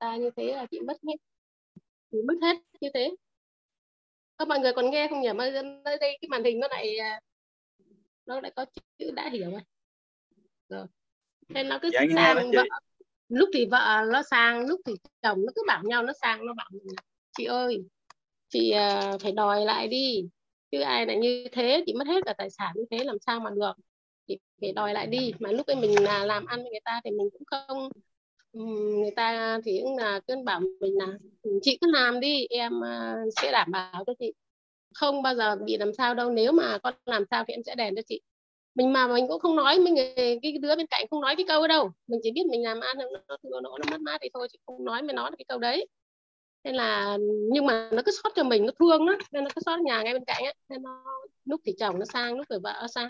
ta như thế là chị mất hết. Chị mất hết như thế. Các mọi người còn nghe không nhỉ? Mà đây cái màn hình nó lại à, nó lại có chữ đã hiểu rồi rồi. Thế nó cứ dạ, sang vợ. Lúc thì vợ nó sang lúc thì chồng nó cứ bảo nhau nó sang nó bảo chị ơi chị uh, phải đòi lại đi. Chứ ai lại như thế chị mất hết cả tài sản như thế làm sao mà được? Chị phải đòi lại đi. Mà lúc ấy mình là làm ăn với người ta thì mình cũng không người ta thì cũng là cứ bảo mình là ừ, chị cứ làm đi em ờ, sẽ đảm bảo cho chị. Không bao giờ bị làm sao đâu nếu mà con làm sao thì em sẽ đền cho chị. Mình mà mình cũng không nói mình cái đứa bên cạnh không nói cái câu đâu. Mình chỉ biết mình làm ăn nó nó nó, nó mất mát thì thôi chị không nói mới nói cái câu đấy. Nên là nhưng mà nó cứ sót cho mình nó thương đó nên nó cứ sót nhà ngay bên cạnh ấy nên nó lúc thì chồng nó sang lúc thì vợ nó sang.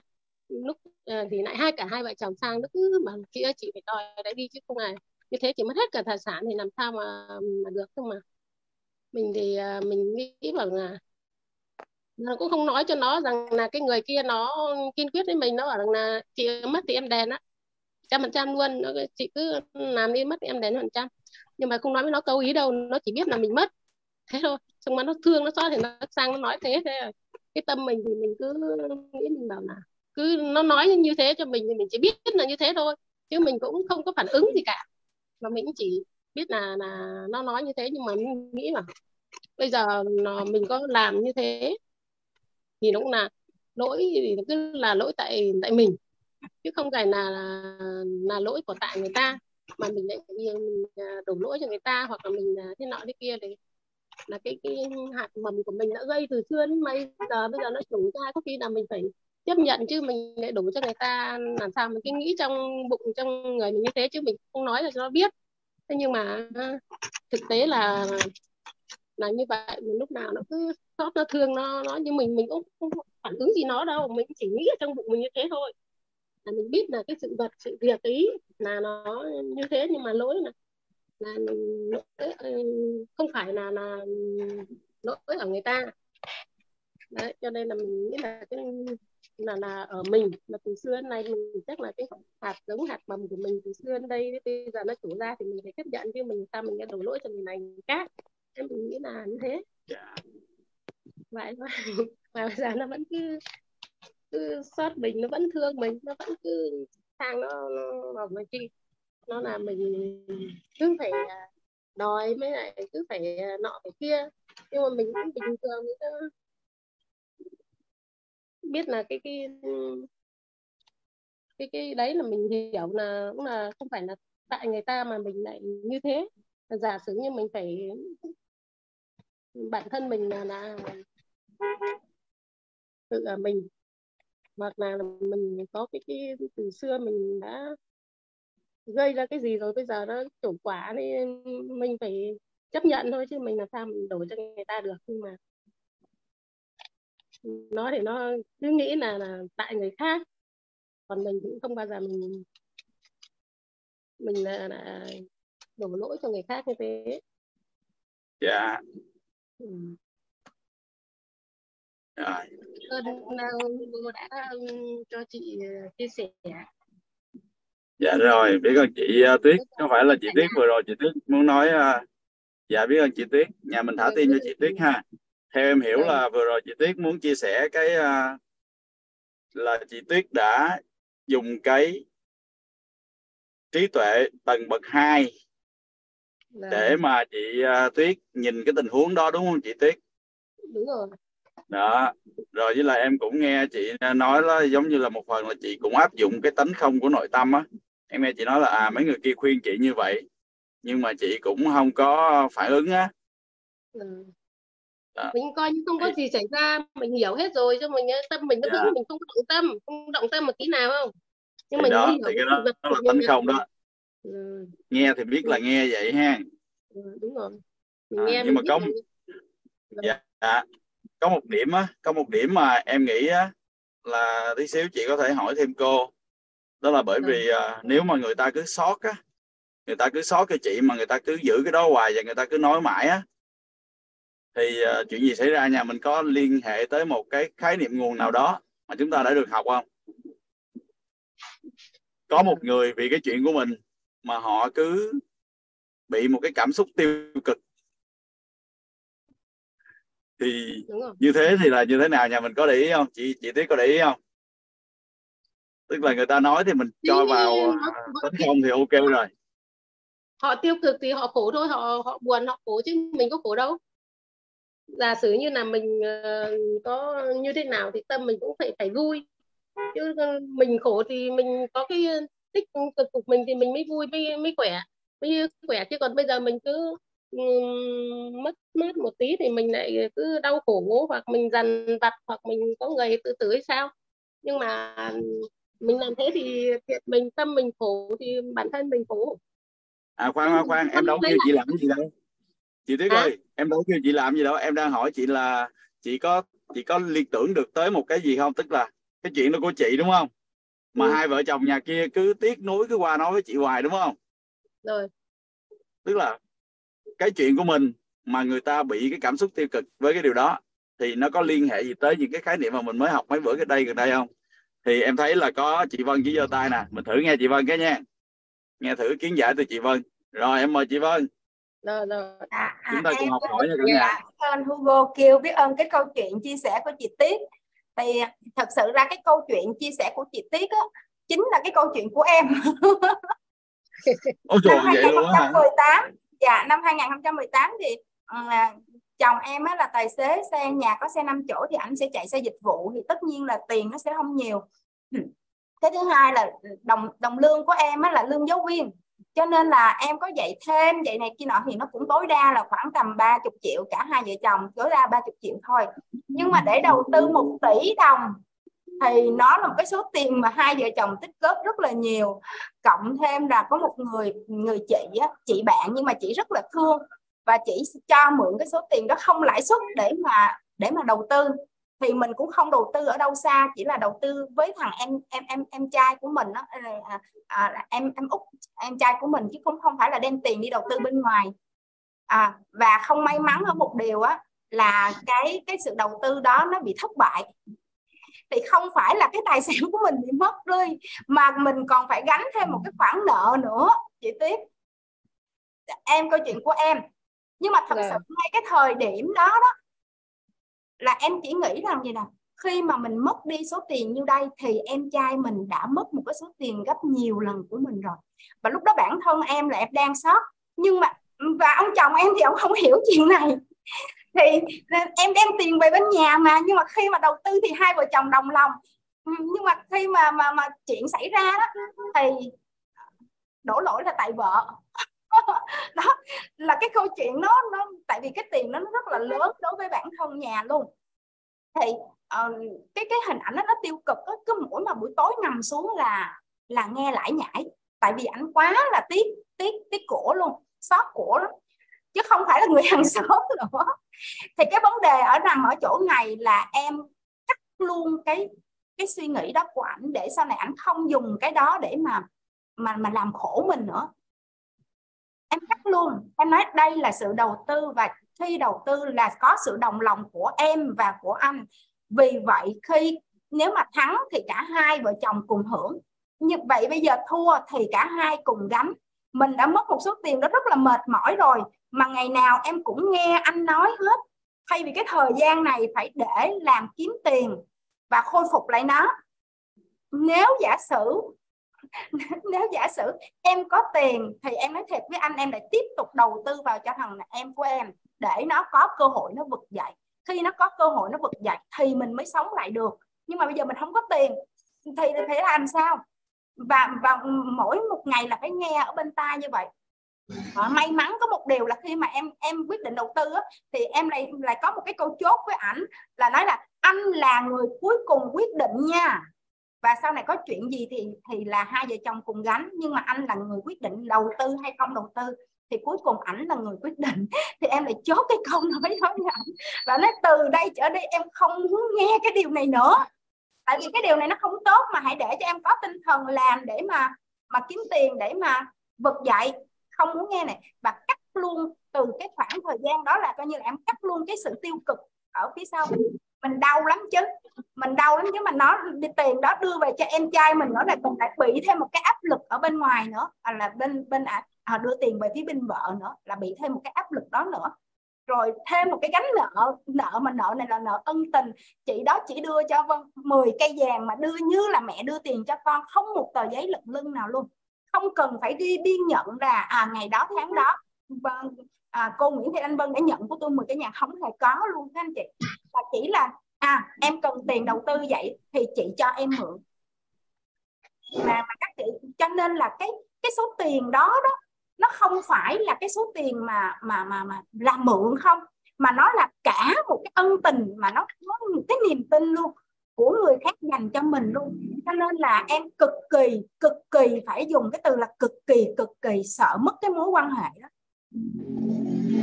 Lúc ờ, thì lại hai cả hai vợ chồng sang nó cứ mà chị ơi chị phải đòi đấy đi chứ không này như thế chị mất hết cả tài sản thì làm sao mà mà được không mà. Mình thì à, mình nghĩ bằng là nó cũng không nói cho nó rằng là cái người kia nó kiên quyết với mình nó bảo rằng là chị mất thì em đền á. Trăm phần trăm luôn nó, chị cứ làm đi mất thì em đền phần trăm. Nhưng mà không nói với nó câu ý đâu nó chỉ biết là mình mất. Thế thôi xong mà nó thương nó xót thì nó sang nó nói thế thế rồi cái tâm mình thì mình cứ nghĩ mình bảo là cứ nó nói như thế cho mình thì mình chỉ biết là như thế thôi. Chứ mình cũng không có phản ứng gì cả mà mình cũng chỉ biết là là nó nói như thế, nhưng mà mình nghĩ là bây giờ mình có làm như thế thì nó cũng là lỗi thì cứ là lỗi tại tại mình, chứ không phải là là lỗi của tại người ta. Mà mình lại mình à, đổ lỗi cho người ta hoặc là mình à, thế nọ thế kia thì là cái cái hạt mầm của mình đã gây từ xưa đến bây giờ. Bây giờ nó chủ ra, có khi là mình phải tiếp nhận chứ mình lại đổ cho người ta làm sao mình cứ nghĩ trong bụng trong người mình như thế chứ mình không nói là cho nó biết. Thế nhưng mà ờ, thực tế là là như vậy mình lúc nào nó cứ xót nó thương nó nó nhưng mình mình cũng không phản ứng gì nó đâu mình chỉ nghĩ ở trong bụng mình như thế thôi. Là mình biết là cái sự vật sự việc ấy là nó như thế nhưng mà lỗi là là lỗi, ờ, không phải là là lỗi ở người ta. Đấy cho nên là mình nghĩ là cái là là ở mình. Mà từ xưa đến nay mình chắc là cái hạt giống hạt mầm của mình từ xưa đến đây bây giờ nó chủ ra thì mình phải chấp nhận chứ mình sao mình đã đổ lỗi cho người này người khác. Em mình nghĩ là như thế. Vậy mà, mà bây giờ nó vẫn cứ cứ xót mình nó vẫn thương mình nó vẫn cứ sang nó nó vào mà chi nó là mình cứ phải à, đòi mới lại cứ phải à, nọ phải kia. Nhưng mà mình cũng bình thường mình cứ biết là cái cái cái cái đấy là mình hiểu là cũng là không phải là tại người ta mà mình lại như thế. Giả sử như mình phải bản thân mình là, là tự là mình hoặc là mình có cái, cái từ xưa mình đã gây ra cái gì rồi bây giờ nó chủ quả nên mình phải chấp nhận thôi chứ mình làm sao mình đổi cho người ta được. Nhưng mà nó thì nó cứ nghĩ là là tại người khác. Còn mình cũng không bao giờ mình mình là, là đổ lỗi cho người khác như thế. Dạ. Ừ. rồi. Cô đã cho chị ờ, chia sẻ. Dạ rồi biết ơn chị uh, tuyết. Có phải là chị tuyết vừa rồi chị tuyết muốn nói uh, dạ biết ơn chị tuyết. Nhà mình thả tim cho chị tuyết ha theo em hiểu là vừa rồi chị tuyết muốn chia sẻ cái uh, là chị tuyết đã dùng cái trí tuệ tầng bậc 2 để mà chị uh, tuyết nhìn cái tình huống đó đúng không chị tuyết? Đúng rồi. Đó. Rồi với lại em cũng nghe chị nói đó giống như là một phần là chị cũng áp dụng cái tánh không của nội tâm á. Em nghe chị nói là à mấy người kia khuyên chị như vậy nhưng mà chị cũng không có phản ứng á. Ừ. mình coi như không có gì xảy ra mình hiểu hết rồi cho mình tâm mình nó yeah. Dạ. mình không động tâm không động tâm một tí nào không? Nhưng thì mình đó thì cái đó, đó là tánh không đó. Ừ. nghe thì biết là nghe vậy ha. Ừ, đúng rồi. Mình à, nghe nhưng mà có dạ, dạ. Có một điểm á có một điểm mà em nghĩ á là tí xíu chị có thể hỏi thêm cô. Đó là bởi vì uh, nếu mà người ta cứ sót á người ta cứ sót cho chị mà người ta cứ giữ cái đó hoài và người ta cứ nói mãi á thì uh, chuyện gì xảy ra nhà mình có liên hệ tới một cái khái niệm nguồn nào đó mà chúng ta đã được học không? Có một người vì cái chuyện của mình mà họ cứ bị một cái cảm xúc tiêu cực. Thì như thế thì là như thế nào nhà mình có để ý không? Chị chị tuyết có để ý không? Tức là người ta nói thì mình cho vào tấn công thì ok rồi. Họ tiêu cực thì họ khổ thôi họ họ buồn họ khổ chứ mình có khổ đâu giả sử như là mình uh, có như thế nào thì tâm mình cũng phải phải vui. Chứ mình khổ thì mình có cái tích cực của mình thì mình mới vui mới mới khỏe mới khỏe. Chứ còn bây giờ mình cứ um, mất mát một tí thì mình lại cứ đau khổ hoặc mình dằn vặt hoặc mình có người tự tử hay sao? Nhưng mà mình làm thế thì thiệt mình tâm mình khổ thì bản thân mình khổ. À khoan khoan khoan em đâu kêu chị làm cái gì đâu chị tuyết à? ơi em đâu kêu chị làm gì đâu. Em đang hỏi chị là chị có chị có liên tưởng được tới một cái gì không? Tức là cái chuyện đó của chị đúng không? Mà ừ. hai vợ chồng nhà kia cứ tiếc nuối cứ qua nói với chị hoài đúng không? Rồi. Tức là cái chuyện của mình mà người ta bị cái cảm xúc tiêu cực với cái điều đó thì nó có liên hệ gì tới những cái khái niệm mà mình mới học mấy bữa cái đây gần đây không? Thì em thấy là có chị Vân chỉ giơ tay nè. Mình thử nghe chị Vân cái nha. Nghe thử kiến giải từ chị Vân. Rồi em mời chị Vân rồi rồi. À, à, chúng ta cùng học hỏi nha cả nhà. ơn Hugo kêu biết ơn cái câu chuyện chia sẻ của chị Tiết. Thì thật sự ra cái câu chuyện chia sẻ của chị Tiết á chính là cái câu chuyện của em. Ôi trời, năm 2018 dạ năm 2018 thì uh, chồng em á là tài xế xe nhà có xe 5 chỗ thì anh sẽ chạy xe dịch vụ thì tất nhiên là tiền nó sẽ không nhiều. Cái thứ hai là đồng đồng lương của em á là lương giáo viên cho nên là em có dạy thêm dạy này kia nọ thì nó cũng tối đa là khoảng tầm 30 triệu cả hai vợ chồng tối đa 30 triệu thôi. Nhưng mà để đầu tư một tỷ đồng thì nó là một cái số tiền mà hai vợ chồng tích góp rất là nhiều. Cộng thêm là có một người người chị á, chị bạn nhưng mà chị rất là thương và chị cho mượn cái số tiền đó không lãi suất để mà để mà đầu tư thì mình cũng không đầu tư ở đâu xa chỉ là đầu tư với thằng em em em em trai của mình đó à, à, em em út em trai của mình chứ cũng không phải là đem tiền đi đầu tư bên ngoài à, và không may mắn ở một điều á là cái cái sự đầu tư đó nó bị thất bại thì không phải là cái tài sản của mình bị mất đi mà mình còn phải gánh thêm một cái khoản nợ nữa chị tiếp em câu chuyện của em nhưng mà thật yeah. Dạ. sự ngay cái thời điểm đó đó là em chỉ nghĩ rằng gì nè, khi mà mình mất đi số tiền như đây thì em trai mình đã mất một cái số tiền gấp nhiều lần của mình rồi. Và lúc đó bản thân em là em đang sót, nhưng mà, và ông chồng em thì ông không hiểu chuyện này. Thì em đem tiền về bên nhà mà, nhưng mà khi mà đầu tư thì hai vợ chồng đồng lòng. Ừ, nhưng mà khi mà mà mà chuyện xảy ra đó, thì đổ lỗi là tại vợ. đó là cái câu chuyện nó nó tại vì cái tiền nó rất là lớn đối với bản thân nhà luôn. Thì uh, cái cái hình ảnh đó, nó tiêu cực đó, cứ mỗi mà buổi tối nằm xuống là là nghe lại nhảy tại vì ảnh quá là tiếc tiếc tiếc cổ luôn xót cổ lắm. Chứ không phải là người hàng xóm nữa. Thì cái vấn đề ở nằm ở chỗ này là em cắt luôn cái cái suy nghĩ đó của ảnh để sau này ảnh không dùng cái đó để mà mà mà làm khổ mình nữa em cắt luôn, em nói đây là sự đầu tư và khi đầu tư là có sự đồng lòng của em và của anh. Vì vậy khi, nếu mà thắng thì cả hai vợ chồng cùng hưởng. Như vậy bây giờ thua thì cả hai cùng gánh. Mình đã mất một số tiền đó rất là mệt mỏi rồi, mà ngày nào em cũng nghe anh nói hết. Thay vì cái thời gian này phải để làm kiếm tiền và khôi phục lại nó. Nếu giả sử nếu giả sử em có tiền thì em nói thiệt với anh em lại tiếp tục đầu tư vào cho thằng em của em để nó có cơ hội nó vực dậy. Khi nó có cơ hội nó vực dậy thì mình mới sống lại được. Nhưng mà bây giờ mình không có tiền thì phải làm sao? Và và mỗi một ngày là phải nghe ở bên tai như vậy. À, may mắn có một điều là khi mà em em quyết định đầu tư á, thì em lại lại có một cái câu chốt với ảnh là nói là anh là người cuối cùng quyết định nha và sau này có chuyện gì thì thì là hai vợ chồng cùng gánh. Nhưng mà anh là người quyết định đầu tư hay không đầu tư, thì cuối cùng ảnh là người quyết định. Thì em lại chốt cái câu nói đó với ảnh. Và nói, từ đây trở đi em không muốn nghe cái điều này nữa. Tại vì cái điều này nó không tốt mà hãy để cho em có tinh thần làm để mà mà kiếm tiền, để mà vực dậy. Không muốn nghe này. Và cắt luôn từ cái khoảng thời gian đó là coi như là em cắt luôn cái sự tiêu cực ở phía sau. Mình đau lắm chứ mình đau lắm chứ mà nó tiền đó đưa về cho em trai mình nữa là mình lại bị thêm một cái áp lực ở bên ngoài nữa. À, là bên bên à, đưa tiền về phía bên vợ nữa là bị thêm một cái áp lực đó nữa. Rồi thêm một cái gánh nợ nợ mà nợ này là nợ ân tình. Chị đó chỉ đưa cho vân 10 cây vàng mà đưa như là mẹ đưa tiền cho con không một tờ giấy lận lưng nào luôn. Không cần phải đi biên nhận là à ngày đó tháng đó vâng à, cô Nguyễn Thị Anh Vân đã nhận của tôi 10 cái nhà không hề có luôn các anh chị. Và chỉ là à em cần tiền đầu tư vậy thì chị cho em mượn. Mà, mà các chị cho nên là cái cái số tiền đó đó nó không phải là cái số tiền mà mà mà mà làm mượn không mà nó là cả một cái ân tình mà nó có một cái niềm tin luôn của người khác dành cho mình luôn. Cho nên là em cực kỳ cực kỳ phải dùng cái từ là cực kỳ cực kỳ sợ mất cái mối quan hệ đó.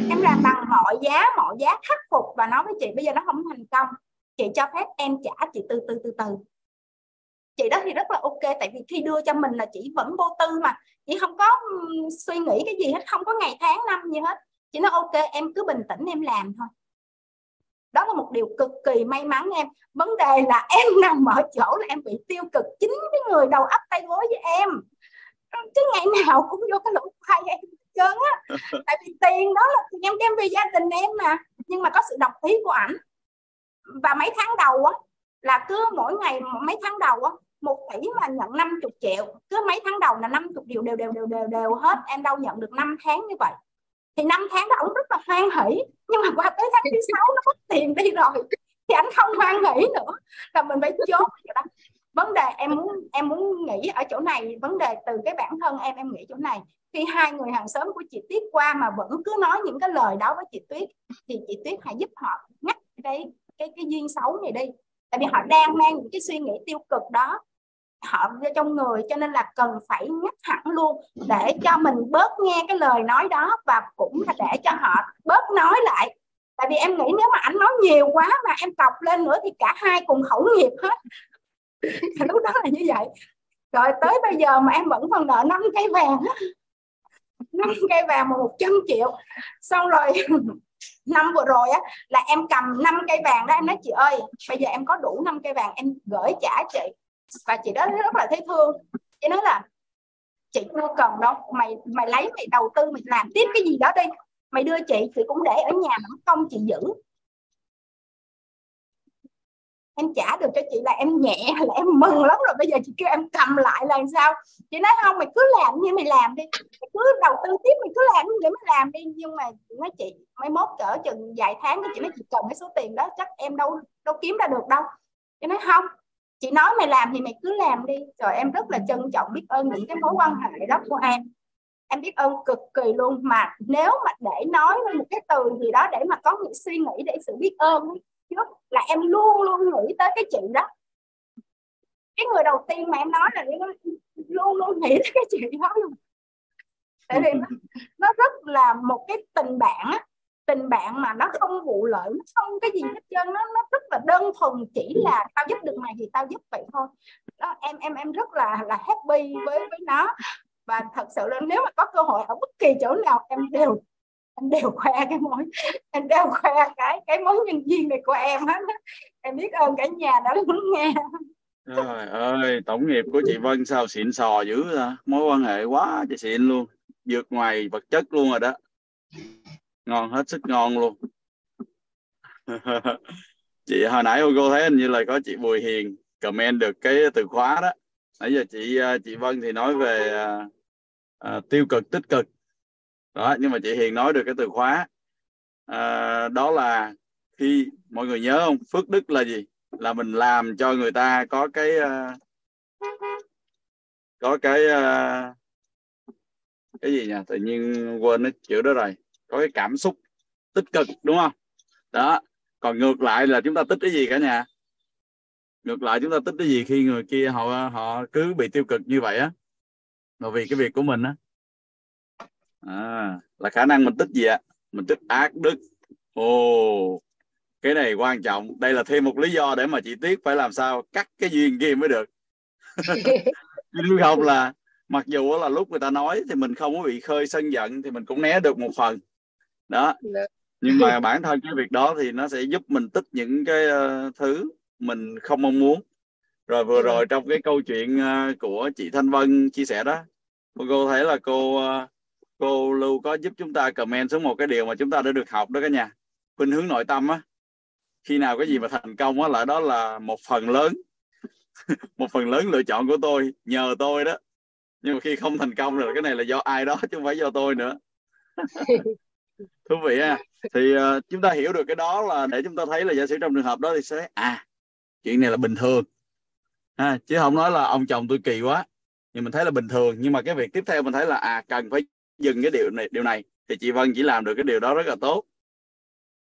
Em làm bằng mọi giá mọi giá khắc phục và nói với chị bây giờ nó không thành công chị cho phép em trả chị từ từ từ từ. Chị đó thì rất là ok tại vì khi đưa cho mình là chị vẫn vô tư mà. Chị không có suy nghĩ cái gì hết không có ngày tháng năm gì hết. Chị nói ok em cứ bình tĩnh em làm thôi. Đó là một điều cực kỳ may mắn em. Vấn đề là em nằm ở chỗ là em bị tiêu cực chính cái người đầu ấp tay gối với em. Chứ ngày nào cũng vô cái lỗ khoai em trơn á. Tại vì tiền đó là tiền em đem về gia đình em mà. Nhưng mà có sự đồng ý của ảnh và mấy tháng đầu á, là cứ mỗi ngày mấy tháng đầu á, một tỷ mà nhận 50 triệu, cứ mấy tháng đầu là 50 triệu, đều đều đều đều đều hết, em đâu nhận được 5 tháng như vậy. Thì năm tháng đó ông rất là hoan hỷ, nhưng mà qua tới tháng thứ sáu nó mất tiền đi rồi, thì anh không hoan hỷ nữa. Là mình phải chốt đó. Vấn đề em muốn em muốn nghĩ ở chỗ này, vấn đề từ cái bản thân em em nghĩ chỗ này. Khi hai người hàng xóm của chị Tuyết qua mà vẫn cứ nói những cái lời đó với chị Tuyết, thì chị Tuyết hãy giúp họ ngắt cái cái cái duyên xấu này đi. Tại vì họ đang mang những cái suy nghĩ tiêu cực đó. Họ trong người, cho nên là cần phải nhắc hẳn luôn để cho mình bớt nghe cái lời nói đó và cũng là để cho họ bớt nói lại. Tại vì em nghĩ nếu mà anh nói nhiều quá mà em cọc lên nữa thì cả hai cùng khẩu nghiệp hết. Lúc đó là như vậy. Rồi tới bây giờ mà em vẫn còn nợ năm cây vàng năm cây vàng mà một trăm triệu. Xong rồi năm vừa rồi á, là em cầm năm cây vàng đó, em nói, chị ơi, bây giờ em có đủ năm cây vàng em gửi trả chị. Và chị đó rất là thấy thương. Chị nói là, chị không cần đâu, mày mày lấy, mày đầu tư, mày làm tiếp cái gì đó đi. Mày đưa chị chị cũng để ở nhà mà không chị giữ em trả được cho chị là em nhẹ là em mừng lắm rồi. Bây giờ chị kêu em cầm lại là sao? Chị nói, không, mày cứ làm như mày làm đi. Mày cứ đầu tư tiếp, mày cứ làm để mày làm đi. Nhưng mà nói chị mấy mốt cỡ chừng vài tháng thì chị nói chị cần cái số tiền đó, chắc em đâu đâu kiếm ra được đâu. Chị nói, không, chị nói mày làm thì mày cứ làm đi. Rồi em rất là trân trọng biết ơn những cái mối quan hệ đó của em. Em biết ơn cực kỳ luôn. Mà nếu mà để nói một cái từ gì đó để mà có những suy nghĩ, để sự biết ơn trước là em luôn luôn nghĩ tới cái chị đó. Cái người đầu tiên mà em nói là luôn luôn nghĩ tới cái chị đó luôn. Tại vì nó, nó rất là một cái tình bạn á. Tình bạn mà nó không vụ lợi nó không cái gì hết trơn nó nó rất là đơn thuần chỉ là tao giúp được mày thì tao giúp vậy thôi. Đó, em em em rất là là happy với với nó. Và thật sự là nếu mà có cơ hội ở bất kỳ chỗ nào em đều anh đều khoe cái mối anh đều khoe cái cái mối nhân viên này của em hết em biết ơn cả nhà đã lắng nghe. Trời ơi tổng nghiệp của chị Vân sao xịn sò dữ à? mối quan hệ quá chị xịn luôn. Vượt ngoài vật chất luôn rồi đó. Ngon hết sức ngon luôn. Chị hồi nãy cô thấy hình như là có chị Bùi Hiền comment được cái từ khóa đó. Nãy giờ chị à, chị Vân thì nói về à, à tiêu cực tích cực đó nhưng mà chị Hiền nói được cái từ khóa. À, đó là khi mọi người nhớ không? Phước đức là gì? Là mình làm cho người ta có cái uh, có cái uh, cái gì nhỉ? Tự nhiên quên nó chữ đó rồi. Có cái cảm xúc tích cực đúng không? Đó còn ngược lại là chúng ta tích cái gì cả nhà? Ngược lại chúng ta tích cái gì khi người kia họ họ cứ bị tiêu cực như vậy á? Mà vì cái việc của mình á à, là khả năng mình tích gì ạ? Mình tích ác đức. Ồ cái này quan trọng. Đây là thêm một lý do để mà chị Tuyết phải làm sao cắt cái duyên kia mới được. Chứ không là mặc dù là lúc người ta nói thì mình không có bị khơi sân giận thì mình cũng né được một phần. Đó. Dạ. nhưng mà bản thân cái việc đó thì nó sẽ giúp mình tích những cái uh, thứ mình không mong muốn. Rồi vừa rồi trong cái câu chuyện uh, của chị Thanh Vân chia sẻ đó cô thấy là cô uh, cô Lưu có giúp chúng ta comment xuống một cái điều mà chúng ta đã được học đó cả nhà. Khuynh hướng nội tâm á. Khi nào cái gì mà thành công á là đó là một phần lớn. Một phần lớn lựa chọn của tôi nhờ tôi đó. Nhưng mà khi không thành công rồi cái này là do ai đó chứ không phải do tôi nữa. Thú vị ha. Thì uh, chúng ta hiểu được cái đó là để chúng ta thấy là giả sử trong trường hợp đó thì sẽ à chuyện này là bình thường. Ha, chứ không nói là ông chồng tôi kỳ quá. Nhưng mình thấy là bình thường. Nhưng mà cái việc tiếp theo mình thấy là à cần phải dừng cái điều này điều này thì chị Vân chỉ làm được cái điều đó rất là tốt.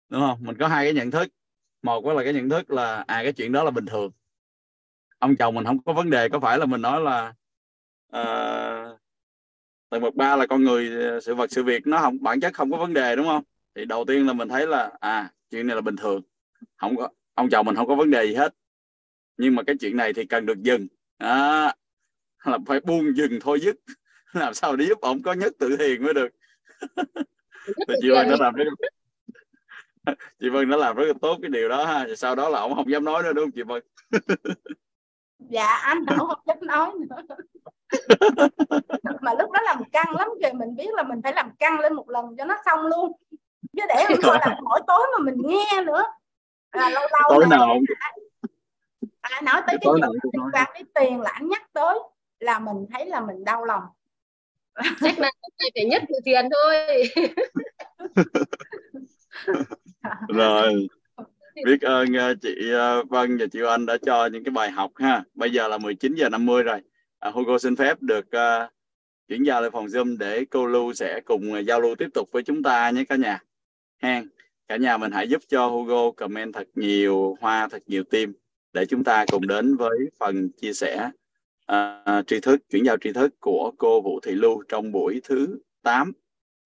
Đúng không? Mình có hai cái nhận thức. Một là cái nhận thức là à cái chuyện đó là bình thường. Ông chồng mình không có vấn đề có phải là mình nói là uh, tầng bậc ba là con người ờ, sự vật sự việc nó không bản chất không có vấn đề đúng không? Thì đầu tiên là mình thấy là à chuyện này là bình thường. Không có ông chồng mình không có vấn đề gì hết. Nhưng mà cái chuyện này thì cần được dừng. À, là phải buông dừng thôi dứt làm sao để giúp ông có nhất tự thiền mới được? Thì chị Vân đã làm rất chị Vân đã làm rất là tốt cái điều đó ha. Sau đó là ông không dám nói nữa đúng không chị Vân? Dạ anh không dám nói nữa. Mà lúc đó làm căng lắm kìa mình biết là mình phải làm căng lên một lần cho nó xong luôn. Chứ để không thôi là mỗi tối mà mình nghe nữa. Là lâu lâu tối nào à, nói tới cái chuyện liên quan đến tiền là anh nhắc tới là mình thấy là mình đau lòng chắc là phải nhất từ tiền thôi. Rồi. Biết ờ, ơn chị ờ, Vân và chị Anh đã cho những cái bài học ha. Bây giờ là 19 giờ 50 rồi. À, Hugo xin phép được uh, chuyển giao lại phòng Zoom để cô Lưu sẽ cùng giao lưu tiếp tục với chúng ta nhé cả nhà. Ha cả nhà mình hãy giúp cho Hugo comment thật nhiều hoa thật nhiều tim để chúng ta cùng đến với phần chia sẻ uh, tri thức chuyển giao tri thức của cô Vũ Thị Lưu trong buổi thứ 8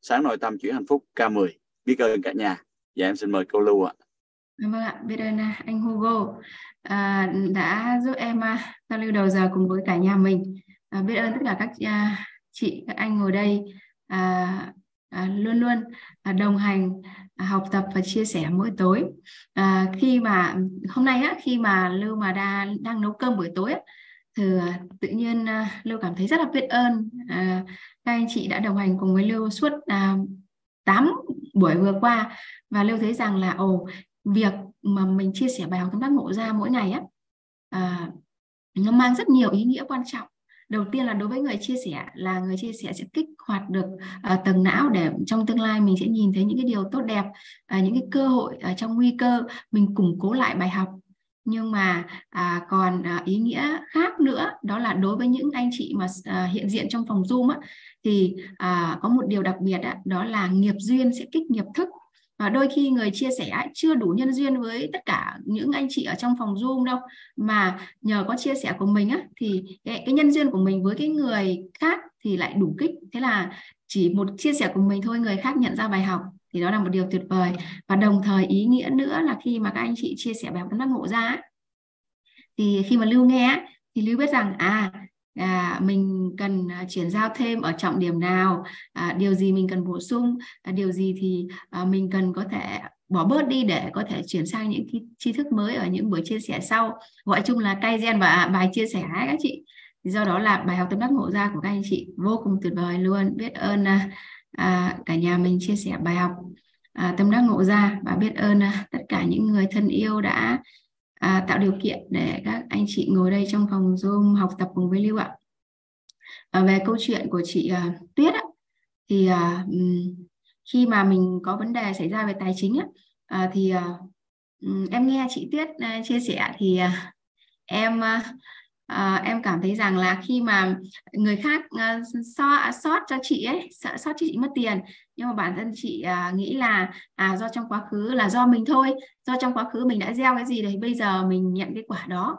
sáng nội tâm chuyển hạnh phúc K10 biết ơn cả nhà. Và dạ, em xin mời cô Lưu ạ. Vâng ạ biết ơn à, anh Hugo. À, đã giúp em à, giao lưu đầu giờ cùng với cả nhà mình. À, biết ơn tất cả các à, chị các anh ngồi đây. À, à, luôn luôn à, đồng hành à, học tập và chia sẻ mỗi tối. À, khi mà hôm nay á, khi mà lưu mà đa, đang nấu cơm buổi tối á, thì tự nhiên à, lưu cảm thấy rất là biết ơn. À, các anh chị đã đồng hành cùng với lưu suốt à, 8 buổi vừa qua và lưu thấy rằng là ồ việc mà mình chia sẻ bài học tâm đắc ngộ ra mỗi ngày á à, nó mang rất nhiều ý nghĩa quan trọng. Đầu tiên là đối với người chia sẻ là người chia sẻ sẽ kích hoạt được uh, tầng não để trong tương lai mình sẽ nhìn thấy những cái điều tốt đẹp uh, những cái cơ hội uh, trong nguy cơ mình củng cố lại bài học nhưng mà à, còn à, ý nghĩa khác nữa đó là đối với những anh chị mà à, hiện diện trong phòng zoom á, thì à, có một điều đặc biệt á, đó là nghiệp duyên sẽ kích nghiệp thức. Và đôi khi người chia sẻ chưa đủ nhân duyên với tất cả những anh chị ở trong phòng zoom đâu. Mà nhờ có chia sẻ của mình á thì cái, cái nhân duyên của mình với cái người khác thì lại đủ kích. Thế là chỉ một chia sẻ của mình thôi người khác nhận ra bài học thì đó là một điều tuyệt vời. Và đồng thời ý nghĩa nữa là khi mà các anh chị chia sẻ bài học tâm ngộ ra thì khi mà lưu nghe thì lưu biết rằng à à, mình cần à, chuyển giao thêm ở trọng điểm nào à, điều gì mình cần bổ sung à, điều gì thì à, mình cần có thể bỏ bớt đi để có thể chuyển sang những cái tri thức mới ở những buổi chia sẻ sau. Gọi chung là cây gen và à, bài chia sẻ các chị. Do đó là bài học tâm đắc ngộ ra của các anh chị vô cùng tuyệt vời luôn. Biết ơn à, à, cả nhà mình chia sẻ bài học à, tâm đắc ngộ ra và biết ơn à, tất cả những người thân yêu đã à, tạo điều kiện để các anh chị ngồi đây trong phòng Zoom học tập cùng với Lưu ạ. À, về câu chuyện của chị à, Tuyết á, thì à, khi mà mình có vấn đề xảy ra về tài chính á, à, thì à, em nghe chị Tuyết à, chia sẻ thì à, em à, à, em cảm thấy rằng là khi mà người khác uh, so à, sót cho chị ấy sợ sót cho chị mất tiền nhưng mà bản thân chị uh, nghĩ là à do trong quá khứ là do mình thôi do trong quá khứ mình đã gieo cái gì đấy bây giờ mình nhận cái quả đó.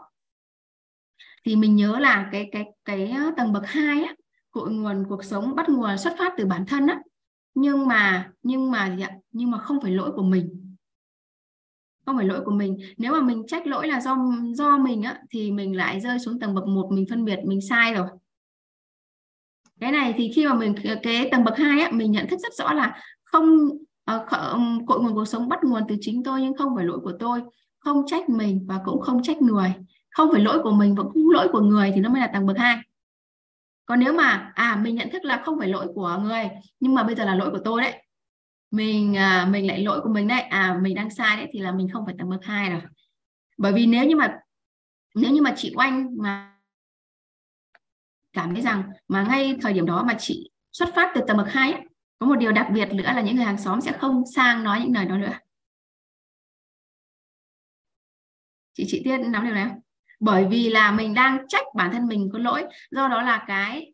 Thì mình nhớ là cái cái cái tầng bậc hai á cội nguồn cuộc sống bắt nguồn xuất phát từ bản thân á. Nhưng mà nhưng mà nhưng mà không phải lỗi của mình không phải lỗi của mình. Nếu mà mình trách lỗi là do do mình á thì mình lại rơi xuống tầng bậc một mình phân biệt mình sai rồi. Cái này thì khi mà mình cái tầng bậc hai á mình nhận thức rất rõ là không uh, cội nguồn cuộc sống bắt nguồn từ chính tôi nhưng không phải lỗi của tôi. Không trách mình và cũng không trách người. Không phải lỗi của mình và cũng lỗi của người thì nó mới là tầng bậc hai. Còn nếu mà à mình nhận thức là không phải lỗi của người nhưng mà bây giờ là lỗi của tôi đấy mình à, mình lại lỗi của mình đấy. À mình đang sai đấy thì là mình không phải tầng bậc hai rồi. Bởi vì nếu như mà nếu như mà chị oanh mà cảm thấy rằng mà ngay thời điểm đó mà chị xuất phát từ tầng bậc hai ấy, có một điều đặc biệt nữa là những người hàng xóm sẽ không sang nói những lời đó nữa. Chị chị tiết nắm điều này không? Bởi vì là mình đang trách bản thân mình có lỗi. Do đó là cái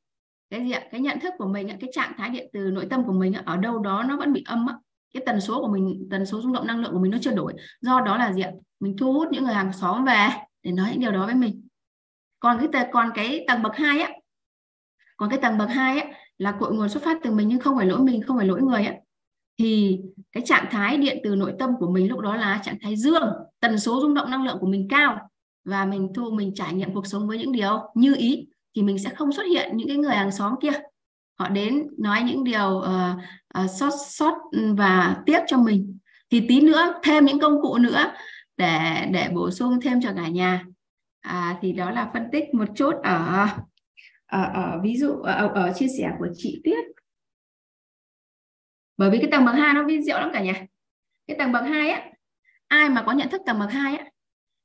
cái gì ạ, cái nhận thức của mình cái trạng thái điện từ nội tâm của mình ở đâu đó nó vẫn bị âm cái tần số của mình, tần số rung động năng lượng của mình nó chưa đổi. Do đó là gì ạ? Mình thu hút những người hàng xóm về để nói những điều đó với mình. Còn cái còn cái tầng bậc hai á, còn cái tầng bậc hai á là cội nguồn xuất phát từ mình nhưng không phải lỗi mình, không phải lỗi người á thì cái trạng thái điện từ nội tâm của mình lúc đó là trạng thái dương, tần số rung động năng lượng của mình cao và mình thu, mình trải nghiệm cuộc sống với những điều như ý thì mình sẽ không xuất hiện những cái người hàng xóm kia. Họ đến nói những điều uh, uh, sót sót ừ, và tiếc cho mình. Thì tí nữa thêm những công cụ nữa để để bổ sung thêm cho cả nhà. À, thì đó là phân tích một chút ở ở, ở ví dụ ở, ở chia sẻ của chị Tuyết. Bởi vì cái tầng bậc hai nó vi diệu lắm cả nhà. Cái tầng bậc hai á ai mà có nhận thức tầng bậc hai á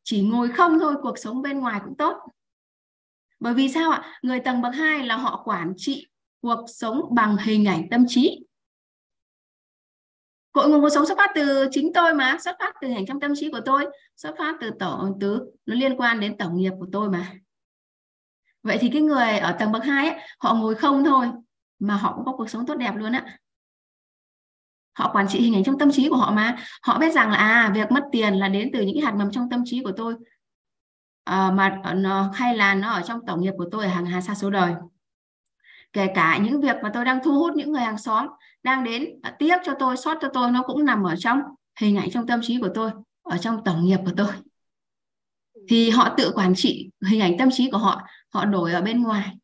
chỉ ngồi không thôi cuộc sống bên ngoài cũng tốt bởi vì sao ạ? Người tầng bậc hai là họ quản trị cuộc sống bằng hình ảnh tâm trí. Cội nguồn cuộc sống xuất phát từ chính tôi mà xuất phát từ hình trong tâm trí của tôi xuất phát từ tổ từ nó liên quan đến tổng nghiệp của tôi mà. Vậy thì cái người ở tầng bậc hai ấy, họ ngồi không thôi mà họ cũng có cuộc sống tốt đẹp luôn á. Họ quản trị hình ảnh trong tâm trí của họ mà. Họ biết rằng là à việc mất tiền là đến từ những cái hạt mầm trong tâm trí của tôi à, mà nó hay là nó ở trong tổng nghiệp của tôi ở hàng hà xa số đời. Kể cả những việc mà tôi đang thu hút những người hàng xóm đang đến à, tiếp cho tôi sót cho tôi nó cũng nằm ở trong hình ảnh trong tâm trí của tôi ở trong tổng nghiệp của tôi. Thì họ tự quản trị hình ảnh tâm trí của họ họ đổi ở bên ngoài.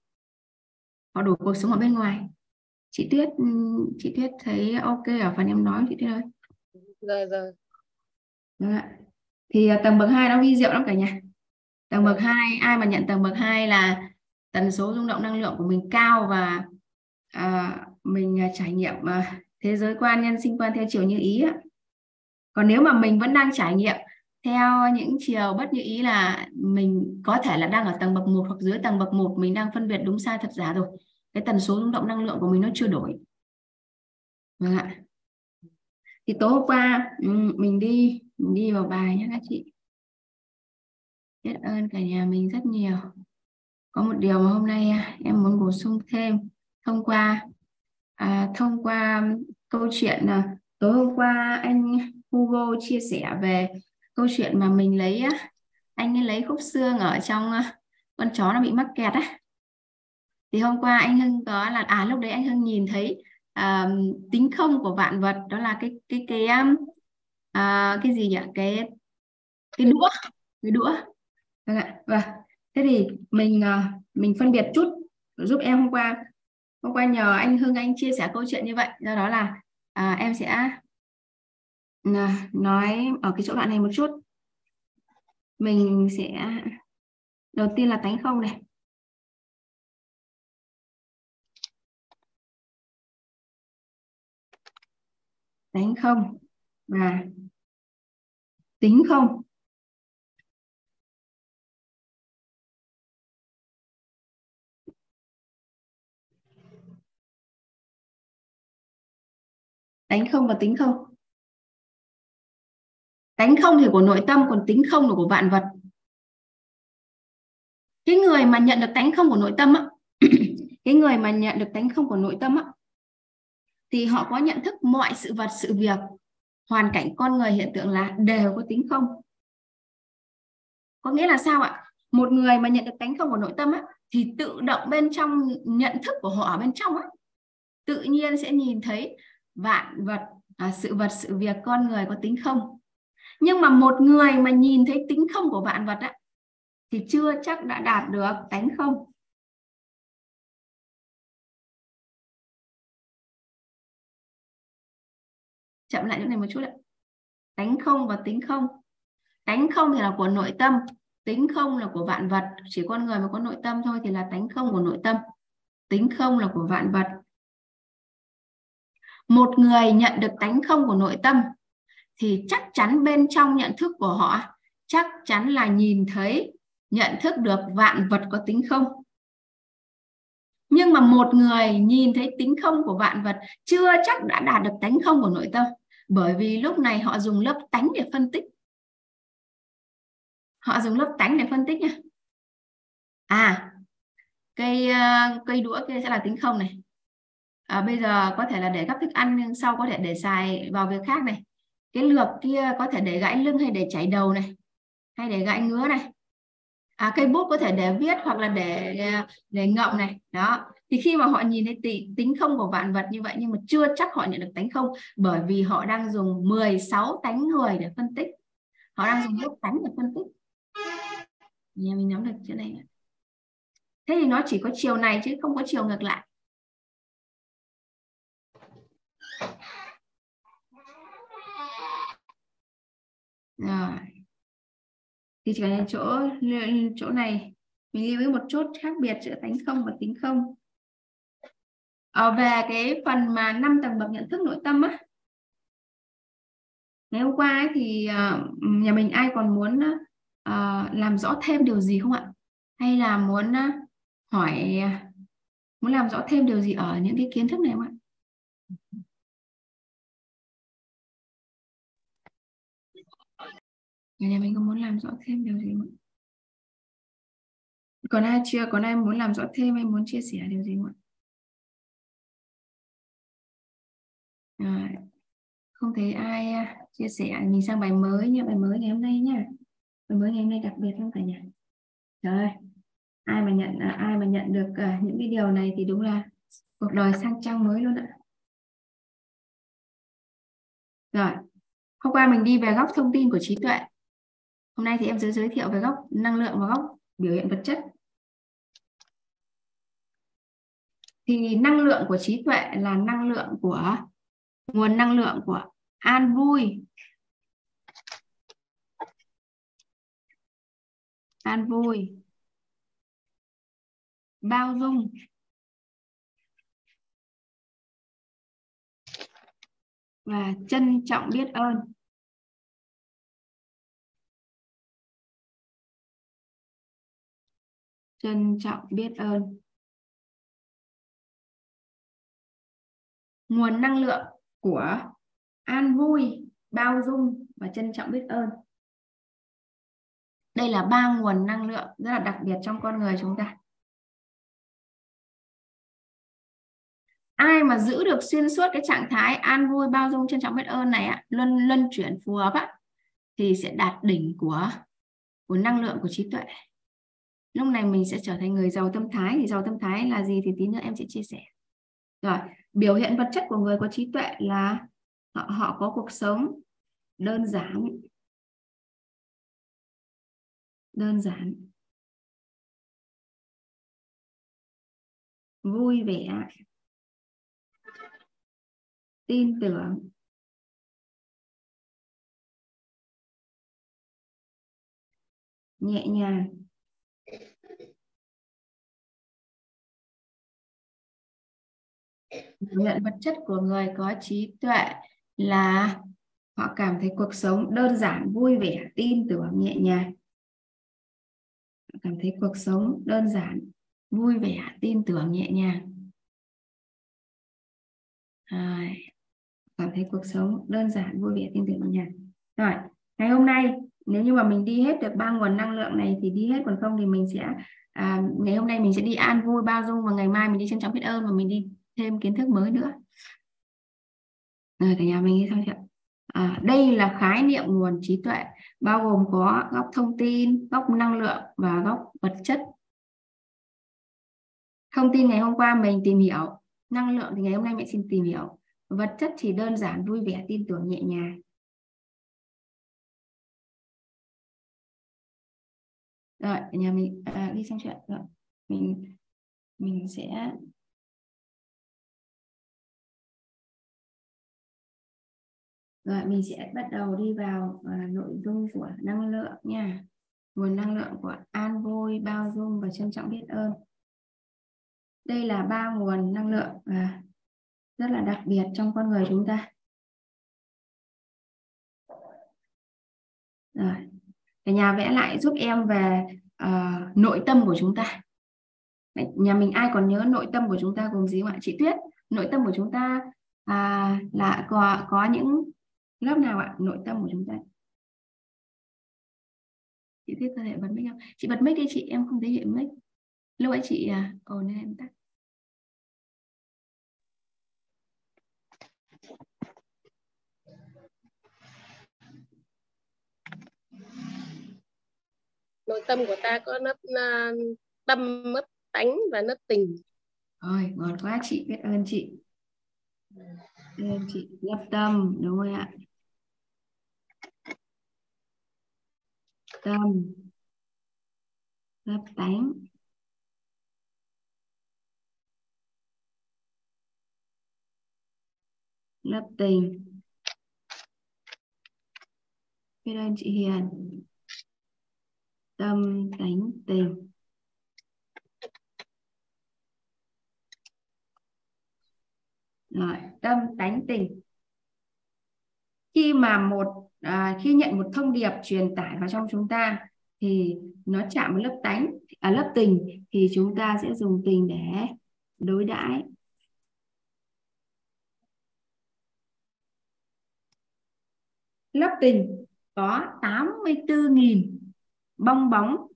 Họ đổi cuộc sống ở bên ngoài. Chị Tuyết chị Tuyết thấy ok ở phần em nói chị Tuyết ơi. Rồi rồi. Đúng thì à, tầng bậc hai nó vi diệu lắm cả nhà tầng bậc hai ai mà nhận tầng bậc hai là tần số rung động năng lượng của mình cao và à, mình à, trải nghiệm à, thế giới quan nhân sinh quan theo chiều như ý ạ. còn nếu mà mình vẫn đang trải nghiệm theo những chiều bất như ý là mình có thể là đang ở tầng bậc một hoặc dưới tầng bậc một mình đang phân biệt đúng sai thật giả rồi cái tần số rung động năng lượng của mình nó chưa đổi. Vâng ạ. Thì tối hôm qua ừ, mình đi mình đi vào bài nhé các chị biết ơn cả nhà mình rất nhiều. Có một điều mà hôm nay à, em muốn bổ sung thêm. Thông qua à, thông qua câu chuyện là tối hôm qua anh Hugo chia sẻ về câu chuyện mà mình lấy anh ấy lấy khúc xương ở trong à, con chó nó bị mắc kẹt á. Thì hôm qua anh Hưng có là à lúc đấy anh Hưng nhìn thấy à, tính không của vạn vật đó là cái cái cái à, cái gì nhỉ? Cái cái đũa cái đũa vâng ạ. Vâng thế thì mình ờ, mình phân biệt chút giúp em hôm qua. Hôm qua nhờ anh Hưng anh chia sẻ câu chuyện như vậy. Do đó là à, em sẽ ừ, nói ở cái chỗ đoạn này một chút. Mình sẽ đầu tiên là tánh không này. Tánh không và tính không. Đánh không và tính không? Đánh không thì của nội tâm còn tính không là của vạn vật. Cái người mà nhận được tánh không của nội tâm á cái người mà nhận được tánh không của nội tâm á thì họ có nhận thức mọi sự vật sự việc hoàn cảnh con người hiện tượng là đều có tính không. Có nghĩa là sao ạ? Một người mà nhận được tánh không của nội tâm á, thì tự động bên trong nhận thức của họ ở bên trong á, tự nhiên sẽ nhìn thấy vạn vật à, sự vật sự việc con người có tính không? Nhưng mà một người mà nhìn thấy tính không của vạn vật á, thì chưa chắc đã đạt được tánh không. Chậm lại chỗ này một chút ạ. Tánh không và tính không. Tánh không thì là của nội tâm tính không là của vạn vật. Chỉ con người mà có nội tâm thôi thì là tánh không của nội tâm. Tính không là của vạn vật một người nhận được tánh không của nội tâm thì chắc chắn bên trong nhận thức của họ, chắc chắn là nhìn thấy, nhận thức được vạn vật có tính không. Nhưng mà một người nhìn thấy tính không của vạn vật chưa chắc đã đạt được tánh không của nội tâm, bởi vì lúc này họ dùng lớp tánh để phân tích. Họ dùng lớp tánh để phân tích nha à cây ờ, cây đũa kia sẽ là tính không này à, bây giờ có thể là để gắp thức ăn nhưng sau có thể để xài vào việc khác này. Cái lược kia có thể để gãy lưng hay để chảy đầu này hay để gãy ngứa này. À, cây bút có thể để viết hoặc là để để ngậm này. Đó. Thì khi mà họ nhìn thấy tính không của vạn vật như vậy nhưng mà chưa chắc họ nhận được tánh không bởi vì họ đang dùng 16 tánh người để phân tích. Họ đang dùng lớp tánh để phân tích. Nhà mình nắm được chỗ này thế thì nó chỉ có chiều này chứ không có chiều ngược lại. Rồi. Thì chỉ cần chỗ chỗ này, mình lưu ý một chút khác biệt giữa tánh không và tính không. Ở về cái phần mà năm tầng bậc nhận thức nội tâm á, ngày hôm qua ấy thì ờ, nhà mình ai còn muốn ờ, làm rõ thêm điều gì không ạ? Hay là muốn hỏi muốn làm rõ thêm điều gì ở những cái kiến thức này không ạ? Nhà mình có muốn làm rõ thêm điều gì không còn ai chưa? Còn ai muốn làm rõ thêm hay muốn chia sẻ điều gì không ạ? À, không thấy ai à, chia sẻ. Mình sang bài mới nha bài mới ngày hôm nay nha. Bài mới ngày hôm nay đặc biệt không cả nhà. Rồi ai mà nhận à, ai mà nhận được uh, những cái điều này thì đúng là cuộc đời sang trang mới luôn ạ. Rồi hôm qua mình đi về góc thông tin của trí tuệ hôm nay thì em sẽ giới thiệu về góc năng lượng và góc biểu hiện vật chất. Thì năng lượng của trí tuệ là năng lượng của nguồn năng lượng của an vui. An vui. Bao dung. Và trân trọng biết ơn. Trân trọng biết ơn. Nguồn năng lượng của an vui, bao dung và trân trọng biết ơn. Đây là ba nguồn năng lượng rất là đặc biệt trong con người chúng ta. Ai mà giữ được xuyên suốt cái trạng thái an vui, bao dung, trân trọng biết ơn này ạ luân luân chuyển phù hợp á, thì sẽ đạt đỉnh của của năng lượng của trí tuệ lúc này mình sẽ trở thành người giàu tâm thái. Thì giàu tâm thái là gì thì tí nữa em sẽ chia sẻ. Rồi biểu hiện vật chất của người có trí tuệ là họ, họ có cuộc sống đơn giản. Đơn giản. Vui vẻ. Tin tưởng. Nhẹ nhàng. Cảm nhận vật chất của người có trí tuệ là họ cảm thấy cuộc sống đơn giản vui vẻ tin tưởng nhẹ nhàng. Họ cảm thấy cuộc sống đơn giản vui vẻ tin tưởng nhẹ nhàng. Rồi. cảm thấy cuộc sống đơn giản vui vẻ tin tưởng nhẹ nhàng. Rồi ngày hôm nay nếu như mà mình đi hết được ba nguồn năng lượng này thì đi hết còn không thì mình sẽ à, ngày hôm nay mình sẽ đi an vui bao dung và ngày mai mình đi trân trọng biết ơn và mình đi thêm kiến thức mới nữa. Rồi cả nhà mình đi xong chưa à, đây là khái niệm nguồn trí tuệ bao gồm có góc thông tin góc năng lượng và góc vật chất. Thông tin ngày hôm qua mình tìm hiểu năng lượng thì ngày hôm nay mẹ xin tìm hiểu. Vật chất chỉ đơn giản vui vẻ tin tưởng nhẹ nhàng. Rồi nhà mình à, đi xong chuyện. Rồi mình mình sẽ Rồi mình sẽ bắt đầu đi vào uh, nội dung của năng lượng nha. Nguồn năng lượng của an vui, bao dung và trân trọng biết ơn. đây là ba nguồn năng lượng uh, rất là đặc biệt trong con người chúng ta rồi cả nhà vẽ lại giúp em về uh, nội tâm của chúng ta nhà mình ai còn nhớ nội tâm của chúng ta gồm gì không ạ chị Tuyết nội tâm của chúng ta à, là có có những lớp nào ạ? Nội tâm của chúng ta. Chị Tuyết có thể bật mic không? Chị bật mic đi chị em không thấy hiện mic. Lúc ấy chị à, ồ nên em tắt. Nội tâm của ta có nấc uh, tâm mất tánh và nấc tình. Rồi ngon quá chị biết ơn chị. Ơn chị nhập tâm đúng không ạ tâm lớp tán, lớp tình. Biết ơn chị Hiền. Tâm tánh tình. Rồi, tâm tánh tình. Khi mà một à, khi nhận một thông điệp truyền tải vào trong chúng ta thì nó chạm với lớp tánh à, lớp tình thì chúng ta sẽ dùng tình để đối đãi. Lớp tình có 84.000 bong bóng.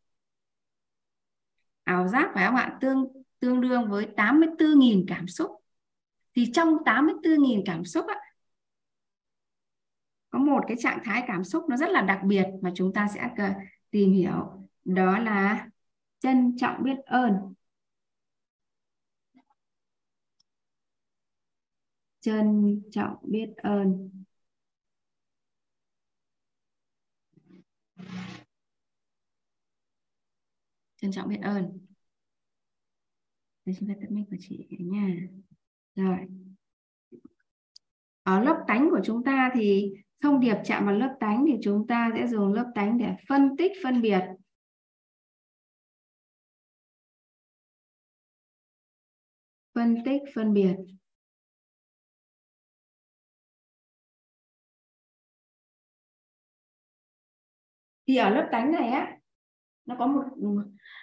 Ảo giác phải không ạ? Tương tương đương với 84.000 cảm xúc. Thì trong 84.000 cảm xúc á, có một cái trạng thái cảm xúc nó rất là đặc biệt mà chúng ta sẽ ờ, tìm hiểu. Đó là trân trọng biết ơn. Trân trọng biết ơn. Trân trọng biết ơn. Để chúng ta tắt mic của chị nha. Rồi. Ở lớp tánh của chúng ta thì thông điệp chạm vào lớp tánh thì chúng ta sẽ dùng lớp tánh để phân tích, phân biệt. Phân tích, phân biệt. Thì ở lớp tánh này á, nó có một,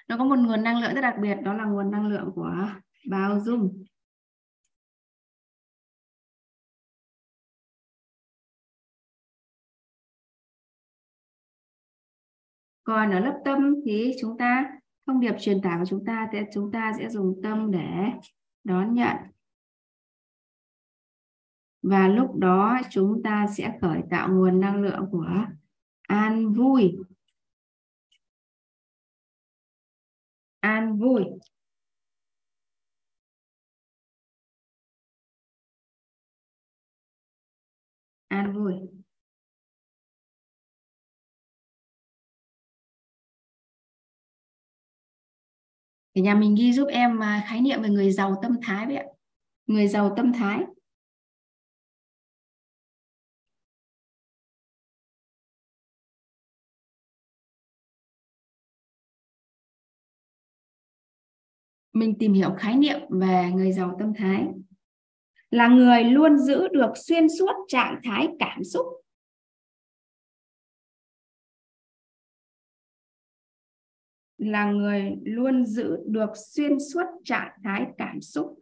nó có một nguồn năng lượng rất đặc biệt, đó là nguồn năng lượng của bao dung. Còn ở lớp tâm thì chúng ta, thông điệp truyền tải của chúng ta thì chúng ta sẽ dùng tâm để đón nhận. Và lúc đó chúng ta sẽ khởi tạo nguồn năng lượng của an vui. An vui. An vui. Cả nhà mình ghi giúp em à, khái niệm về người giàu tâm thái vậy ạ. Người giàu tâm thái. Mình tìm hiểu khái niệm về người giàu tâm thái là người luôn giữ được xuyên suốt trạng thái cảm xúc là người luôn giữ được xuyên suốt trạng thái cảm xúc.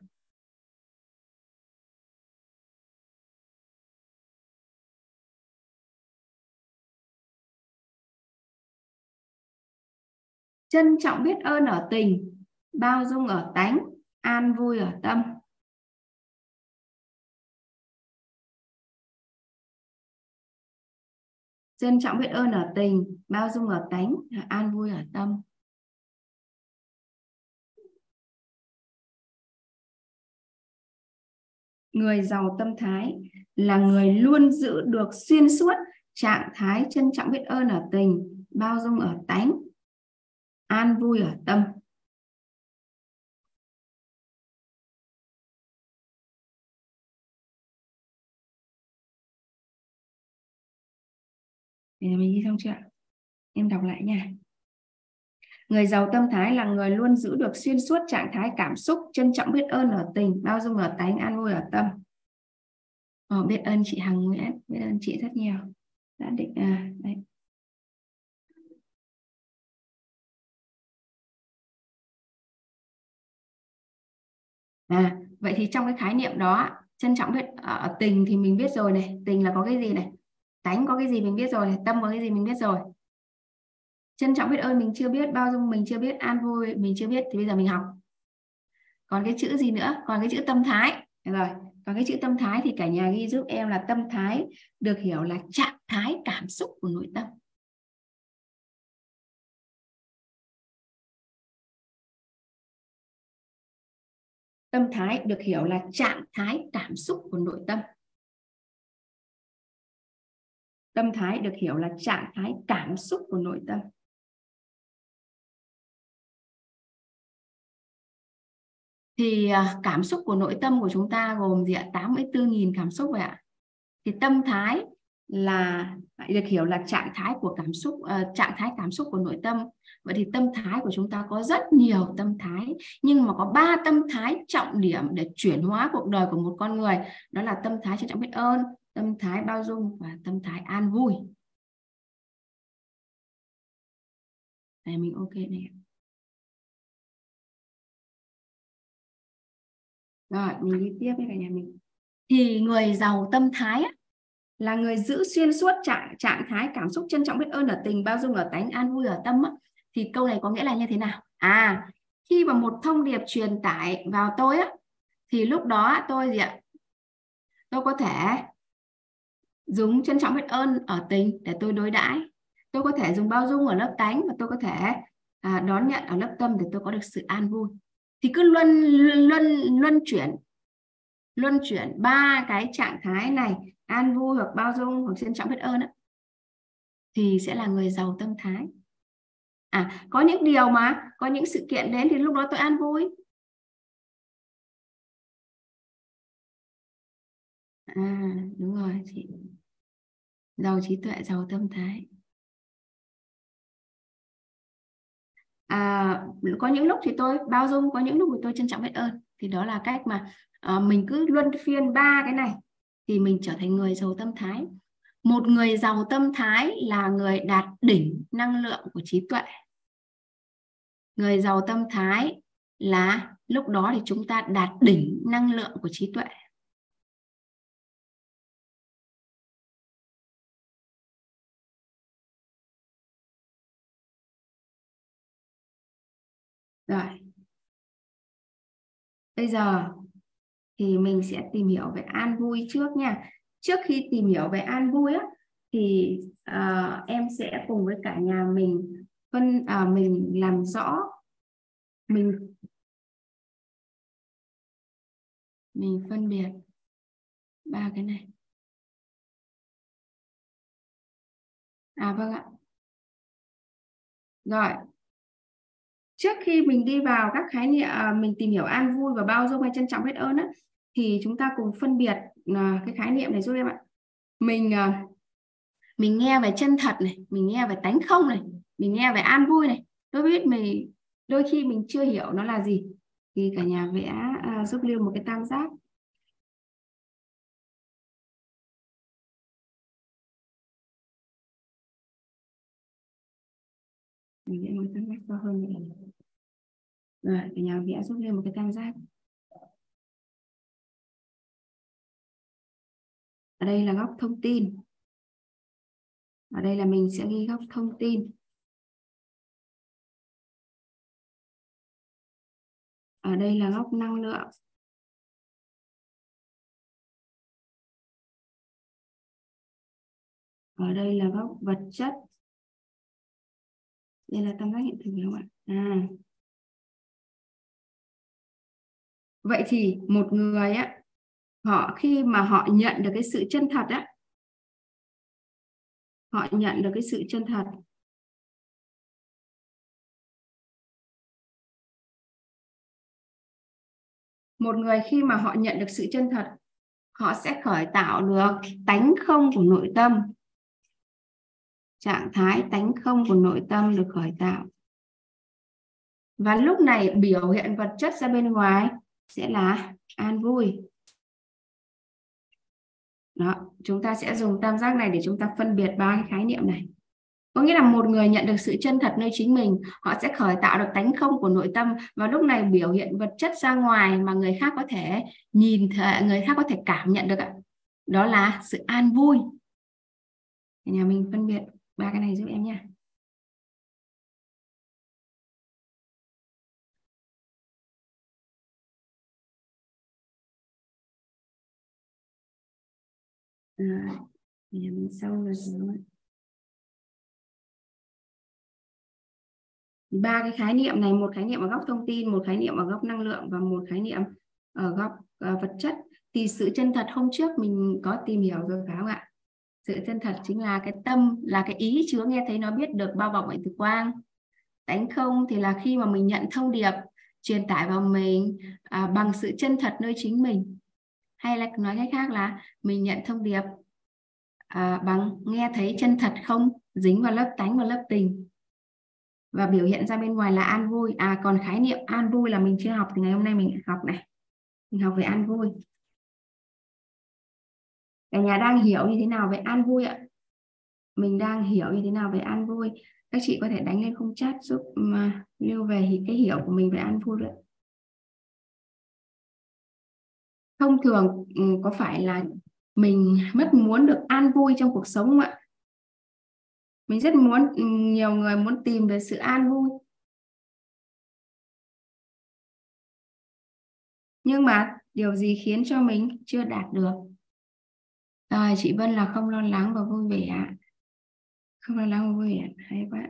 Trân trọng biết ơn ở tình, bao dung ở tánh, an vui ở tâm. Trân trọng biết ơn ở tình, bao dung ở tánh, an vui ở tâm. Người giàu tâm thái là người luôn giữ được xuyên suốt trạng thái trân trọng biết ơn ở tình, bao dung ở tánh, an vui ở tâm Để mình ghi xong chưa Em đọc lại nha người giàu tâm thái là người luôn giữ được xuyên suốt trạng thái cảm xúc trân trọng biết ơn ở tình bao dung ở tánh an vui ở tâm. Ờ, biết ơn chị Hằng Nguyễn biết ơn chị rất nhiều. Đã định à, đấy. À, vậy thì trong cái khái niệm đó trân trọng biết à, ở tình thì mình biết rồi này tình là có cái gì này tánh có cái gì mình biết rồi này tâm có cái gì mình biết rồi trân trọng biết ơn, mình chưa biết bao dung, mình chưa biết an vui, mình chưa biết thì bây giờ mình học. Còn cái chữ gì nữa? Còn cái chữ tâm thái. Rồi. Còn cái chữ tâm thái thì cả nhà ghi giúp em là tâm thái được hiểu là trạng thái cảm xúc của nội tâm. Tâm thái được hiểu là trạng thái cảm xúc của nội tâm. Tâm thái được hiểu là trạng thái cảm xúc của nội tâm. Thì à, cảm xúc của nội tâm của chúng ta gồm gì ạ? 84.000 cảm xúc vậy ạ. Thì tâm thái là à, được hiểu là trạng thái của cảm xúc uh, trạng thái cảm xúc của nội tâm. Vậy thì tâm thái của chúng ta có rất nhiều tâm thái nhưng mà có ba tâm thái trọng điểm để chuyển hóa cuộc đời của một con người. Đó là tâm thái trân trọng biết ơn tâm thái bao dung và tâm thái an vui. Này mình ok này rồi mình đi tiếp với cả nhà mình. Thì người giàu tâm thái á, là người giữ xuyên suốt trạng trạng thái cảm xúc trân trọng biết ơn ở tình bao dung ở tánh an vui ở tâm á, thì câu này có nghĩa là như thế nào? À khi mà một thông điệp truyền tải vào tôi á thì lúc đó tôi gì ạ? Tôi có thể dùng trân trọng biết ơn ở tình để tôi đối đãi. Tôi có thể dùng bao dung ở lớp tánh và tôi có thể à, đón nhận ở lớp tâm để tôi có được sự an vui thì cứ luân luân luân chuyển luân chuyển ba cái trạng thái này an vui hoặc bao dung hoặc trân trọng biết ơn đó, thì sẽ là người giàu tâm thái. À có những điều mà có những sự kiện đến thì lúc đó tôi an vui. À đúng rồi chị. Giàu trí tuệ giàu tâm thái. À, có những lúc thì tôi bao dung có những lúc thì tôi trân trọng biết ơn. Thì đó là cách mà à, mình cứ luân phiên ba cái này thì mình trở thành người giàu tâm thái. Một người giàu tâm thái là người đạt đỉnh năng lượng của trí tuệ. Người giàu tâm thái là lúc đó thì chúng ta đạt đỉnh năng lượng của trí tuệ. Rồi. Bây giờ thì mình sẽ tìm hiểu về an vui trước nha. Trước khi tìm hiểu về an vui á thì uh, em sẽ cùng với cả nhà mình phân uh, mình làm rõ. Mình mình phân biệt ba cái này. À vâng ạ. Rồi trước khi mình đi vào các khái niệm à, mình tìm hiểu an vui và bao dung hay trân trọng biết ơn á, thì chúng ta cùng phân biệt à, cái khái niệm này giúp em ạ. Mình à, mình nghe về chân thật này mình nghe về tánh không này mình nghe về an vui này. Tôi biết mình đôi khi mình chưa hiểu nó là gì thì cả nhà vẽ giúp lưu một cái tam giác. Mình vẽ một tam giác to hơn nữa rồi, cả nhà vẽ giúp lên một cái tam giác. Ở đây là góc thông tin. Ở đây là mình sẽ ghi góc thông tin. Ở đây là góc năng lượng. Ở đây là góc vật chất. Đây là tam giác hiện thực đúng không ạ? À. vậy thì một người á, họ khi mà họ nhận được cái sự chân thật á, họ nhận được cái sự chân thật. Một người khi mà họ nhận được sự chân thật, họ sẽ khởi tạo được tánh không của nội tâm. Trạng thái tánh không của nội tâm được khởi tạo. Và lúc này biểu hiện vật chất ra bên ngoài sẽ là an vui. Đó chúng ta sẽ dùng tam giác này để chúng ta phân biệt ba cái khái niệm này. Có nghĩa là một người nhận được sự chân thật nơi chính mình họ sẽ khởi tạo được tánh không của nội tâm và lúc này biểu hiện vật chất ra ngoài mà người khác có thể nhìn thấy, người khác có thể cảm nhận được ạ. Đó là sự an vui. Nhà mình phân biệt ba cái này giúp em nha. À, nhà mình xong rồi ba cái khái niệm này một khái niệm ở góc thông tin một khái niệm ở góc năng lượng và một khái niệm ở góc uh, vật chất. Thì sự chân thật hôm trước mình có tìm hiểu rồi phải không ạ? Sự chân thật chính là cái tâm là cái ý chứa nghe thấy nó biết được bao bọc bởi từ quang. Tánh không thì là khi mà mình nhận thông điệp truyền tải vào mình à, bằng sự chân thật nơi chính mình hay là nói cách khác là mình nhận thông điệp à, bằng nghe thấy chân thật không? Dính vào lớp tánh và lớp tình. Và biểu hiện ra bên ngoài là an vui. À còn khái niệm an vui là mình chưa học thì ngày hôm nay mình học này. Mình học về an vui. Cả nhà đang hiểu như thế nào về an vui ạ? Mình đang hiểu như thế nào về an vui? Các chị có thể đánh lên khung chat giúp mà lưu về cái hiểu của mình về an vui đấy thông thường ừ, có phải là mình rất muốn được an vui trong cuộc sống không ạ? Mình rất muốn ừ, nhiều người muốn tìm về sự an vui. Nhưng mà điều gì khiến cho mình chưa đạt được? Rồi chị Vân là không lo lắng và vui vẻ không lo lắng và vui vẻ hay quá.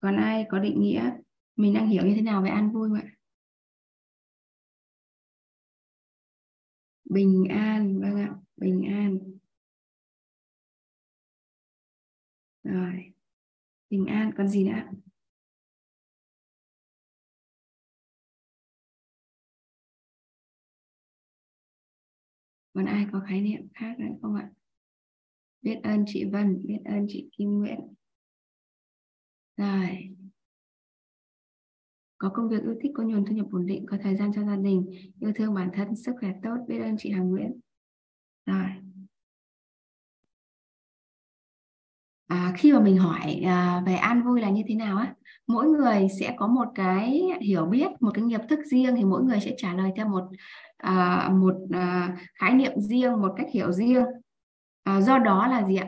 Còn ai có định nghĩa mình đang hiểu như thế nào về an vui không ạ? Bình an vâng ạ, bình an. Rồi, bình an, còn gì nữa? Còn ai có khái niệm khác nữa không ạ? Biết ơn chị Vân, biết ơn chị Kim Nguyễn. Rồi có công việc yêu thích có nguồn thu nhập ổn định có thời gian cho gia đình yêu thương bản thân sức khỏe tốt biết ơn chị Hằng Nguyễn. Rồi. À, khi mà mình hỏi à, về an vui là như thế nào á mỗi người sẽ có một cái hiểu biết một cái nghiệp thức riêng thì mỗi người sẽ trả lời theo một à, một à, khái niệm riêng một cách hiểu riêng. À, do đó là gì ạ?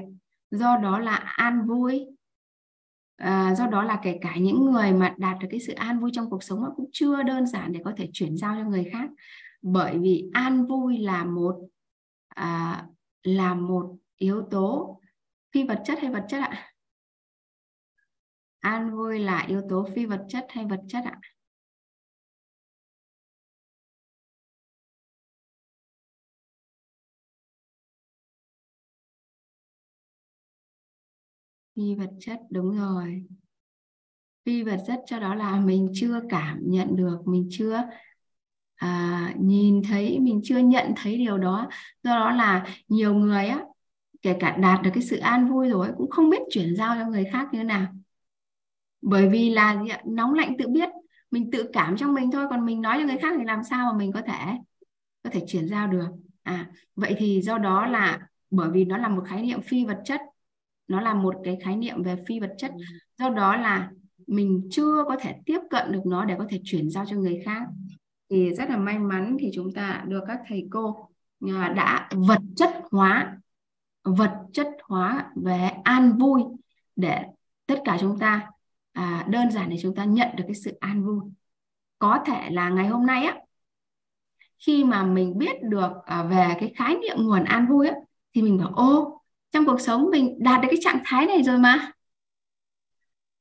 Do đó là an vui à, do đó là kể cả những người mà đạt được cái sự an vui trong cuộc sống cũng chưa đơn giản để có thể chuyển giao cho người khác. Bởi vì an vui là một à, là một yếu tố phi vật chất hay vật chất ạ? An vui là yếu tố phi vật chất hay vật chất ạ? Phi vật chất đúng rồi. Phi vật chất cho đó là mình chưa cảm nhận được mình chưa à, nhìn thấy mình chưa nhận thấy điều đó. Do đó là nhiều người á kể cả đạt được cái sự an vui rồi cũng không biết chuyển giao cho người khác như thế nào. Bởi vì là nóng lạnh tự biết mình tự cảm trong mình thôi còn mình nói cho người khác thì làm sao mà mình có thể có thể chuyển giao được. À vậy thì do đó là bởi vì nó là một khái niệm phi vật chất nó là một cái khái niệm về phi vật chất. Do đó là mình chưa có thể tiếp cận được nó để có thể chuyển giao cho người khác. Thì rất là may mắn thì chúng ta được các thầy cô à, đã vật chất hóa vật chất hóa về an vui để tất cả chúng ta à, đơn giản để chúng ta nhận được cái sự an vui. Có thể là ngày hôm nay á khi mà mình biết được à, về cái khái niệm nguồn an vui á thì mình bảo ô trong cuộc sống mình đạt được cái trạng thái này rồi mà.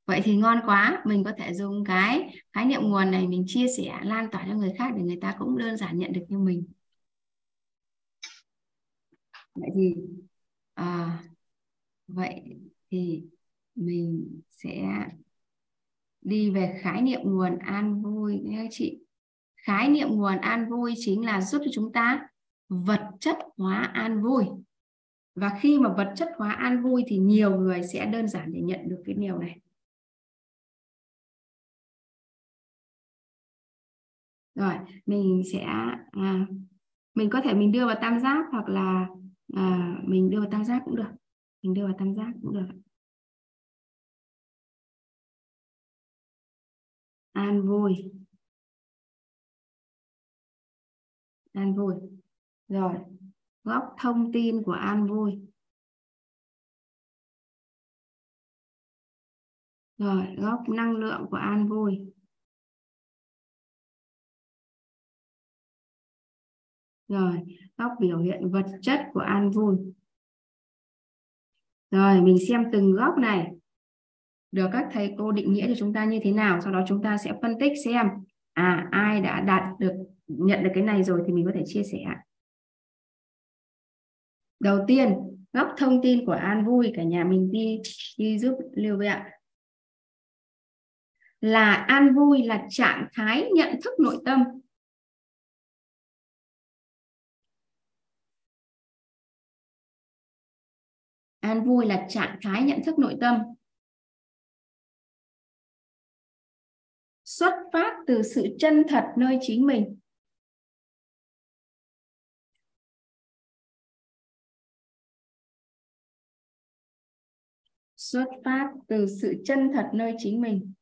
Vậy thì ngon quá mình có thể dùng cái khái niệm nguồn này mình chia sẻ lan tỏa cho người khác để người ta cũng đơn giản nhận được như mình. Vậy thì à, vậy thì mình sẽ đi về khái niệm nguồn an vui các chị. Khái niệm nguồn an vui chính là giúp cho chúng ta vật chất hóa an vui và khi mà vật chất hóa an vui thì nhiều người sẽ đơn giản để nhận được cái điều này. Rồi mình sẽ à, mình có thể mình đưa vào tam giác hoặc là à, mình đưa vào tam giác cũng được. Mình đưa vào tam giác cũng được. An vui. An vui. Rồi góc thông tin của an vui. Rồi góc năng lượng của an vui. Rồi góc biểu hiện vật chất của an vui. Rồi, mình xem từng góc này. Được các thầy cô định nghĩa cho chúng ta như thế nào, sau đó chúng ta sẽ phân tích xem. À ai đã đạt được, nhận được cái này rồi thì mình có thể chia sẻ đầu tiên, góc thông tin của an vui, cả nhà mình đi đi giúp lưu với ạ. Là an vui là trạng thái nhận thức nội tâm. An vui là trạng thái nhận thức nội tâm. Xuất phát từ sự chân thật nơi chính mình. Xuất phát từ sự chân thật nơi chính mình.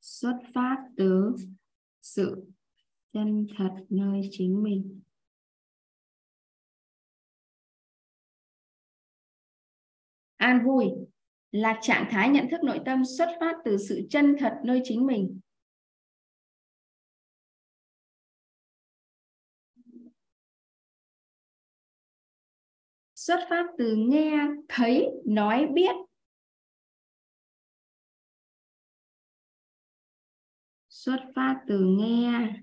Xuất phát từ sự chân thật nơi chính mình. An vui là trạng thái nhận thức nội tâm xuất phát từ sự chân thật nơi chính mình. Xuất phát từ nghe, thấy, nói, biết. Xuất phát từ nghe,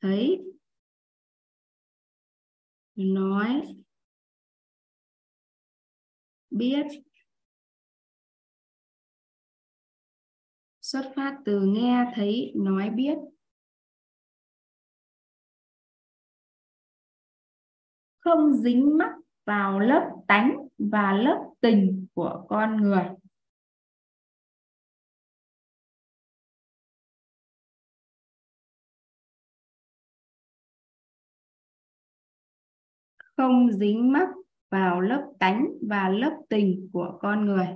thấy, nói, biết. Xuất phát từ nghe, thấy, nói, biết. Không dính mắc vào lớp tánh và lớp tình của con người. Không dính mắc vào lớp tánh và lớp tình của con người.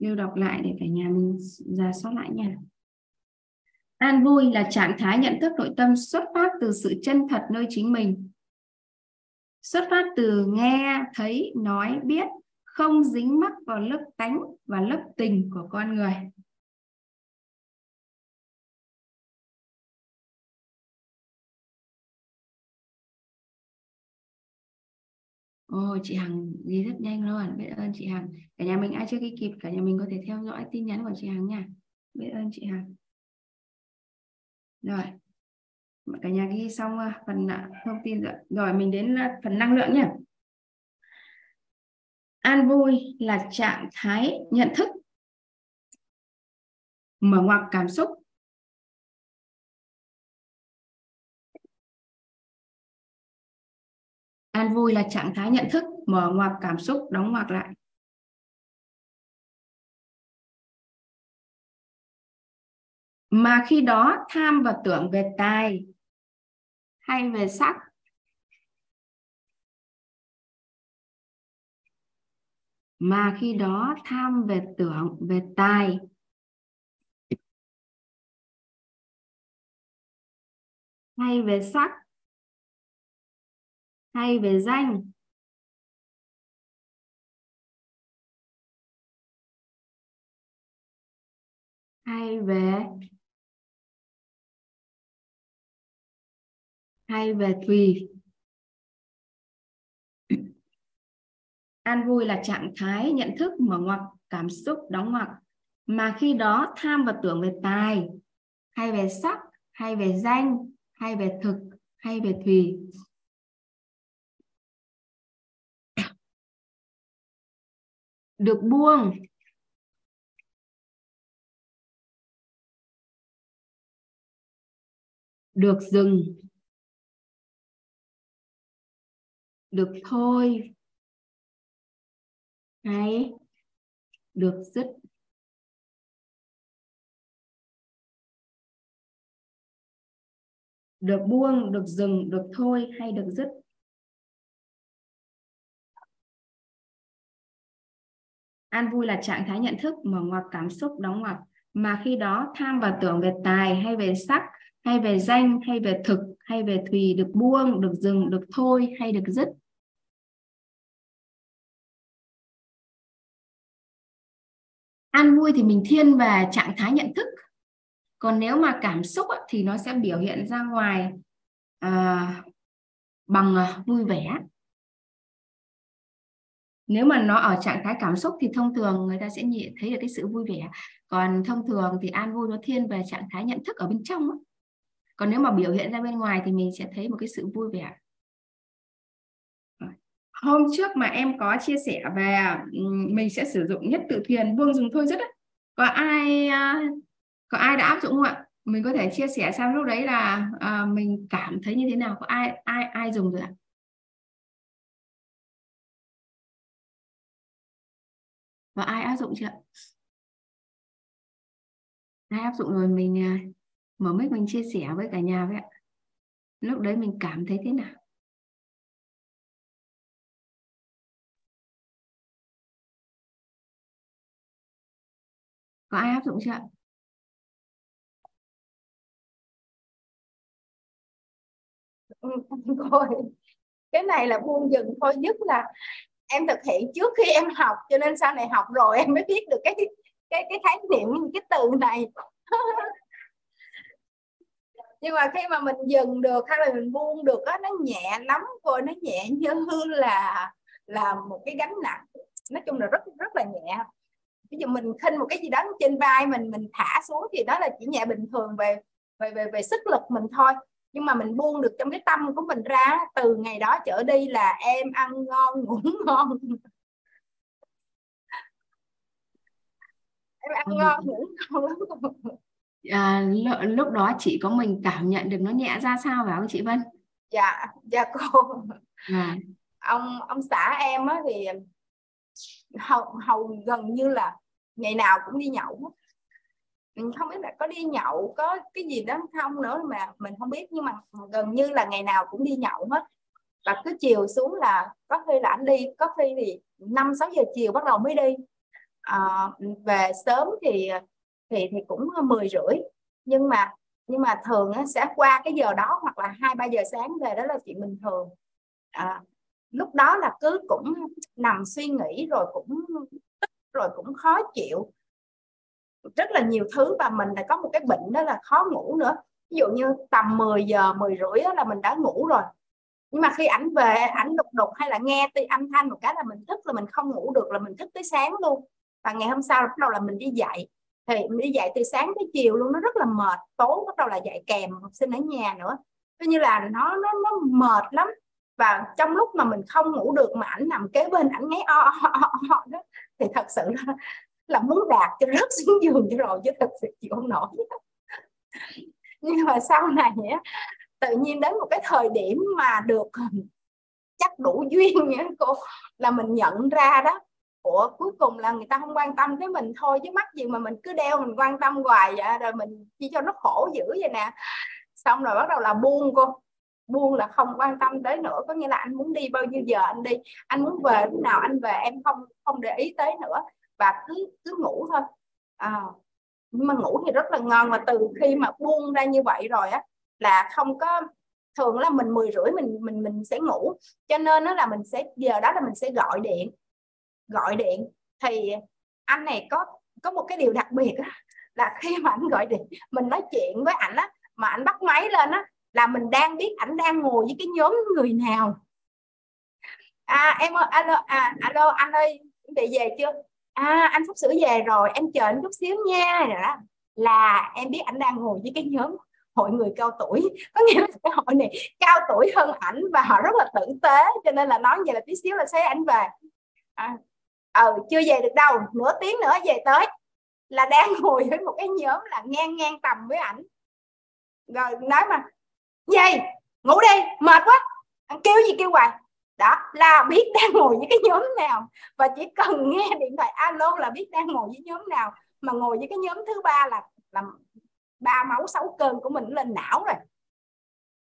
Lưu đọc lại để cả nhà mình ra soát lại nha. An vui là trạng thái nhận thức nội tâm xuất phát từ sự chân thật nơi chính mình xuất phát từ nghe thấy nói biết không dính mắc vào lớp tánh và lớp tình của con người Ồ, chị Hằng ghi rất nhanh luôn. Biết ơn chị Hằng. Cả nhà mình ai chưa ghi kịp, cả nhà mình có thể theo dõi tin nhắn của chị Hằng nha. Biết ơn chị Hằng. Rồi. Cả nhà ghi xong à, phần à, thông tin rồi. Rồi mình đến à, phần năng lượng nhé. An vui là trạng thái nhận thức mở ngoặc cảm xúc An vui là trạng thái nhận thức, mở ngoặc cảm xúc, đóng ngoặc lại. Mà khi đó tham và tưởng về tài hay về sắc mà khi đó tham về tưởng, về tài. Hay về sắc hay về danh? Hay về hay về tùy. An vui là trạng thái, nhận thức, mở ngoặc, cảm xúc, đóng ngoặc. Mà khi đó, tham và tưởng về tài. Hay về sắc, hay về danh, hay về thực, hay về thùy. Được buông. Được dừng. Được thôi. Hay. Được dứt được buông, được dừng, được thôi hay được dứt an vui là trạng thái nhận thức, mở ngoặc cảm xúc, đóng ngoặc. Mà khi đó, tham và tưởng về tài hay về sắc, hay về danh, hay về thực, hay về thùy, được buông, được dừng, được thôi hay được dứt an vui thì mình thiên về trạng thái nhận thức. Còn nếu mà cảm xúc thì nó sẽ biểu hiện ra ngoài à, bằng à, vui vẻ. Nếu mà nó ở trạng thái cảm xúc thì thông thường người ta sẽ nhìn thấy được cái sự vui vẻ. Còn thông thường thì an vui nó thiên về trạng thái nhận thức ở bên trong còn nếu mà biểu hiện ra bên ngoài thì mình sẽ thấy một cái sự vui vẻ hôm trước mà em có chia sẻ về mình sẽ sử dụng nhất tự thiền buông dùng thôi rất đấy có ai có ai đã áp dụng không ạ? Mình có thể chia sẻ sang lúc đấy là à, mình cảm thấy như thế nào có ai ai ai dùng rồi ạ? Và ai áp dụng chưa? Ai áp dụng rồi mình à, mở mic mình chia sẻ với cả nhà với ạ. Lúc đấy mình cảm thấy thế nào? Có ai áp dụng chưa ừ, thôi. Cái này là buông dừng thôi, nhất là em thực hiện trước khi em học, cho nên sau này học rồi em mới biết được cái cái cái khái niệm, cái từ này. Nhưng mà khi mà mình dừng được hay là mình buông được á, nó nhẹ lắm rồi nó nhẹ như là là một cái gánh nặng. Nói chung là rất rất là nhẹ ví dụ mình khinh một cái gì đó trên vai mình mình thả xuống thì đó là chỉ nhẹ bình thường về về về về sức lực mình thôi nhưng mà mình buông được trong cái tâm của mình ra từ ngày đó trở đi là em ăn ngon ngủ ngon em ăn ngon ngủ ngon lắm à, lúc đó chị có mình cảm nhận được nó nhẹ ra sao phải không chị Vân? Dạ, dạ cô. À. Ông ông xã em á thì hầu, hầu gần như là ngày nào cũng đi nhậu mình không biết là có đi nhậu có cái gì đó không nữa mà mình không biết nhưng mà gần như là ngày nào cũng đi nhậu hết. Và cứ chiều xuống là có khi là anh đi có khi thì năm sáu giờ chiều bắt đầu mới đi. À, về sớm thì thì thì cũng 10 rưỡi. Nhưng mà nhưng mà thường sẽ qua cái giờ đó hoặc là hai ba giờ sáng về đó là chuyện bình thường. À, lúc đó là cứ cũng nằm suy nghĩ rồi cũng rồi cũng khó chịu. Rất là nhiều thứ và mình lại có một cái bệnh đó là khó ngủ nữa. Ví dụ như tầm 10 giờ 10 rưỡi là mình đã ngủ rồi. Nhưng mà khi ảnh về, ảnh đục đục hay là nghe tiếng âm thanh một cái là mình thức là mình không ngủ được, là mình thức tới sáng luôn. Và ngày hôm sau bắt đầu là mình đi dạy thì mình đi dạy từ sáng tới chiều luôn, nó rất là mệt. Tối bắt đầu là dạy kèm học sinh ở nhà nữa. Coi như là nó nó nó mệt lắm và trong lúc mà mình không ngủ được mà ảnh nằm kế bên ảnh ngáy o, o, o, o đó thì thật sự là, là muốn đạt cho rớt xuống giường cho rồi chứ thật sự chịu không nổi. Nhưng mà sau này á tự nhiên đến một cái thời điểm mà được chắc đủ duyên nhé cô là mình nhận ra đó của cuối cùng là người ta không quan tâm tới mình thôi chứ mắc gì mà mình cứ đeo mình quan tâm hoài vậy rồi mình chỉ cho nó khổ dữ vậy nè. Xong rồi bắt đầu là buông cô buông là không quan tâm tới nữa. Có nghĩa là anh muốn đi bao nhiêu giờ anh đi. Anh muốn về lúc nào anh về em không không để ý tới nữa. Và cứ cứ ngủ thôi. À, nhưng mà ngủ thì rất là ngon. Và từ khi mà buông ra như vậy rồi á là không có thường là mình mười rưỡi mình mình mình sẽ ngủ. Cho nên nó là mình sẽ giờ đó là mình sẽ gọi điện. Gọi điện. Thì anh này có có một cái điều đặc biệt á, là khi mà anh gọi điện mình nói chuyện với ảnh á mà anh bắt máy lên á là mình đang biết ảnh đang ngồi với cái nhóm người nào. À em ơi alo à alo anh ơi bị về chưa? À anh sắp sửa về rồi em chờ anh chút xíu nha. Rồi đó là em biết ảnh đang ngồi với cái nhóm hội người cao tuổi. Có nghĩa là cái hội này cao tuổi hơn ảnh và họ rất là tử tế cho nên là nói vậy là tí xíu là sẽ ảnh về. À, ờ chưa về được đâu nửa tiếng nữa về tới. Là đang ngồi với một cái nhóm là ngang ngang tầm với ảnh. Rồi nói mà dây ngủ đi, mệt quá. Kêu gì kêu hoài? Đó, là biết đang ngồi với cái nhóm nào. Và chỉ cần nghe điện thoại alo là biết đang ngồi với nhóm nào. Mà ngồi với cái nhóm thứ ba là là ba máu sáu cơn của mình lên não rồi.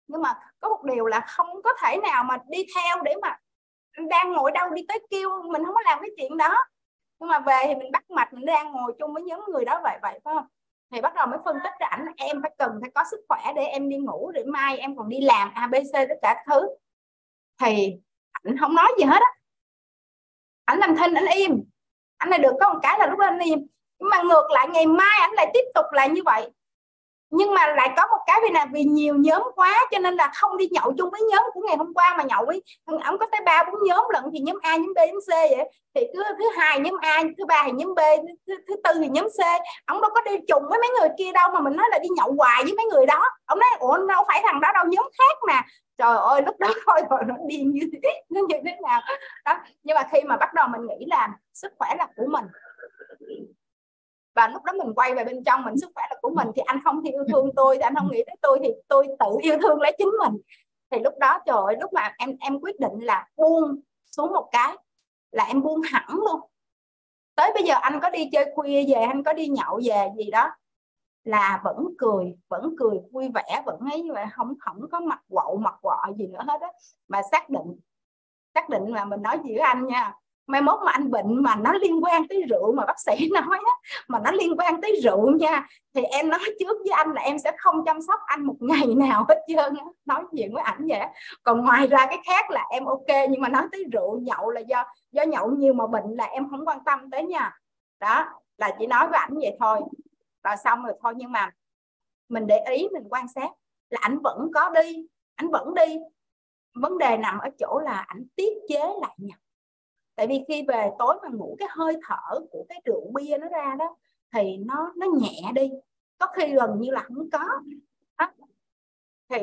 Nhưng mà có một điều là không có thể nào mà đi theo để mà đang ngồi đâu đi tới kêu, mình không có làm cái chuyện đó. Nhưng mà về thì mình bắt mạch, mình đang ngồi chung với nhóm người đó vậy vậy phải không? Thì bắt đầu mới phân tích ra ảnh em phải cần phải có sức khỏe để em đi ngủ, để mai em còn đi làm abc tất cả thứ. Thì ảnh không nói gì hết á. Ảnh làm thinh, ảnh im. Ảnh này được có một cái là lúc đó anh im. Nhưng mà ngược lại, ngày mai ảnh lại tiếp tục lại như vậy nhưng mà lại có một cái vì là vì nhiều nhóm quá cho nên là không đi nhậu chung với nhóm của ngày hôm qua mà nhậu với ông có tới ba bốn nhóm lận thì nhóm A nhóm B nhóm C vậy. Thì thứ thứ hai nhóm A thứ ba thì nhóm B thứ, thứ tư thì nhóm C. Ông đâu có đi chung với mấy người kia đâu mà mình nói là đi nhậu hoài với mấy người đó. Ông nói ủa đâu phải thằng đó đâu nhóm khác mà. Trời ơi lúc đó thôi rồi nó điên như thế nó như thế nào. Đó nhưng mà khi mà bắt đầu mình nghĩ là sức khỏe là của mình và lúc đó mình quay về bên trong mình, sức khỏe là của mình. Thì anh không yêu thương tôi, thì anh không nghĩ tới tôi, thì tôi tự yêu thương lấy chính mình. Thì lúc đó, trời ơi, lúc mà em em quyết định là buông xuống một cái là em buông hẳn luôn. Tới bây giờ anh có đi chơi khuya về, anh có đi nhậu về gì đó, là vẫn cười vẫn cười vui vẻ, vẫn ấy như vậy. Không không có mặt quậu, mặt quọ gì nữa hết á. Mà xác định xác định là mình nói gì với anh nha mai mốt mà anh bệnh mà nó liên quan tới rượu mà bác sĩ nói á, mà nó liên quan tới rượu nha thì em nói trước với anh là em sẽ không chăm sóc anh một ngày nào hết trơn á. nói chuyện với ảnh vậy còn ngoài ra cái khác là em ok nhưng mà nói tới rượu nhậu là do do nhậu nhiều mà bệnh là em không quan tâm tới nha. Đó là chỉ nói với ảnh vậy thôi. Rồi xong rồi thôi nhưng mà mình để ý mình quan sát là ảnh vẫn có đi ảnh vẫn đi. Vấn đề nằm ở chỗ là ảnh tiết chế lại nhậu tại vì khi về tối mà ngủ cái hơi thở của cái rượu bia nó ra đó, thì nó nó nhẹ đi. Có khi gần như là không có. Đó. thì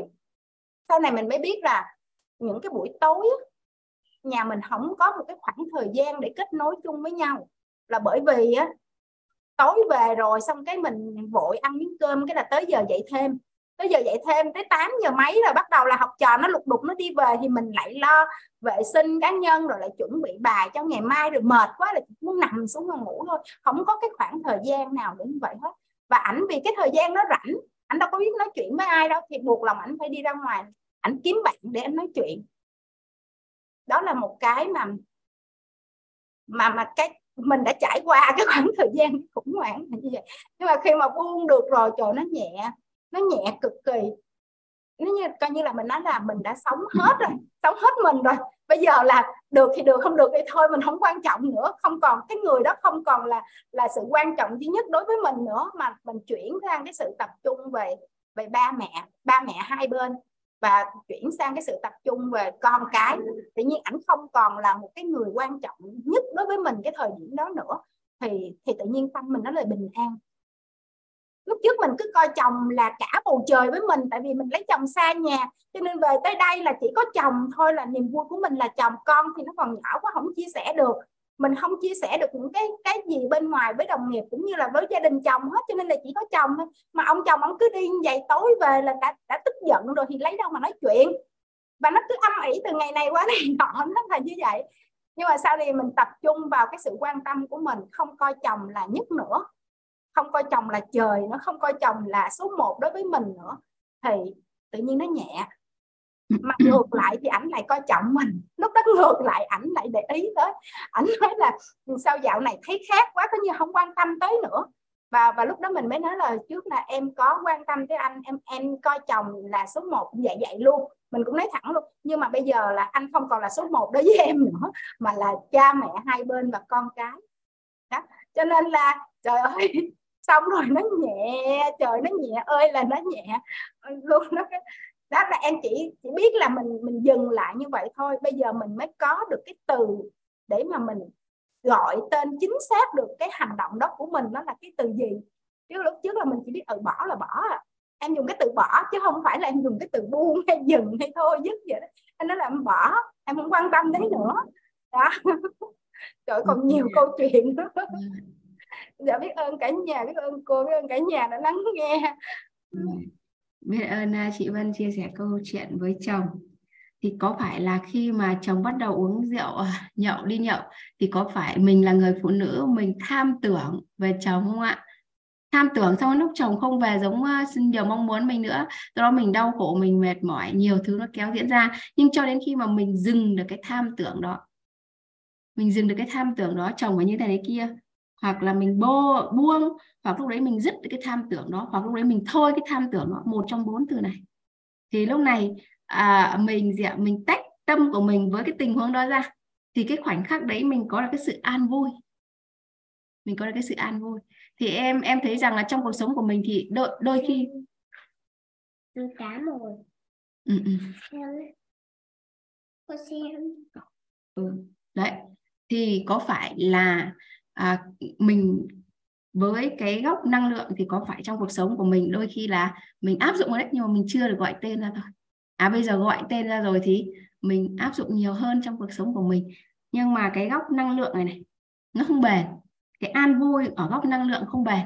sau này mình mới biết là những cái buổi tối nhà mình không có một cái khoảng thời gian để kết nối chung với nhau. Là bởi vì á, tối về rồi xong cái mình vội ăn miếng cơm, cái là tới giờ dậy thêm tới giờ dậy thêm tới 8 giờ mấy rồi bắt đầu là học trò nó lục đục, nó đi về thì mình lại lo vệ sinh cá nhân rồi lại chuẩn bị bài cho ngày mai, rồi mệt quá là muốn nằm xuống mà ngủ thôi. Không có cái khoảng thời gian nào để như vậy hết. Và ảnh vì cái thời gian nó rảnh, ảnh đâu có biết nói chuyện với ai đâu, thì buộc lòng ảnh phải đi ra ngoài, ảnh kiếm bạn để anh nói chuyện. Đó là một cái mà mà mà cái, mình đã trải qua cái khoảng thời gian khủng hoảng như vậy. Nhưng mà khi mà buông được rồi, trời nó nhẹ nó nhẹ cực kỳ. Nếu như, coi như là mình nói là mình đã sống hết rồi, sống hết mình rồi. Bây giờ là được thì được, không được thì thôi, mình không quan trọng nữa. Không còn, cái người đó không còn là là sự quan trọng duy nhất đối với mình nữa, mà mình chuyển sang cái sự tập trung về về ba mẹ ba mẹ hai bên và chuyển sang cái sự tập trung về con cái. Tự nhiên ảnh không còn là một cái người quan trọng nhất đối với mình cái thời điểm đó nữa. Thì thì tự nhiên tâm mình nó lại bình an lúc trước mình cứ coi chồng là cả bầu trời với mình tại vì mình lấy chồng xa nhà cho nên về tới đây là chỉ có chồng thôi là niềm vui của mình là chồng con thì nó còn nhỏ quá không chia sẻ được. Mình không chia sẻ được những cái cái gì bên ngoài với đồng nghiệp cũng như là với gia đình chồng hết cho nên là chỉ có chồng thôi. Mà ông chồng ông cứ đi như vậy tối về là đã, đã tức giận rồi thì lấy đâu mà nói chuyện. Và nó cứ âm ỉ từ ngày này qua ngày nọ nó là như vậy. Nhưng mà sau này mình tập trung vào cái sự quan tâm của mình không coi chồng là nhất nữa không coi chồng là trời nó không coi chồng là số 1 đối với mình nữa thì tự nhiên nó nhẹ. Mà ngược lại thì ảnh lại coi trọng mình. Lúc đó ngược lại ảnh lại để ý tới. Ảnh nói là sao dạo này thấy khác quá có như không quan tâm tới nữa. Và và lúc đó mình mới nói là trước là em có quan tâm tới anh em em coi chồng là số 1 vậy vậy luôn. Mình cũng nói thẳng luôn. Nhưng mà bây giờ là anh không còn là số 1 đối với em nữa mà là cha mẹ hai bên và con cái. Đó. Cho nên là trời ơi xong rồi nó nhẹ trời nó nhẹ ơi là nó nhẹ. Luôn nó đó là em chỉ chỉ biết là mình mình dừng lại như vậy thôi. Bây giờ mình mới có được cái từ để mà mình gọi tên chính xác được cái hành động đó của mình nó là cái từ gì. Chứ lúc trước là mình chỉ biết ừ bỏ là bỏ à. Em dùng cái từ bỏ chứ không phải là em dùng cái từ buông hay dừng hay thôi dứt vậy đó. Anh nói là em bỏ em không quan tâm đến nữa. Đó. Trời còn nhiều câu chuyện. Đó dạ biết ơn cả nhà, biết ơn cô, biết ơn cả nhà đã lắng nghe. Ừ. Biết ơn à, chị Vân chia sẻ câu chuyện với chồng. Thì có phải là khi mà chồng bắt đầu uống rượu à, nhậu, đi nhậu, thì có phải mình là người phụ nữ, mình tham tưởng về chồng không ạ? Tham tưởng xong lúc chồng không về giống à, nhiều mong muốn mình nữa, do đó mình đau khổ, mình mệt mỏi, nhiều thứ nó kéo diễn ra. Nhưng cho đến khi mà mình dừng được cái tham tưởng đó, mình dừng được cái tham tưởng đó, chồng và như thế này kia hoặc là mình bô buông hoặc lúc đấy mình dứt cái tham tưởng đó hoặc lúc đấy mình thôi cái tham tưởng đó một trong bốn từ này. Thì lúc này à, mình gì ạ? Mình tách tâm của mình với cái tình huống đó ra. Thì cái khoảnh khắc đấy mình có được cái sự an vui. Mình có được cái sự an vui. Thì em em thấy rằng là trong cuộc sống của mình thì đôi đôi khi cá rồi ừ, ừ. ừ. đấy. Thì có phải là à, mình với cái góc năng lượng thì có phải trong cuộc sống của mình đôi khi là mình áp dụng đấy nhưng mà mình chưa được gọi tên ra thôi. À bây giờ gọi tên ra rồi thì mình áp dụng nhiều hơn trong cuộc sống của mình. Nhưng mà cái góc năng lượng này này nó không bền. Cái an vui ở góc năng lượng không bền.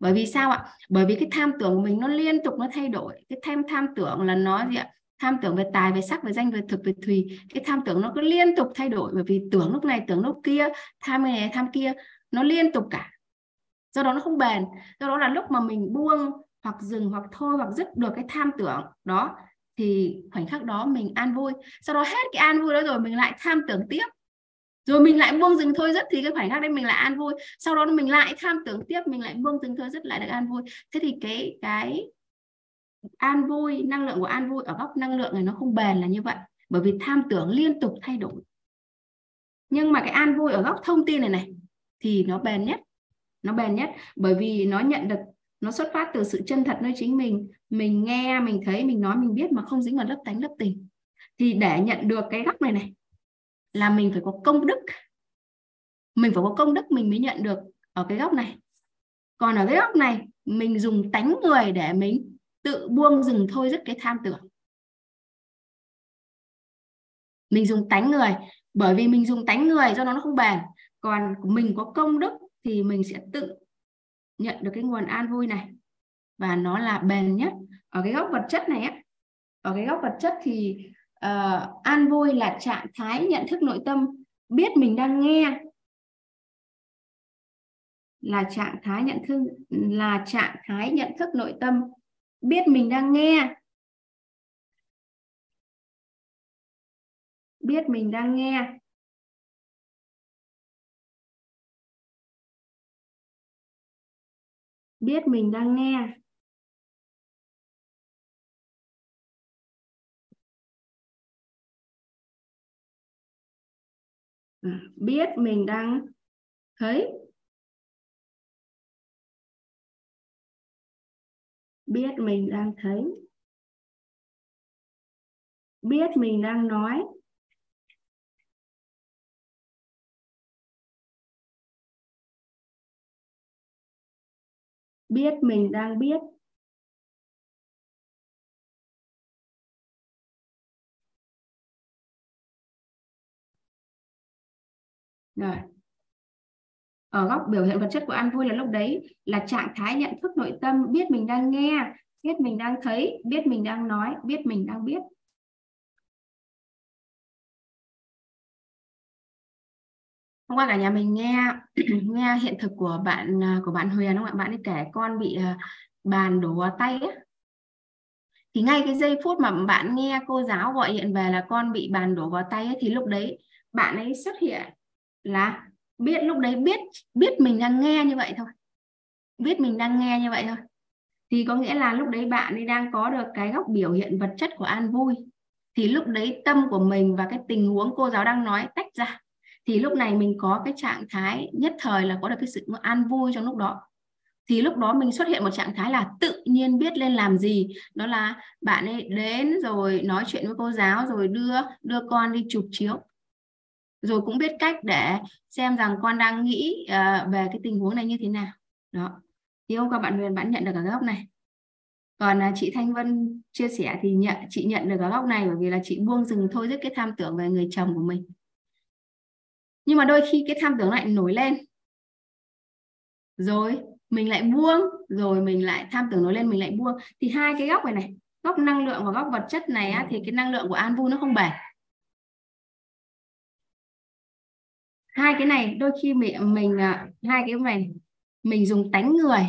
Bởi vì sao ạ? Bởi vì cái tham tưởng của mình nó liên tục nó thay đổi. Cái tham tham tưởng là nó gì ạ? Tham tưởng về tài, về sắc, về danh, về thực, về thùy. Cái tham tưởng nó cứ liên tục thay đổi, bởi vì tưởng lúc này, tưởng lúc kia, tham này, tham kia, nó liên tục cả. Do đó nó không bền. Do đó là lúc mà mình buông, hoặc dừng, hoặc thôi hoặc dứt được cái tham tưởng đó, thì khoảnh khắc đó mình an vui. Sau đó hết cái an vui đó rồi, mình lại tham tưởng tiếp. Rồi mình lại buông dừng thôi, dứt thì cái khoảnh khắc đấy mình lại an vui. Sau đó mình lại tham tưởng tiếp, mình lại buông dừng thôi, dứt lại được an vui. Thế thì cái cái an vui, năng lượng của an vui ở góc năng lượng này nó không bền là như vậy. Bởi vì tham tưởng liên tục thay đổi. Nhưng mà cái an vui ở góc thông tin này này, thì nó bền nhất. Nó bền nhất. Bởi vì nó nhận được, nó xuất phát từ sự chân thật nơi chính mình. Mình nghe, mình thấy, mình nói, mình biết mà không dính vào lớp tánh, lớp tình. Thì để nhận được cái góc này này, là mình phải có công đức. Mình phải có công đức mình mới nhận được ở cái góc này. Còn ở cái góc này, mình dùng tánh người để mình tự buông dừng thôi rất cái tham tưởng. Mình dùng tánh người bởi vì mình dùng tánh người do nó nó không bền. Còn mình có công đức thì mình sẽ tự nhận được cái nguồn an vui này. Và nó là bền nhất. Ở cái góc vật chất này á ở cái góc vật chất thì uh, an vui là trạng thái nhận thức nội tâm biết mình đang nghe. Là trạng thái nhận thức là trạng thái nhận thức nội tâm biết mình đang nghe. Biết mình đang nghe. Biết mình đang nghe. À, biết mình đang thấy. Biết mình đang thấy biết mình đang nói. Biết mình đang biết. Rồi ở góc biểu hiện vật chất của an vui là lúc đấy là trạng thái nhận thức nội tâm biết mình đang nghe biết mình đang thấy biết mình đang nói biết mình đang biết hôm qua cả nhà mình nghe nghe hiện thực của bạn à, của bạn Huyền không ạ bạn ấy kể con bị à, bàn đổ vào tay ấy. thì ngay cái giây phút mà bạn nghe cô giáo gọi điện về là con bị bàn đổ vào tay ấy, thì lúc đấy bạn ấy xuất hiện là biết, lúc đấy biết biết mình đang nghe như vậy thôi. Biết mình đang nghe như vậy thôi. Thì có nghĩa là lúc đấy bạn ấy đang có được cái góc biểu hiện vật chất của an vui. Thì lúc đấy tâm của mình và cái tình huống cô giáo đang nói tách ra. Thì lúc này mình có cái trạng thái nhất thời là có được cái sự an vui trong lúc đó. Thì lúc đó mình xuất hiện một trạng thái là tự nhiên biết lên làm gì. Đó là bạn ấy đến rồi nói chuyện với cô giáo rồi đưa đưa con đi chụp chiếu rồi cũng biết cách để xem rằng con đang nghĩ uh, về cái tình huống này như thế nào. Đó. Thì hôm qua bạn Huyền bạn nhận được ở góc này. Còn uh, chị Thanh Vân chia sẻ thì nhận chị nhận được ở góc này bởi vì là chị buông dừng thôi dứt cái tham tưởng về người chồng của mình. Nhưng mà đôi khi cái tham tưởng lại nổi lên. Rồi mình lại buông rồi mình lại tham tưởng nổi lên mình lại buông. Thì hai cái góc này này góc năng lượng và góc vật chất này á, thì cái năng lượng của an vui nó không bền. Hai cái này, đôi khi mình mình hai cái này, mình dùng tánh người.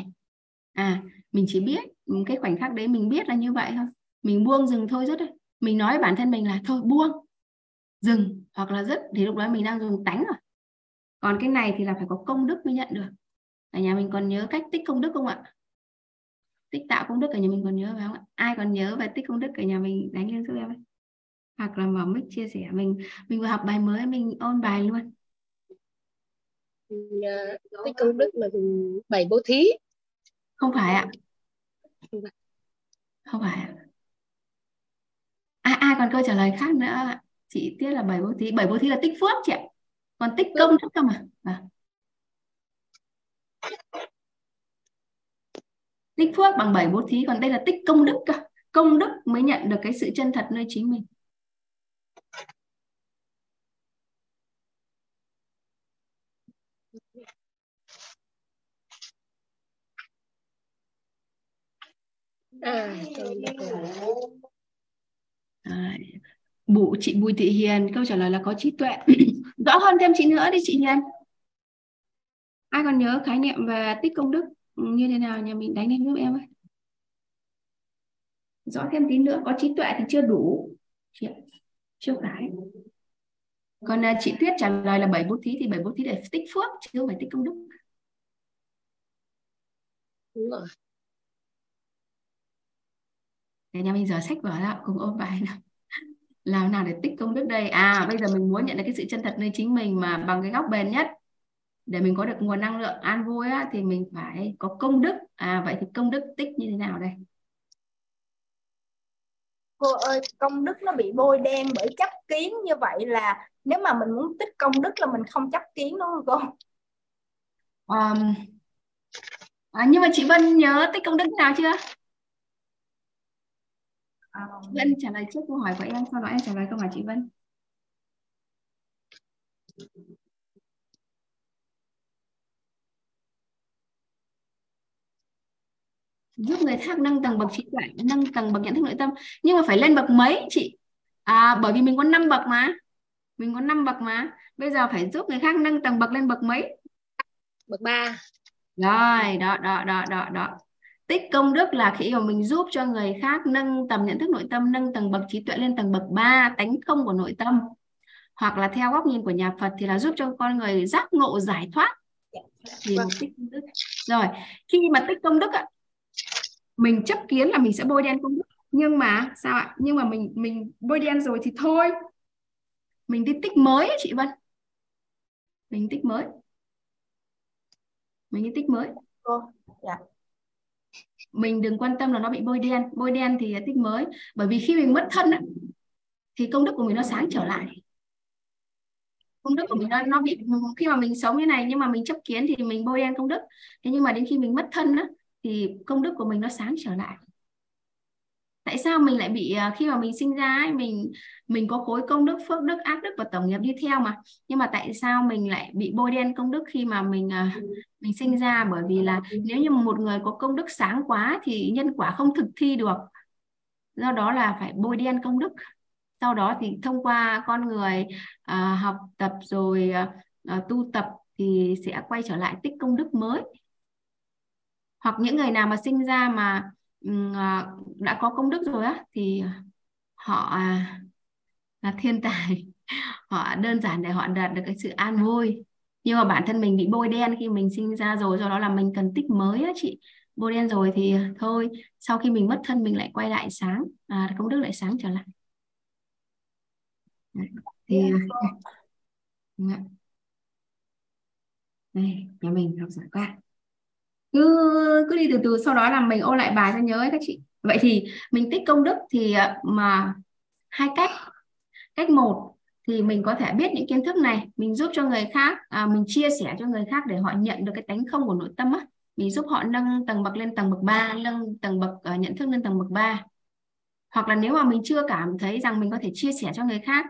À mình chỉ biết cái khoảnh khắc đấy mình biết là như vậy thôi. Mình buông dừng thôi rất đấy mình nói với bản thân mình là, thôi buông, dừng. Hoặc là dứt thì lúc đó mình đang dùng tánh rồi. Còn cái này thì là phải có công đức mới nhận được. Ở nhà mình còn nhớ cách tích công đức không ạ? Tích tạo công đức ở nhà mình còn nhớ phải không ạ? Ai còn nhớ về tích công đức ở nhà mình đánh lên giúp em ấy hoặc là mở mic chia sẻ, mình mình vừa học bài mới, mình ôn bài luôn tích công đức là dùng bảy bố thí. Không phải ạ. Không phải. Ạ. Ai ai còn câu trả lời khác nữa ạ? Chị tiết là bảy bố thí. Bảy bố thí là tích phước chị ạ. Còn tích công đức cơ mà. À. tích phước bằng bảy bố thí còn đây là tích công đức cơ. Công đức mới nhận được cái sự chân thật nơi chính mình à, à, bụ chị Bùi Thị Hiền câu trả lời là có trí tuệ. Rõ hơn thêm chị nữa đi chị Hiền. Ai còn nhớ khái niệm về tích công đức? Như thế nào? Nhà mình đánh lên giúp em ấy. Rõ thêm tí nữa có trí tuệ thì chưa đủ. Chị chưa phải. Còn à, chị Tuyết trả lời là bảy bố thí thì bảy bố thí để tích phước chứ không phải tích công đức. Đúng rồi để nhà mình giờ sách vở ra cùng ôn bài nào. Làm nào để tích công đức đây? À bây giờ mình muốn nhận được cái sự chân thật nơi chính mình mà bằng cái góc bền nhất. Để mình có được nguồn năng lượng an vui á, thì mình phải có công đức. À vậy thì công đức tích như thế nào đây? Cô ơi công đức nó bị bôi đen bởi chấp kiến như vậy là nếu mà mình muốn tích công đức là mình không chấp kiến đúng không cô? Um, à, nhưng mà chị Vân nhớ tích công đức nào chưa chị Vân trả lời trước câu hỏi của em sau đó em trả lời câu hỏi chị Vân. Giúp người khác nâng tầng bậc trí tuệ nâng tầng bậc nhận thức nội tâm. Nhưng mà phải lên bậc mấy chị? À, bởi vì mình có 5 bậc mà. Mình có 5 bậc mà. Bây giờ phải giúp người khác nâng tầng bậc lên bậc mấy? Bậc 3 rồi đó đó đó đó đó tích công đức là khi mà mình giúp cho người khác nâng tầm nhận thức nội tâm nâng tầng bậc trí tuệ lên tầng bậc 3 tánh không của nội tâm. Hoặc là theo góc nhìn của nhà Phật thì là giúp cho con người giác ngộ giải thoát. Thì Vâng. tích công đức. Rồi khi mà tích công đức ạ mình chấp kiến là mình sẽ bôi đen công đức. Nhưng mà sao ạ? Nhưng mà mình mình bôi đen rồi thì thôi. Mình đi tích mới ấy, chị Vân. Mình tích mới. Mình đi tích mới. Cô dạ mình đừng quan tâm là nó bị bôi đen. Bôi đen thì tích mới. Bởi vì khi mình mất thân á, thì công đức của mình nó sáng trở lại. Công đức của mình nó, nó bị khi mà mình sống như này nhưng mà mình chấp kiến thì mình bôi đen công đức. Thế nhưng mà đến khi mình mất thân á, thì công đức của mình nó sáng trở lại tại sao mình lại bị à, khi mà mình sinh ra ấy, mình mình có khối công đức phước đức ác đức và tổng nghiệp đi theo mà. Nhưng mà tại sao mình lại bị bôi đen công đức khi mà mình à, mình sinh ra? Bởi vì là nếu như một người có công đức sáng quá thì nhân quả không thực thi được. Do đó là phải bôi đen công đức. Sau đó thì thông qua con người à, học tập rồi à, à, tu tập thì sẽ quay trở lại tích công đức mới. Hoặc những người nào mà sinh ra mà đã có công đức rồi á thì họ à, là thiên tài. Họ đơn giản để họ đạt được cái sự an vui. Nhưng mà bản thân mình bị bôi đen khi mình sinh ra rồi do đó là mình cần tích mới á chị. Bôi đen rồi thì thôi sau khi mình mất thân mình lại quay lại sáng à, công đức lại sáng trở lại. Thì Dạ. đây nhà mình học giỏi quá cứ cứ đi từ từ sau đó là mình ôn lại bài cho nhớ ấy các chị. Vậy thì mình tích công đức thì à, mà hai cách. Cách một thì mình có thể biết những kiến thức này mình giúp cho người khác à, mình chia sẻ cho người khác để họ nhận được cái tánh không của nội tâm á. Mình giúp họ nâng tầng bậc lên tầng bậc 3 nâng tầng bậc uh, nhận thức lên tầng bậc 3 hoặc là nếu mà mình chưa cảm thấy rằng mình có thể chia sẻ cho người khác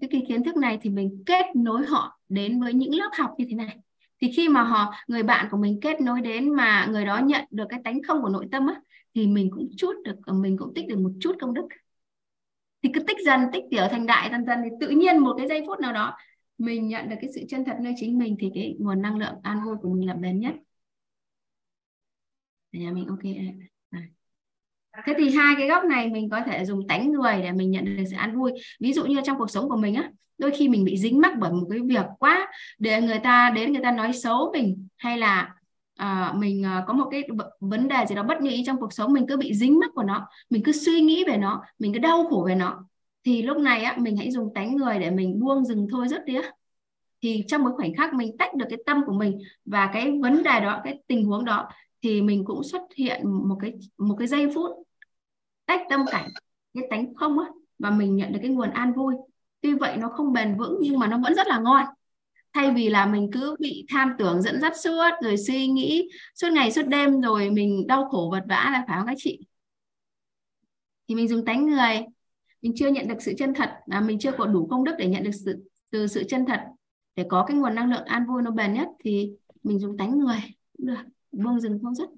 cái kiến thức này thì mình kết nối họ đến với những lớp học như thế này thì khi mà họ, người bạn của mình kết nối đến mà người đó nhận được cái tánh không của nội tâm á, thì mình cũng chút được, mình cũng tích được một chút công đức. Thì cứ tích dần, tích tiểu thành đại dần dần thì tự nhiên một cái giây phút nào đó, mình nhận được cái sự chân thật nơi chính mình thì cái nguồn năng lượng an vui của mình là bền nhất. Nhà mình ok thế thì hai cái góc này mình có thể dùng tánh người để mình nhận được sự an vui. Ví dụ như trong cuộc sống của mình á đôi khi mình bị dính mắc bởi một cái việc quá để người ta đến người ta nói xấu mình hay là à, mình uh, có một cái vấn đề gì đó bất như ý trong cuộc sống mình cứ bị dính mắc của nó mình cứ suy nghĩ về nó mình cứ đau khổ về nó thì lúc này á mình hãy dùng tánh người để mình buông dừng thôi rất đi thì trong một khoảnh khắc mình tách được cái tâm của mình và cái vấn đề đó cái tình huống đó thì mình cũng xuất hiện một cái một cái giây phút tách tâm cảnh, cái tánh không á, và mình nhận được cái nguồn an vui. Tuy vậy nó không bền vững nhưng mà nó vẫn rất là ngon. Thay vì là mình cứ bị tham tưởng dẫn dắt suốt, rồi suy nghĩ suốt ngày suốt đêm rồi mình đau khổ vật vã là phải không các chị? Thì mình dùng tánh người. Mình chưa nhận được sự chân thật là mình chưa có đủ công đức để nhận được sự, từ sự chân thật, để có cái nguồn năng lượng an vui nó bền nhất thì mình dùng tánh người cũng được buông dừng không dứt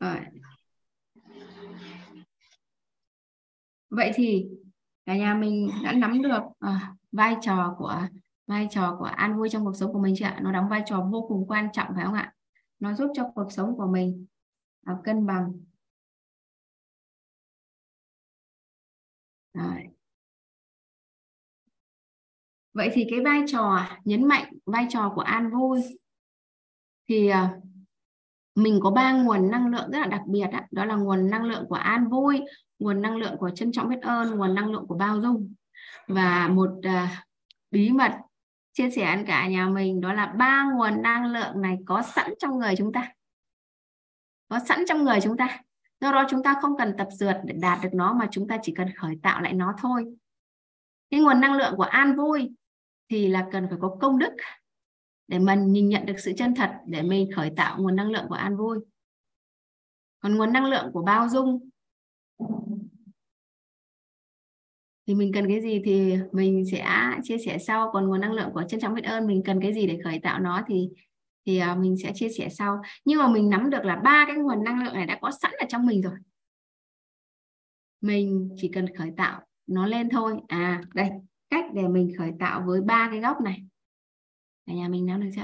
rồi. Vậy thì cả nhà mình đã nắm được à, vai trò của vai trò của an vui trong cuộc sống của mình chưa ạ? Nó đóng vai trò vô cùng quan trọng phải không ạ? Nó giúp cho cuộc sống của mình à, cân bằng. Rồi. Vậy thì cái vai trò nhấn mạnh vai trò của an vui thì à, mình có ba nguồn năng lượng rất là đặc biệt đó, đó là nguồn năng lượng của an vui, nguồn năng lượng của trân trọng biết ơn, nguồn năng lượng của bao dung. Và một uh, bí mật chia sẻ ăn cả nhà mình đó là ba nguồn năng lượng này có sẵn trong người chúng ta. Có sẵn trong người chúng ta. Do đó chúng ta không cần tập dượt để đạt được nó mà chúng ta chỉ cần khởi tạo lại nó thôi. Cái nguồn năng lượng của an vui thì là cần phải có công đức để mình nhìn nhận được sự chân thật, để mình khởi tạo nguồn năng lượng của an vui. Còn nguồn năng lượng của bao dung, thì mình cần cái gì thì mình sẽ chia sẻ sau. Còn nguồn năng lượng của trân trọng biết ơn, mình cần cái gì để khởi tạo nó thì thì à, mình sẽ chia sẻ sau. Nhưng mà mình nắm được là ba cái nguồn năng lượng này đã có sẵn ở trong mình rồi. Mình chỉ cần khởi tạo nó lên thôi. À đây cách để mình khởi tạo với ba cái góc này cả nhà mình nắm được chưa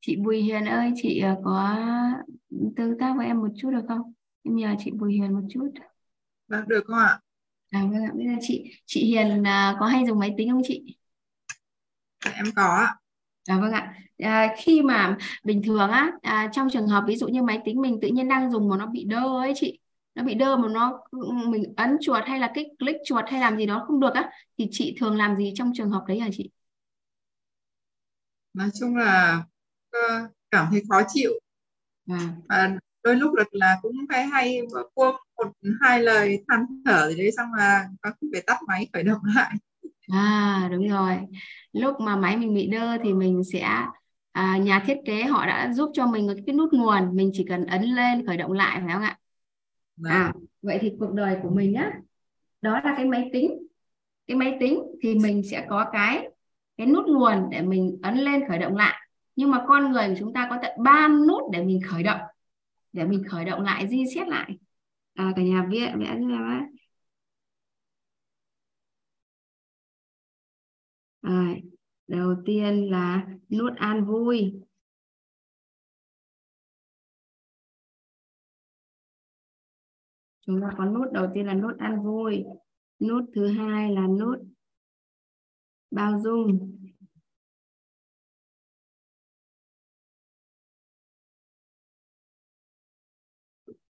chị Bùi Hiền ơi chị à, có tương tác với em một chút được không em nhờ chị Bùi Hiền một chút vâng được không ạ À vâng ạ, bây giờ chị chị Hiền à, có hay dùng máy tính không chị? Em có. À vâng ạ. À, khi mà bình thường á à, trong trường hợp ví dụ như máy tính mình tự nhiên đang dùng mà nó bị đơ ấy chị, nó bị đơ mà nó mình ấn chuột hay là kích click chuột hay làm gì đó không được á thì chị thường làm gì trong trường hợp đấy hả chị? Nói chung là uh, cảm thấy khó chịu. À. Và đôi lúc là, là cũng hay hay buông một hai lời than thở gì đấy xong là có khi phải tắt máy khởi động lại à đúng rồi lúc mà máy mình bị đơ thì mình sẽ à, nhà thiết kế họ đã giúp cho mình cái nút nguồn mình chỉ cần ấn lên khởi động lại phải không ạ. Vâng. à vậy thì cuộc đời của mình á đó là cái máy tính. Cái máy tính thì mình sẽ có cái cái nút nguồn để mình ấn lên khởi động lại. Nhưng mà con người của chúng ta có tận ba nút để mình khởi động để mình khởi động lại reset lại. À, cả nhà vẽ vẽ cho đầu tiên là nút an vui. Chúng ta có nút đầu tiên là nút an vui. Nút thứ hai là nút bao dung.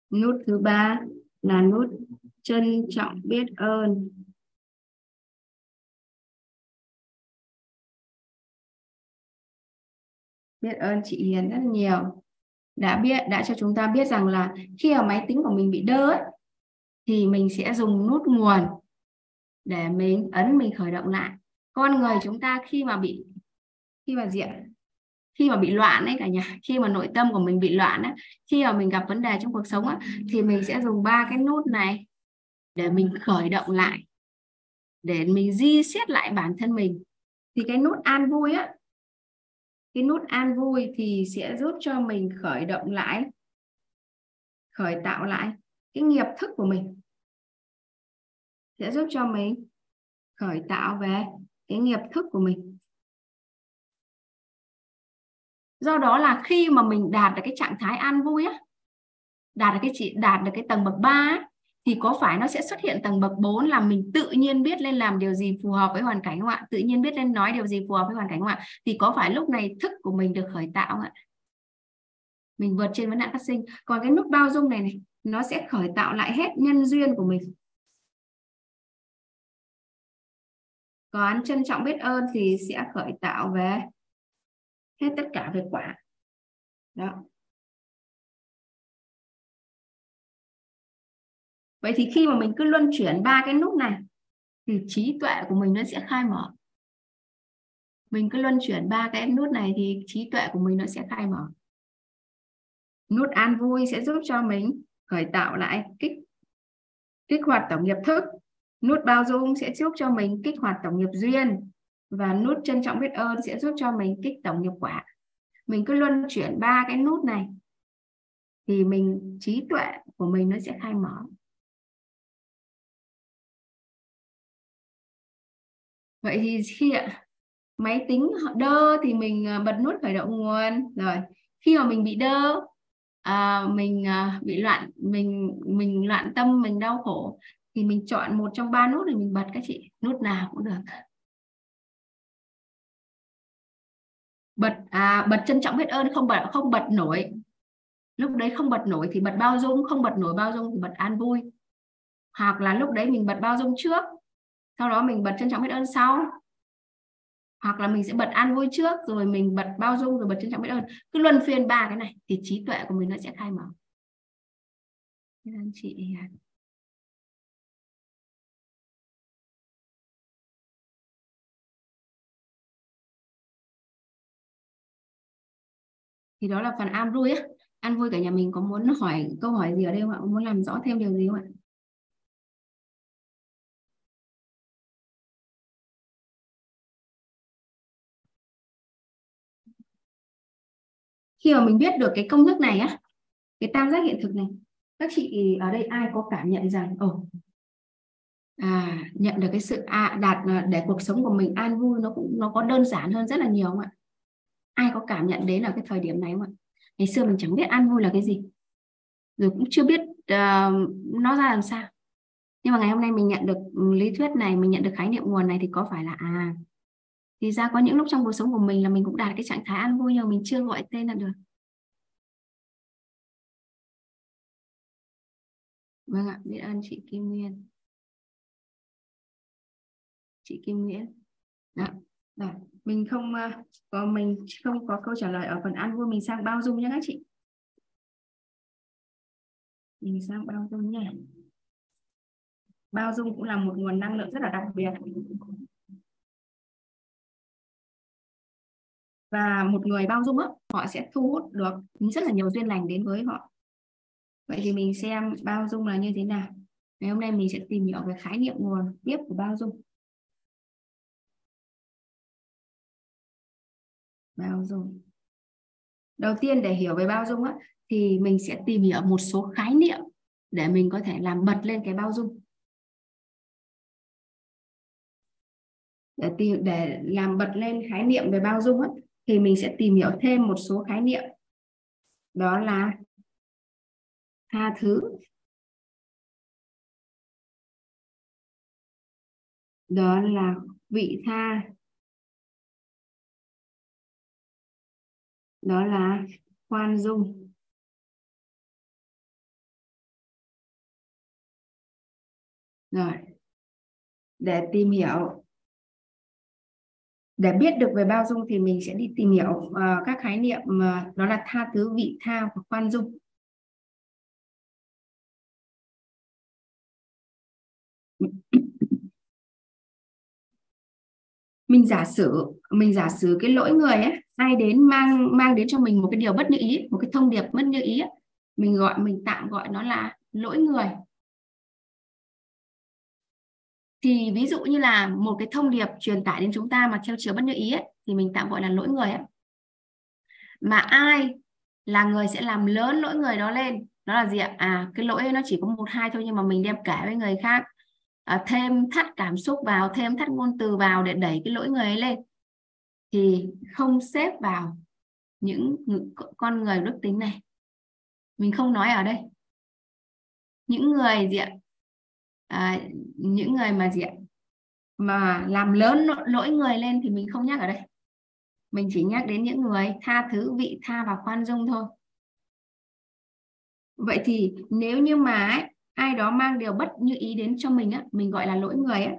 Nút thứ ba là nút trân trọng biết ơn. Biết ơn chị Hiền rất nhiều. Đã biết đã cho chúng ta biết rằng là khi ở máy tính của mình bị đơ ấy, thì mình sẽ dùng nút nguồn để mình ấn, mình khởi động lại. Con người chúng ta khi mà bị, khi mà diện khi mà bị loạn ấy cả nhà, khi mà nội tâm của mình bị loạn á khi mà mình gặp vấn đề trong cuộc sống á, thì mình sẽ dùng ba cái nút này để mình khởi động lại, để mình di xét lại bản thân mình. Thì cái nút an vui á, cái nút an vui thì sẽ giúp cho mình khởi động lại, khởi tạo lại cái nghiệp thức của mình sẽ giúp cho mình khởi tạo về cái nghiệp thức của mình do đó là khi mà mình đạt được cái trạng thái an vui á đạt được cái chỉ đạt được cái tầng bậc 3 thì có phải nó sẽ xuất hiện tầng bậc 4 là mình tự nhiên biết lên làm điều gì phù hợp với hoàn cảnh không ạ? Tự nhiên biết lên nói điều gì phù hợp với hoàn cảnh không ạ? Thì có phải lúc này thức của mình được khởi tạo không ạ? Mình vượt trên vấn nạn phát sinh. Còn cái nút bao dung này này, nó sẽ khởi tạo lại hết nhân duyên của mình. Còn trân trọng biết ơn thì sẽ khởi tạo về hết tất cả về quả. Đó. vậy thì khi mà mình cứ luân chuyển ba cái nút này, thì trí tuệ của mình nó sẽ khai mở mình cứ luân chuyển ba cái nút này thì trí tuệ của mình nó sẽ khai mở nút an vui sẽ giúp cho mình khởi tạo lại kích kích hoạt tổng nghiệp thức nút bao dung sẽ giúp cho mình kích hoạt tổng nghiệp duyên và nút trân trọng biết ơn sẽ giúp cho mình kích tổng nghiệp quả. Mình cứ luân chuyển ba cái nút này thì mình trí tuệ của mình nó sẽ khai mở. Vậy thì khi ạ máy tính đơ thì mình à, bật nút khởi động nguồn. Rồi khi mà mình bị đơ à, mình à, bị loạn mình mình loạn tâm mình đau khổ thì mình chọn một trong ba nút thì mình bật các chị. Nút nào cũng được. Bật à, bật trân trọng biết ơn không bật không bật nổi. Lúc đấy không bật nổi thì bật bao dung không bật nổi bao dung thì bật an vui. Hoặc là lúc đấy mình bật bao dung trước sau đó mình bật trân trọng biết ơn sau. Hoặc là mình sẽ bật an vui trước rồi mình bật bao dung rồi bật trân trọng biết ơn. Cứ luân phiên ba cái này thì trí tuệ của mình nó sẽ khai mở. Anh chị. Thì đó là phần an vui á. An vui cả nhà mình có muốn hỏi câu hỏi gì ở đây không ạ? Muốn làm rõ thêm điều gì không ạ? Khi mà mình biết được cái công thức này á cái tam giác hiện thực này các chị ở đây ai có cảm nhận rằng ồ à nhận được cái sự à, đạt à, để cuộc sống của mình an vui nó cũng nó có đơn giản hơn rất là nhiều không ạ? Ai có cảm nhận đến là cái thời điểm này không ạ? Ngày xưa mình chẳng biết an vui là cái gì. Rồi cũng chưa biết uh, nó ra làm sao. Nhưng mà ngày hôm nay mình nhận được lý thuyết này mình nhận được khái niệm nguồn này thì có phải là à thì ra có những lúc trong cuộc sống của mình là mình cũng đạt cái trạng thái an vui nhưng mà mình chưa gọi tên là được. Vâng ạ biết ơn chị Kim Nguyên. Chị Kim Nguyễn. Đó. Rồi. mình không ờ, có, mình không có câu trả lời ở phần ăn vui mình sang bao dung nhé các chị mình sang bao dung nhé. bao dung cũng là một nguồn năng lượng rất là đặc biệt và một người bao dung á, họ sẽ thu hút được rất là nhiều duyên lành đến với họ vậy thì mình xem bao dung là như thế nào ngày hôm nay mình sẽ tìm hiểu về khái niệm nguồn tiếp của bao dung bao dung đầu tiên để hiểu về bao dung á, thì mình sẽ tìm hiểu một số khái niệm để mình có thể làm bật lên cái bao dung. Để tìm, để làm bật lên khái niệm về bao dung á, thì mình sẽ tìm hiểu thêm một số khái niệm. Đó là tha thứ. Đó là vị tha. Đó là khoan dung. Rồi để tìm hiểu để biết được về bao dung thì mình sẽ đi tìm hiểu uh, các khái niệm uh, đó là tha thứ vị tha và khoan dung. Mình giả sử mình giả sử cái lỗi người ấy ai đến mang mang đến cho mình một cái điều bất như ý một cái thông điệp bất như ý mình gọi mình tạm gọi nó là lỗi người. Thì ví dụ như là một cái thông điệp truyền tải đến chúng ta mà theo chiều bất như ý ấy, thì mình tạm gọi là lỗi người ấy. mà ai là người sẽ làm lớn lỗi người đó lên? Nó là gì ạ? À cái lỗi nó chỉ có một hai thôi nhưng mà mình đem kể với người khác. À, thêm thắt cảm xúc vào thêm thắt ngôn từ vào để đẩy cái lỗi người ấy lên thì không xếp vào những con người đức tính này. Mình không nói ở đây. Những người gì ạ? À, những người mà gì ạ? Mà làm lớn lỗi người lên thì mình không nhắc ở đây. Mình chỉ nhắc đến những người tha thứ vị tha và khoan dung thôi. Vậy thì nếu như mà ấy, ai đó mang điều bất như ý đến cho mình á mình gọi là lỗi người á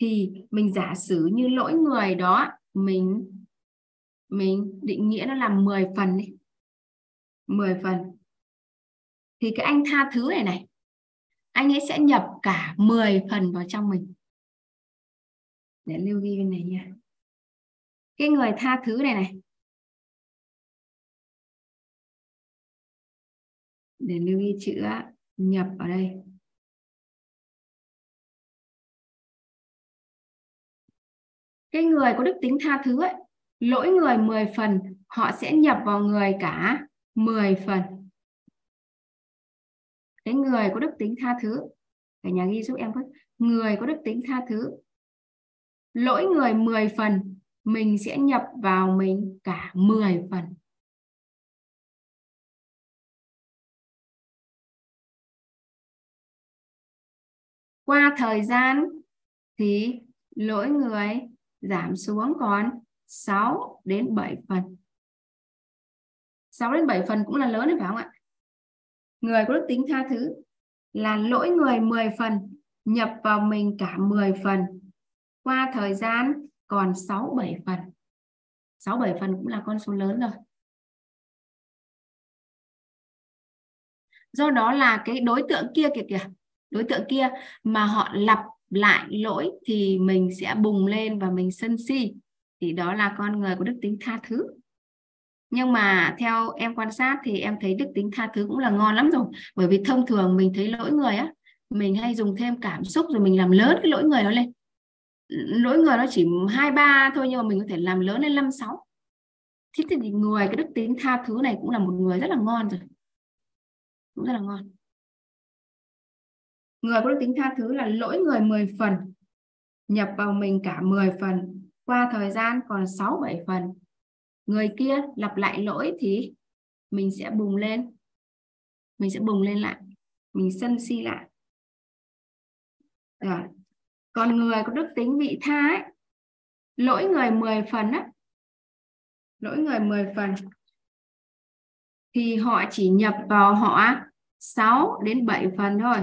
thì mình giả sử như lỗi người đó mình mình định nghĩa nó là 10 phần đi. 10 phần. Thì cái anh tha thứ này này, anh ấy sẽ nhập cả 10 phần vào trong mình. Để lưu ghi bên này nha. Cái người tha thứ này này. Để lưu ghi chữ nhập ở đây. Cái người có đức tính tha thứ ấy, lỗi người 10 phần họ sẽ nhập vào người cả 10 phần. Cái người có đức tính tha thứ cả nhà ghi giúp em với người có đức tính tha thứ lỗi người 10 phần mình sẽ nhập vào mình cả 10 phần. Qua thời gian thì lỗi người giảm xuống còn 6 đến 7 phần. 6 đến 7 phần cũng là lớn đấy phải không ạ? Người có đức tính tha thứ là lỗi người 10 phần, nhập vào mình cả 10 phần. Qua thời gian còn 6 7 phần. 6 7 phần cũng là con số lớn rồi. Do đó là cái đối tượng kia kìa kìa, đối tượng kia mà họ lặp lại lỗi thì mình sẽ bùng lên và mình sân si. Thì đó là con người có đức tính tha thứ. Nhưng mà theo em quan sát thì em thấy đức tính tha thứ cũng là ngon lắm rồi. Bởi vì thông thường mình thấy lỗi người á, mình hay dùng thêm cảm xúc rồi mình làm lớn cái lỗi người đó lên. Lỗi người nó chỉ hai, ba thôi nhưng mà mình có thể làm lớn lên năm, sáu. Thế thì người cái đức tính tha thứ này cũng là một người rất là ngon rồi. Cũng rất là ngon người có đức tính tha thứ là lỗi người 10 phần nhập vào mình cả 10 phần qua thời gian còn 6 7 phần. Người kia lặp lại lỗi thì mình sẽ bùng lên mình sẽ bùng lên lại mình sân si lại. Rồi còn người có đức tính vị tha ấy, lỗi người 10 phần á lỗi người 10 phần thì họ chỉ nhập vào họ 6 đến 7 phần thôi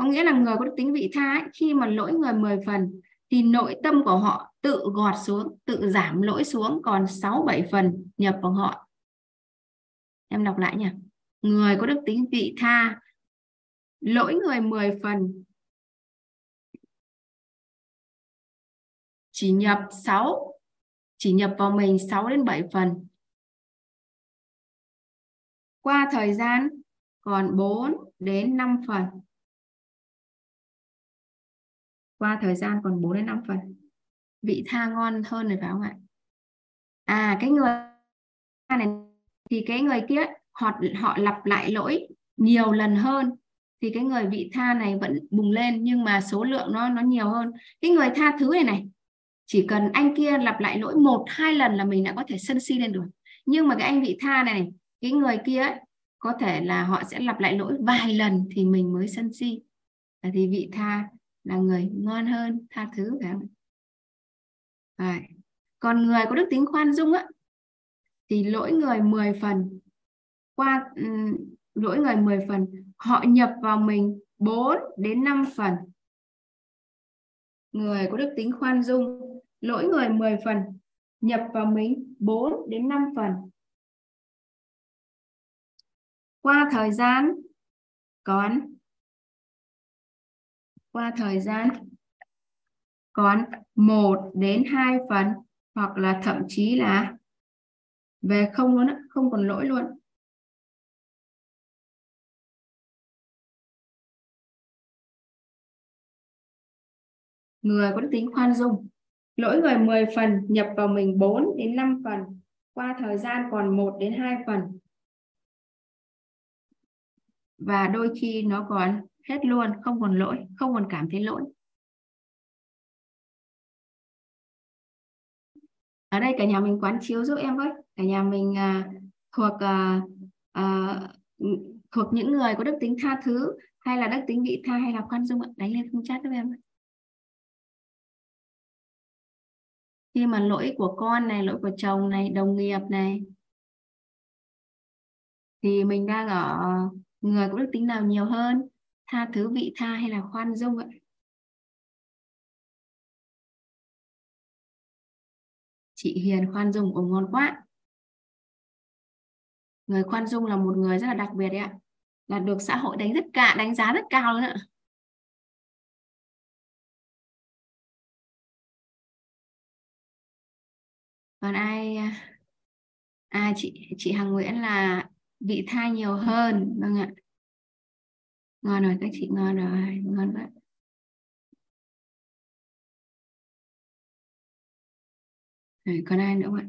có nghĩa là người có đức tính vị tha ấy, khi mà lỗi người 10 phần thì nội tâm của họ tự gọt xuống, tự giảm lỗi xuống còn 6 7 phần nhập vào họ. Em đọc lại nhỉ. Người có đức tính vị tha lỗi người 10 phần chỉ nhập 6 chỉ nhập vào mình 6 đến 7 phần. Qua thời gian còn 4 đến 5 phần qua thời gian còn 4 đến 5 phần. Vị tha ngon hơn rồi phải không ạ? À cái người này thì cái người kia họ họ lặp lại lỗi nhiều lần hơn. Thì cái người vị tha này vẫn bùng lên nhưng mà số lượng nó nó nhiều hơn. Cái người tha thứ này này chỉ cần anh kia lặp lại lỗi một hai lần là mình đã có thể sân si lên được. Nhưng mà cái anh vị tha này, này cái người kia ấy, có thể là họ sẽ lặp lại lỗi vài lần thì mình mới sân si. Thì vị tha là người ngon hơn tha thứ phải không à, còn người có đức tính khoan dung á thì lỗi người 10 phần qua um, lỗi người 10 phần họ nhập vào mình 4 đến 5 phần. Người có đức tính khoan dung lỗi người 10 phần nhập vào mình 4 đến 5 phần. Qua thời gian còn qua thời gian, còn một đến hai phần, hoặc là thậm chí là về không luôn á, không còn lỗi luôn. Người có tính khoan dung. Lỗi người 10 phần, nhập vào mình 4 đến 5 phần. Qua thời gian, còn 1 đến 2 phần. Và đôi khi nó còn hết luôn không còn lỗi không còn cảm thấy lỗi. Ở đây cả nhà mình quán chiếu giúp em với. Cả nhà mình à, thuộc à, à, thuộc những người có đức tính tha thứ hay là đức tính vị tha hay là khoan dung đánh lên khung chat giúp em. Khi mà lỗi của con này lỗi của chồng này đồng nghiệp này thì mình đang ở người có đức tính nào nhiều hơn? Tha thứ vị tha hay là khoan dung ạ? Chị Hiền khoan dung ồ, ngon quá. Người khoan dung là một người rất là đặc biệt đấy ạ. Là được xã hội đánh rất cả, đánh giá rất cao luôn ạ. Còn ai à chị chị Hằng Nguyễn là vị tha nhiều hơn vâng ạ ngon rồi các chị ngon rồi ngon quá rồi, còn ai nữa không ạ?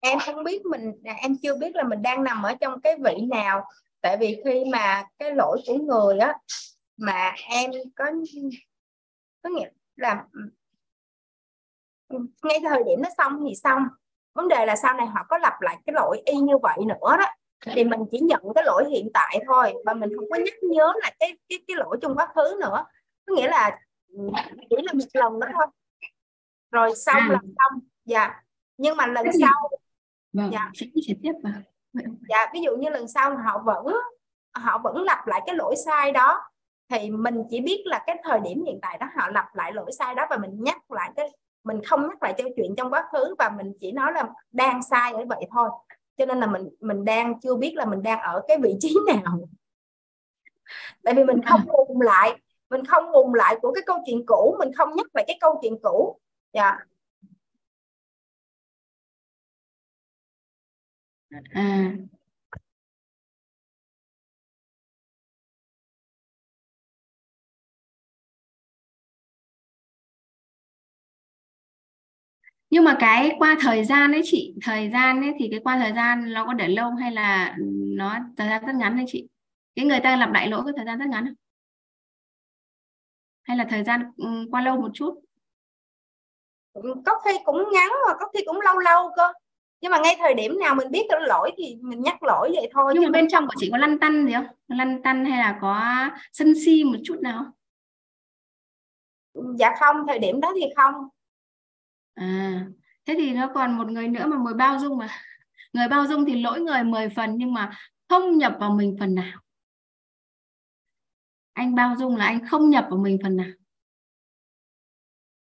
Em không biết mình à, em chưa biết là mình đang nằm ở trong cái vị nào. Tại vì khi mà cái lỗi của người á mà em có có nghĩa là ừ, ngay thời điểm nó xong thì xong vấn đề là sau này họ có lặp lại cái lỗi y như vậy nữa đó. Thì mình chỉ nhận cái lỗi hiện tại thôi và mình không có nhắc nhớ là cái cái cái lỗi trong quá khứ nữa. Có nghĩa là chỉ là một lần đó thôi. Rồi xong à. là xong dạ. Nhưng mà lần sau vâng dạ. sẽ tiếp vào. Dạ ví dụ như lần sau họ vẫn họ vẫn lặp lại cái lỗi sai đó thì mình chỉ biết là cái thời điểm hiện tại đó họ lặp lại lỗi sai đó và mình nhắc lại cái mình không nhắc lại cho chuyện trong quá khứ và mình chỉ nói là đang sai ở vậy thôi. Cho nên là mình mình đang chưa biết là mình đang ở cái vị trí nào. Tại vì mình không vùng lại mình không vùng lại của cái câu chuyện cũ mình không nhắc lại cái câu chuyện cũ. Dạ. À nhưng mà cái qua thời gian ấy chị thời gian ấy thì cái qua thời gian nó có để lâu hay là nó thời gian rất ngắn hay chị? Cái người ta lặp lại lỗi có thời gian rất ngắn không? Hay là thời gian ừ, qua lâu một chút? Có khi cũng ngắn mà có khi cũng lâu lâu cơ. Nhưng mà ngay thời điểm nào mình biết cái lỗi thì mình nhắc lỗi vậy thôi nhưng mà bên trong của chị có lăn tăn gì không? Lăn tăn hay là có sân si một chút nào dạ không thời điểm đó thì không à thế thì nó còn một người nữa mà người bao dung mà. Người bao dung thì lỗi người 10 phần nhưng mà không nhập vào mình phần nào. Anh bao dung là anh không nhập vào mình phần nào.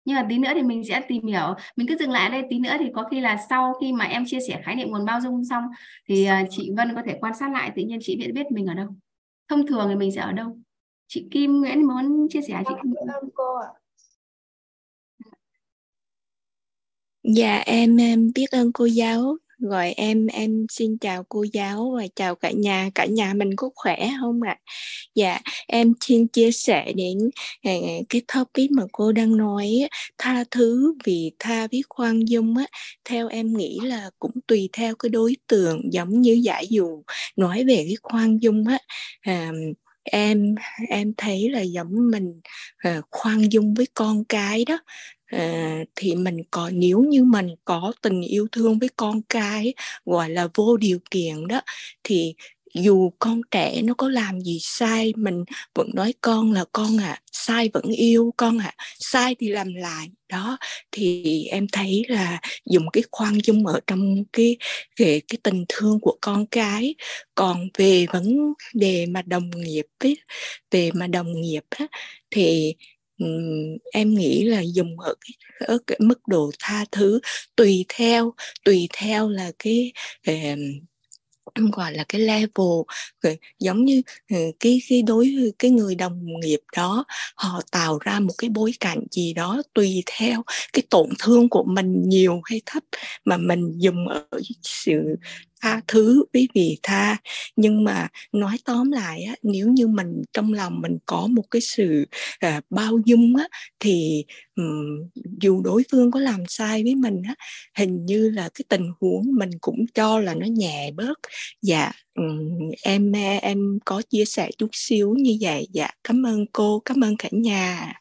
Nhưng mà tí nữa thì mình sẽ tìm hiểu. Mình cứ dừng lại đây, tí nữa thì có khi là sau khi mà em chia sẻ khái niệm nguồn bao dung xong thì à, chị Vân có thể quan sát lại, tự nhiên chị biết biết mình ở đâu. Thông thường thì mình sẽ ở đâu? Chị Kim Nguyễn muốn chia sẻ, chị Kim ơn cô ạ. Dạ em em biết ơn cô giáo. Gọi em em xin chào cô giáo và chào cả nhà. Cả nhà mình có khỏe không ạ? Dạ em xin chia sẻ đến uh, cái topic mà cô đang nói tha thứ vì tha biết khoan dung á. Theo em nghĩ là cũng tùy theo cái đối tượng giống như giải dụ nói về cái khoan dung á. À, em em thấy là giống mình uh, khoan dung với con cái đó à, thì mình có nếu như mình có tình yêu thương với con cái gọi là vô điều kiện đó thì dù con trẻ nó có làm gì sai mình vẫn nói con là con à sai vẫn yêu con à sai thì làm lại. Đó thì em thấy là dùng cái khoan dung ở trong cái về cái tình thương của con cái. Còn về vấn đề mà đồng nghiệp ấy, về mà đồng nghiệp á, thì em nghĩ là dùng ở cái, ở cái mức độ tha thứ tùy theo tùy theo là cái ờ, em gọi là cái level. Ờ, giống như ờ, cái cái đối cái người đồng nghiệp đó họ tạo ra một cái bối cảnh gì đó tùy theo cái tổn thương của mình nhiều hay thấp mà mình dùng ở sự tha thứ với vị tha. Nhưng mà nói tóm lại á, nếu như mình trong lòng mình có một cái sự à, bao dung á, thì um, dù đối phương có làm sai với mình á, hình như là cái tình huống mình cũng cho là nó nhẹ bớt. Dạ um, em em có chia sẻ chút xíu như vậy. Dạ cảm ơn cô cảm ơn cả nhà.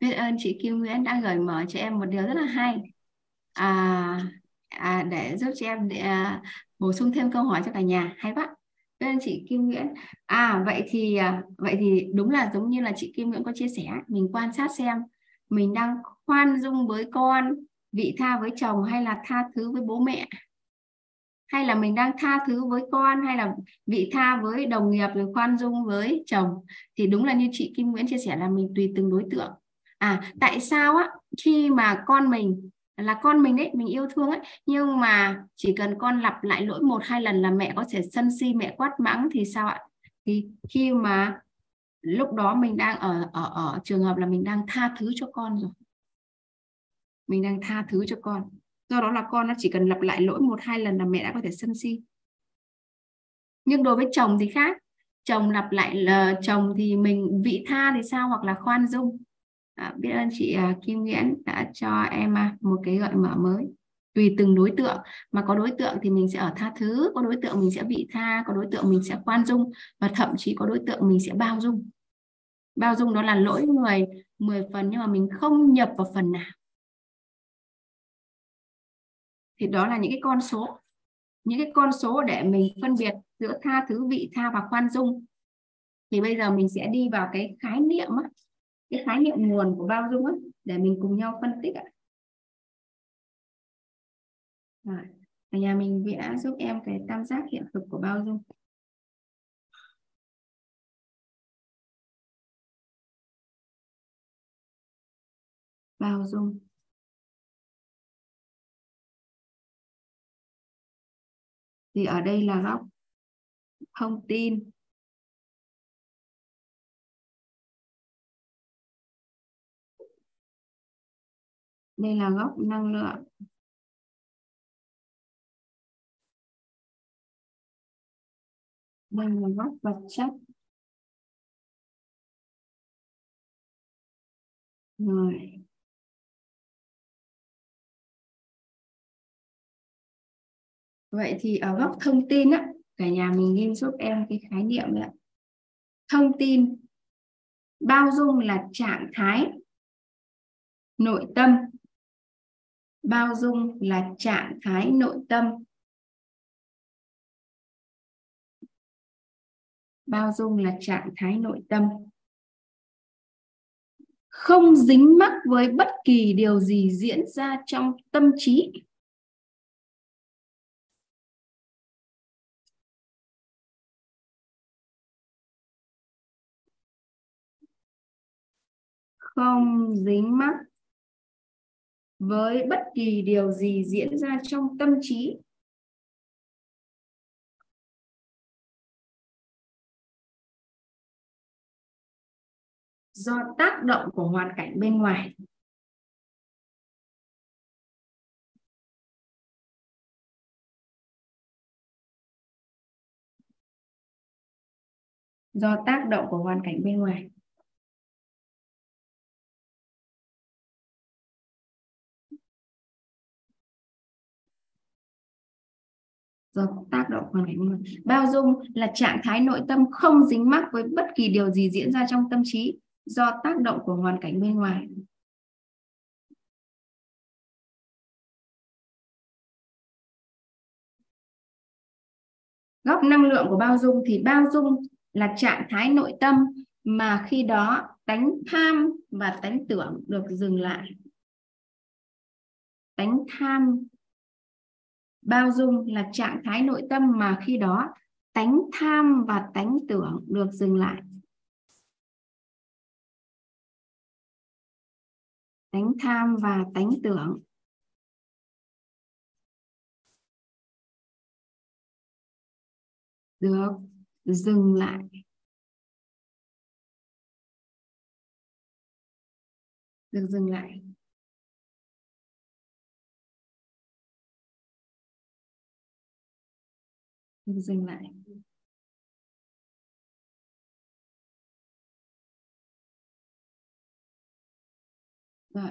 Biết ơn chị Kim Nguyễn đã gửi mở cho em một điều rất là hay. À, à, để giúp cho em để, à, bổ sung thêm câu hỏi cho cả nhà. Hay quá. Bên chị Kim Nguyễn. À vậy thì à, vậy thì đúng là giống như là chị Kim Nguyễn có chia sẻ mình quan sát xem mình đang khoan dung với con vị tha với chồng hay là tha thứ với bố mẹ? Hay là mình đang tha thứ với con hay là vị tha với đồng nghiệp rồi khoan dung với chồng? Thì đúng là như chị Kim Nguyễn chia sẻ là mình tùy từng đối tượng. À tại sao á khi mà con mình là con mình đấy mình yêu thương ấy. Nhưng mà chỉ cần con lặp lại lỗi một, hai lần là mẹ có thể sân si, mẹ quát mắng thì sao ạ? Thì khi mà lúc đó mình đang ở ở ở trường hợp là mình đang tha thứ cho con rồi. Mình đang tha thứ cho con. Do đó là con nó chỉ cần lặp lại lỗi một, hai lần là mẹ đã có thể sân si. Nhưng đối với chồng thì khác. Chồng lặp lại là chồng thì mình vị tha thì sao hoặc là khoan dung à, biết ơn chị à, Kim Nguyễn đã cho em à, một cái gợi mở mới. Tùy từng đối tượng mà có đối tượng thì mình sẽ ở tha thứ có đối tượng mình sẽ vị tha có đối tượng mình sẽ khoan dung và thậm chí có đối tượng mình sẽ bao dung. Bao dung đó là lỗi người 10 phần nhưng mà mình không nhập vào phần nào. Thì đó là những cái con số. Những cái con số để mình phân biệt giữa tha thứ vị tha và khoan dung. Thì bây giờ mình sẽ đi vào cái khái niệm á, cái khái niệm nguồn của bao dung á, để mình cùng nhau phân tích ạ. Rồi. Ở nhà mình vẽ giúp em cái tam giác hiện thực của bao dung. Bao dung. Thì ở đây là góc thông tin đây là góc năng lượng. Đây là góc vật chất. Rồi. Vậy thì ở góc thông tin á, cả nhà mình nghiên giúp em cái khái niệm ạ. Thông tin bao dung là trạng thái nội tâm bao dung là trạng thái nội tâm. Bao dung là trạng thái nội tâm. Không dính mắc với bất kỳ điều gì diễn ra trong tâm trí. Không dính mắc với bất kỳ điều gì diễn ra trong tâm trí. Do tác động của hoàn cảnh bên ngoài. Do tác động của hoàn cảnh bên ngoài. Do tác động hoàn cảnh bao dung là trạng thái nội tâm không dính mắc với bất kỳ điều gì diễn ra trong tâm trí do tác động của hoàn cảnh bên ngoài. Góc năng lượng của bao dung thì bao dung là trạng thái nội tâm mà khi đó tánh tham và tánh tưởng được dừng lại. Tánh tham bao dung là trạng thái nội tâm mà khi đó, tánh tham và tánh tưởng được dừng lại. Tánh tham và tánh tưởng. Được dừng lại. Được dừng lại. Dừng lại. Rồi.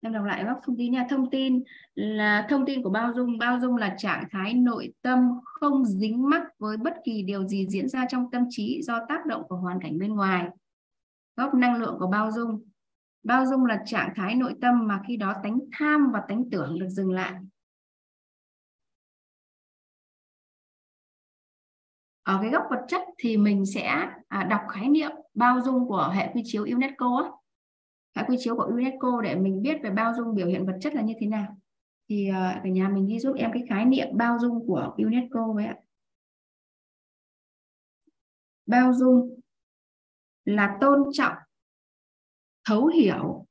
Em đọc lại góc thông tin nha. Thông tin là, thông tin của bao dung. Bao dung là trạng thái nội tâm không dính mắc với bất kỳ điều gì diễn ra trong tâm trí do tác động của hoàn cảnh bên ngoài. Góc năng lượng của bao dung. Bao dung là trạng thái nội tâm mà khi đó tánh tham và tánh tưởng được dừng lại. Ở cái góc vật chất thì mình sẽ à, đọc khái niệm bao dung của hệ quy chiếu UNESCO hệ quy chiếu của UNESCO để mình biết về bao dung biểu hiện vật chất là như thế nào. Thì à, cả nhà mình ghi giúp em cái khái niệm bao dung của UNESCO với ạ. Bao dung là tôn trọng, thấu hiểu.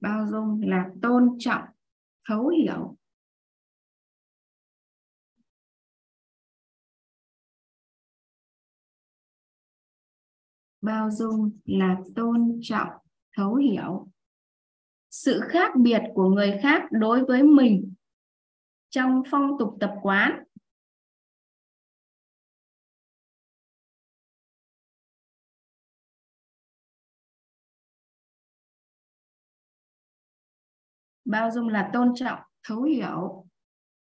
Bao dung là tôn trọng, thấu hiểu. Bao dung là tôn trọng, thấu hiểu. Sự khác biệt của người khác đối với mình trong phong tục tập quán. Bao dung là tôn trọng, thấu hiểu.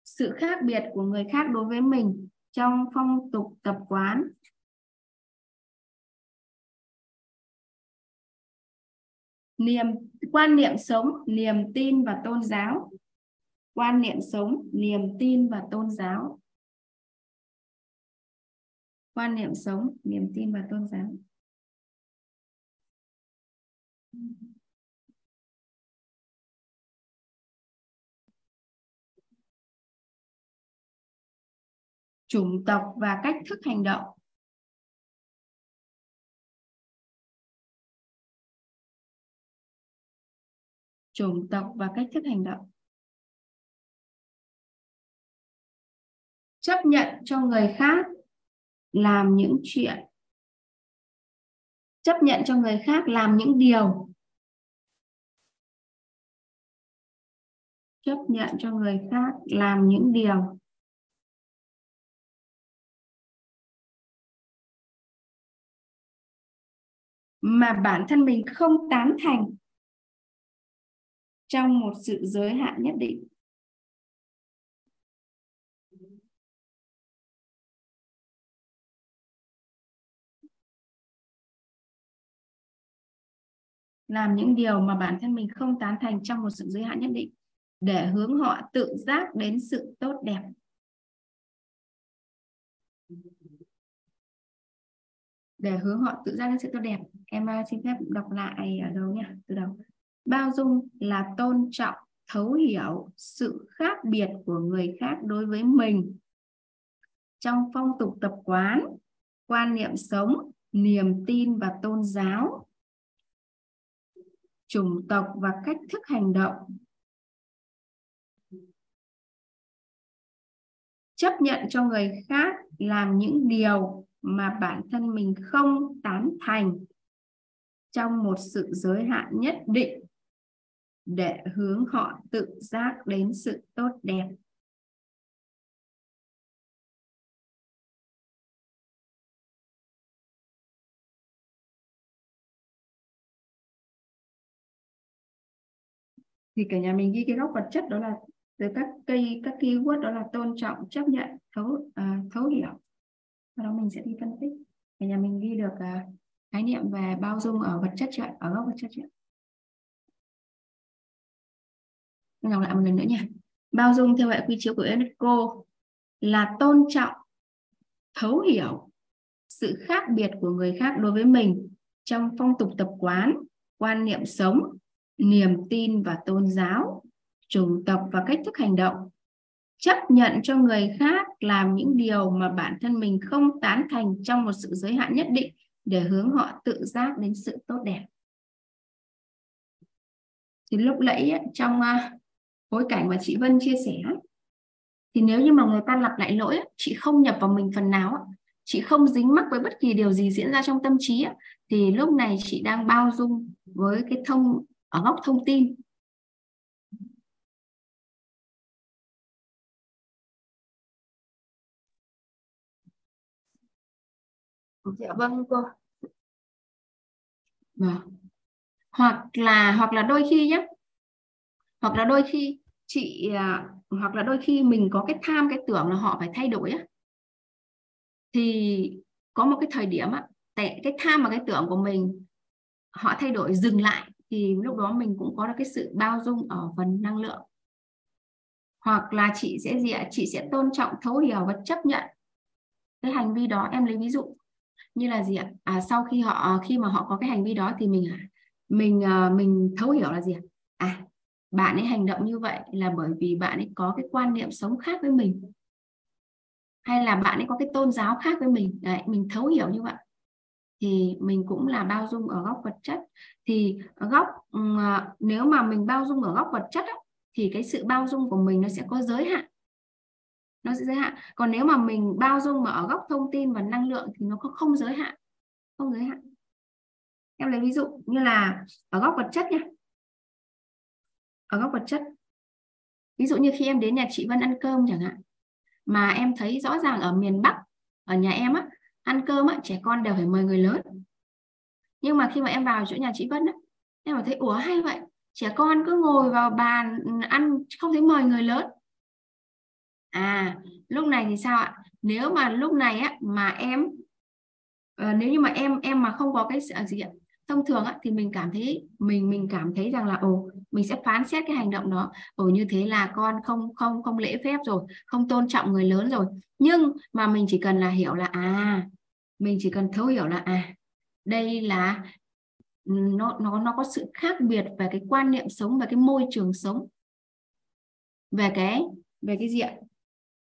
Sự khác biệt của người khác đối với mình trong phong tục tập quán. Niềm, quan niệm sống, niềm tin và tôn giáo. Quan niệm sống, niềm tin và tôn giáo. Quan niệm sống, niềm tin và tôn giáo. Chủng tộc và cách thức hành động. Chủng tộc và cách thức hành động. Chấp nhận cho người khác làm những chuyện. Chấp nhận cho người khác làm những điều. Chấp nhận cho người khác làm những điều. Mà bản thân mình không tán thành trong một sự giới hạn nhất định. Làm những điều mà bản thân mình không tán thành trong một sự giới hạn nhất định, để hướng họ tự giác đến sự tốt đẹp. Để hướng họ tự giác đến sự tốt đẹp. Em à, xin phép đọc lại ở đâu nhỉ? Từ đầu bao dung là tôn trọng, thấu hiểu sự khác biệt của người khác đối với mình. Trong phong tục tập quán, quan niệm sống, niềm tin và tôn giáo. Chủng tộc và cách thức hành động. Chấp nhận cho người khác làm những điều mà bản thân mình không tán thành. Trong một sự giới hạn nhất định để hướng họ tự giác đến sự tốt đẹp. Thì cả nhà mình ghi cái góc vật chất đó là từ các cây các keyword đó là tôn trọng chấp nhận thấu à, thấu hiểu. Sau đó mình sẽ đi phân tích. Cả nhà mình ghi được à, khái niệm về bao dung ở vật chất chưa ở góc vật chất chưa đọc lại một lần nữa nha. Bao dung theo hệ quy chiếu của UNESCO là tôn trọng, thấu hiểu sự khác biệt của người khác đối với mình trong phong tục tập quán, quan niệm sống, niềm tin và tôn giáo, chủng tộc và cách thức hành động. Chấp nhận cho người khác làm những điều mà bản thân mình không tán thành trong một sự giới hạn nhất định để hướng họ tự giác đến sự tốt đẹp. Thì lúc nãy trong à, bối cảnh mà chị Vân chia sẻ thì nếu như mà người ta lặp lại lỗi chị không nhập vào mình phần nào chị không dính mắc với bất kỳ điều gì diễn ra trong tâm trí thì lúc này chị đang bao dung với cái thông ở góc thông tin. Dạ vâng cô. Vâng. hoặc là hoặc là đôi khi nhé hoặc là đôi khi chị à, hoặc là đôi khi mình có cái tham cái tưởng là họ phải thay đổi á thì có một cái thời điểm á tại cái tham và cái tưởng của mình họ thay đổi dừng lại thì lúc đó mình cũng có được cái sự bao dung ở phần năng lượng. Hoặc là chị sẽ gì ạ chị sẽ tôn trọng thấu hiểu và chấp nhận cái hành vi đó. Em lấy ví dụ như là gì ạ à, sau khi họ khi mà họ có cái hành vi đó thì mình mình ờ, mình thấu hiểu là gì ạ à bạn ấy hành động như vậy là bởi vì bạn ấy có cái quan niệm sống khác với mình. Hay là bạn ấy có cái tôn giáo khác với mình. Đấy mình thấu hiểu như vậy. Thì mình cũng là bao dung ở góc vật chất. Thì góc à, nếu mà mình bao dung ở góc vật chất á, thì cái sự bao dung của mình nó sẽ có giới hạn. Nó sẽ giới hạn. Còn nếu mà mình bao dung mà ở góc thông tin và năng lượng thì nó có không giới hạn. Không giới hạn. Em lấy ví dụ như là ở góc vật chất nhé ở góc vật chất. Ví dụ như khi em đến nhà chị Vân ăn cơm chẳng hạn mà em thấy rõ ràng ở miền Bắc ở nhà em á ăn cơm á trẻ con đều phải mời người lớn. Nhưng mà khi mà em vào chỗ nhà chị Vân á em mà thấy ủa hay vậy trẻ con cứ ngồi vào bàn ăn không thấy mời người lớn. À lúc này thì sao ạ? Nếu mà lúc này á mà em uh, nếu như mà em em mà không có cái à, gì ạ? Thông thường á, thì mình cảm thấy mình mình cảm thấy rằng là ồ mình sẽ phán xét cái hành động đó. Ồ như thế là con không không không lễ phép rồi không tôn trọng người lớn rồi. Nhưng mà mình chỉ cần là hiểu là à mình chỉ cần thấu hiểu là à đây là nó nó nó có sự khác biệt về cái quan niệm sống và cái môi trường sống về cái về cái diện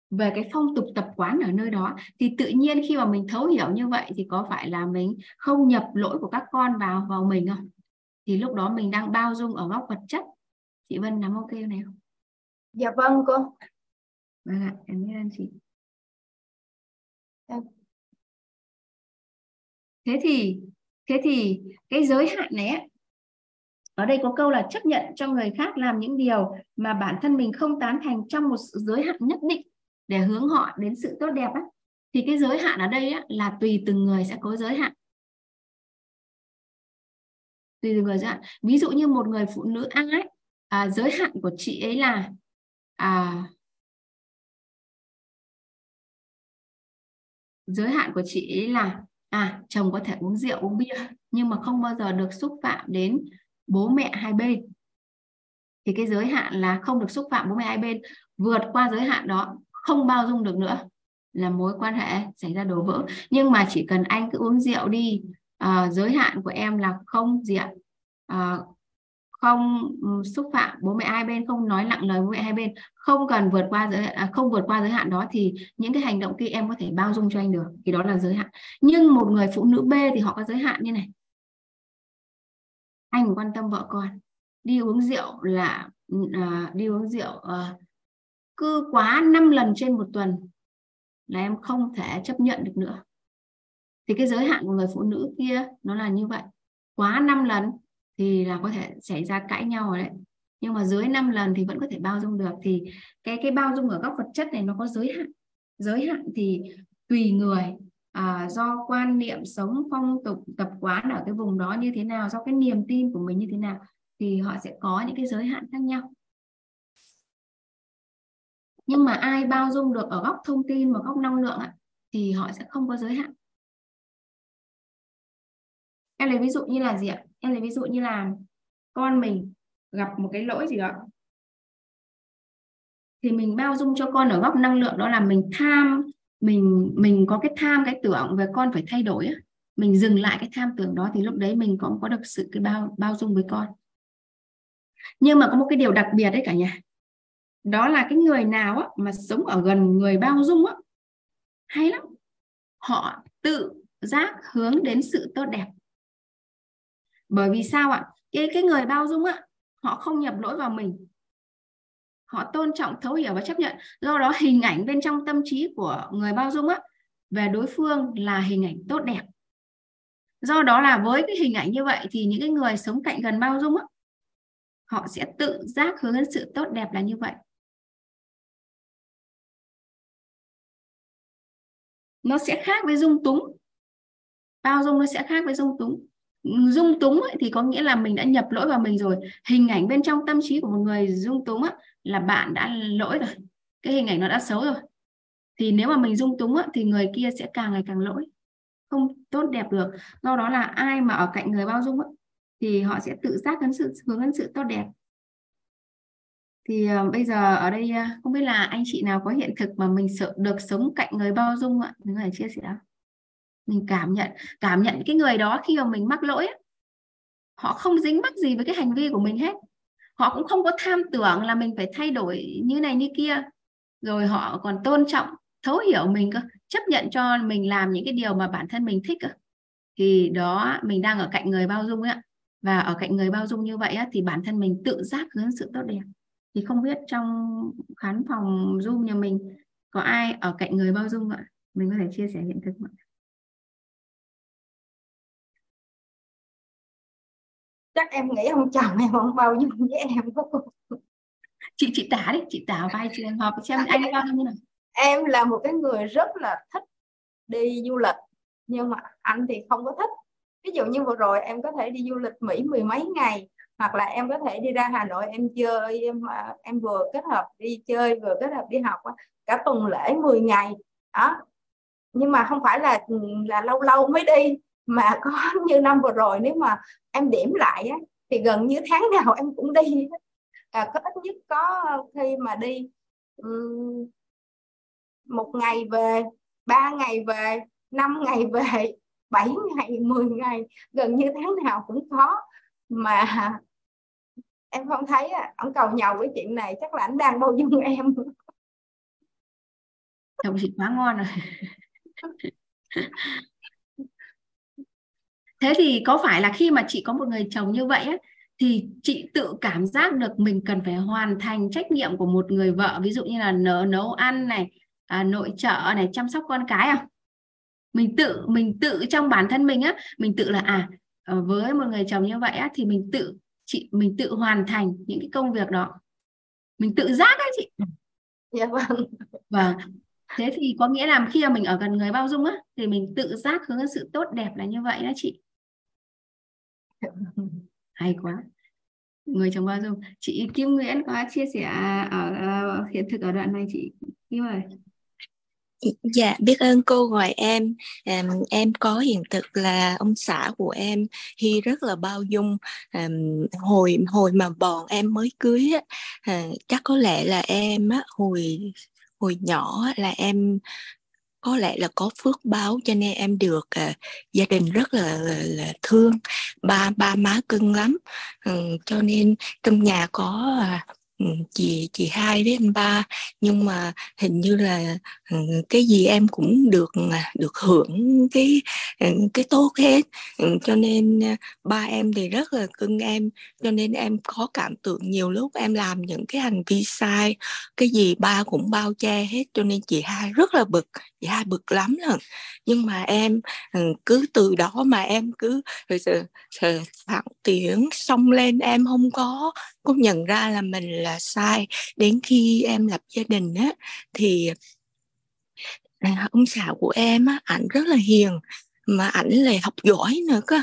về cái phong tục tập quán ở nơi đó thì tự nhiên khi mà mình thấu hiểu như vậy thì có phải là mình không nhập lỗi của các con vào vào mình không? Thì lúc đó mình đang bao dung ở góc vật chất. Chị Vân nắm ok này không? Dạ vâng cô. Vâng ạ em biết ơn chị. Thế thì thế thì cái giới hạn này ấy, ở đây có câu là chấp nhận cho người khác làm những điều mà bản thân mình không tán thành trong một giới hạn nhất định để hướng họ đến sự tốt đẹp á thì cái giới hạn ở đây á, là tùy từng người sẽ có giới hạn. Tùy từng người giới hạn. Ví dụ như một người phụ nữ A ấy à, giới hạn của chị ấy là à, giới hạn của chị ấy là à chồng có thể uống rượu uống bia nhưng mà không bao giờ được xúc phạm đến bố mẹ hai bên. Thì cái giới hạn là không được xúc phạm bố mẹ hai bên vượt qua giới hạn đó không bao dung được nữa là mối quan hệ xảy ra đổ vỡ. Nhưng mà chỉ cần anh cứ uống rượu đi à, giới hạn của em là không rượu à, không ừ, xúc phạm bố mẹ hai bên không nói nặng lời bố mẹ hai bên không cần vượt qua giới à, không vượt qua giới hạn đó thì những cái hành động kia em có thể bao dung cho anh được thì đó là giới hạn. Nhưng một người phụ nữ B thì họ có giới hạn như này. Anh quan tâm vợ con đi uống rượu là ừ, à, đi uống rượu à, cứ quá 5 lần trên một tuần là em không thể chấp nhận được nữa. Thì cái giới hạn của người phụ nữ kia nó là như vậy. Quá 5 lần thì là có thể xảy ra cãi nhau rồi đấy. Nhưng mà dưới 5 lần thì vẫn có thể bao dung được. Thì cái cái bao dung ở góc vật chất này nó có giới hạn. Giới hạn thì tùy người à, do quan niệm sống phong tục tập quán ở cái vùng đó như thế nào do cái niềm tin của mình như thế nào thì họ sẽ có những cái giới hạn khác nhau nhưng mà ai bao dung được ở góc thông tin và góc năng lượng ạ, thì họ sẽ không có giới hạn. Em lấy ví dụ như là gì ạ? Em lấy ví dụ như là con mình gặp một cái lỗi gì đó. Thì mình bao dung cho con ở góc năng lượng đó là mình tham mình mình có cái tham cái tưởng về con phải thay đổi á. Mình dừng lại cái tham tưởng đó thì lúc đấy mình cũng có được sự cái bao bao dung với con. Nhưng mà có một cái điều đặc biệt đấy cả nhà đó là cái người nào á, mà sống ở gần người bao dung á hay lắm. Họ tự giác hướng đến sự tốt đẹp. Bởi vì sao ạ? Cái cái người bao dung á họ không nhập lỗi vào mình. Họ tôn trọng thấu hiểu và chấp nhận. Do đó hình ảnh bên trong tâm trí của người bao dung á về đối phương là hình ảnh tốt đẹp. Do đó là với cái hình ảnh như vậy thì những cái người sống cạnh gần bao dung á họ sẽ tự giác hướng đến sự tốt đẹp là như vậy. Nó sẽ khác với dung túng. Bao dung nó sẽ khác với dung túng. Dung túng ấy, thì có nghĩa là mình đã nhập lỗi vào mình rồi. Hình ảnh bên trong tâm trí của một người dung túng ấy, là bạn đã lỗi rồi. Cái hình ảnh nó đã xấu rồi. Thì nếu mà mình dung túng ấy, thì người kia sẽ càng ngày càng lỗi. Không tốt đẹp được. Do đó là ai mà ở cạnh người bao dung ấy, thì họ sẽ tự giác đến sự hướng đến sự tốt đẹp thì uh, bây giờ ở đây uh, không biết là anh chị nào có hiện thực mà mình sợ được sống cạnh người bao dung ạ? Mình có thể chia sẻ mình cảm nhận cảm nhận cái người đó khi mà mình mắc lỗi ấy, họ không dính mắc gì với cái hành vi của mình hết. Họ cũng không có tham tưởng là mình phải thay đổi như này như kia. Rồi họ còn tôn trọng thấu hiểu mình cơ chấp nhận cho mình làm những cái điều mà bản thân mình thích cơ. Thì đó mình đang ở cạnh người bao dung ấy và ở cạnh người bao dung như vậy á, thì bản thân mình tự giác hướng sự tốt đẹp thì không biết trong khán phòng zoom nhà mình có ai ở cạnh người bao dung ạ? Mình có thể chia sẻ hiện thực không ạ. Chắc em nghĩ ông chồng em không bao dung với em. Chị chị tả đi chị tả vài trường hợp xem anh bao như nào. Em là một cái người rất là thích đi du lịch nhưng mà anh thì không có thích. Ví dụ như vừa rồi em có thể đi du lịch Mỹ mười mấy ngày hoặc là em có thể đi ra Hà Nội em chơi em à, em vừa kết hợp đi chơi vừa kết hợp đi học cả tuần lễ 10 ngày đó. Nhưng mà không phải là ừ, là lâu lâu mới đi mà có như năm vừa rồi nếu mà em điểm lại á, thì gần như tháng nào em cũng đi à, có ít nhất có khi mà đi um, một ngày về ba ngày về năm ngày về 7 ngày 10 ngày gần như tháng nào cũng có. Mà em không thấy à, ông cầu nhầu với chuyện này chắc là anh đang bao dung em. Chồng chị quá ngon rồi. Thế thì có phải là khi mà chị có một người chồng như vậy á thì chị tự cảm giác được mình cần phải hoàn thành trách nhiệm của một người vợ ví dụ như là nấu nấu ăn này à, nội trợ này chăm sóc con cái à mình tự mình tự trong bản thân mình á mình tự là à ờ, với một người chồng như vậy á thì mình tự chị mình tự hoàn thành những cái công việc đó. Mình tự giác á chị. Dạ vâng. Vâng. Thế thì có nghĩa là khi mà mình ở gần người bao dung á thì mình tự giác hướng đến sự tốt đẹp là như vậy đó chị. Hay quá. Người chồng bao dung. Chị Kim Nguyễn có chia sẻ ở uh, hiện thực ở đoạn này chị. Kim ơi Dạ, biết ơn cô gọi em. Um, em có hiện thực là ông xã của em hy rất là bao dung. Um, hồi hồi mà bọn em mới cưới á, uh, chắc có lẽ là em á, hồi hồi nhỏ là em có lẽ là có phước báo cho nên em được uh, gia đình rất là, là, là thương ba ba má cưng lắm um, cho nên trong nhà có uh, Ừ, chị chị hai với anh ba. Nhưng mà hình như là ừ, cái gì em cũng được được hưởng cái ừ, cái tốt hết. Cho nên à, ba em thì rất là cưng em. Cho nên em có cảm tưởng nhiều lúc em làm những cái hành vi sai, cái gì ba cũng bao che hết. Cho nên chị hai rất là bực dạ bực lắm rồi nhưng mà em ừ, cứ từ đó mà em cứ phản tiếng xông lên em không có có nhận ra là mình là sai. Đến khi em lập gia đình á, thì à, ông xã của em á, ảnh rất là hiền, mà ảnh lại học giỏi nữa cơ.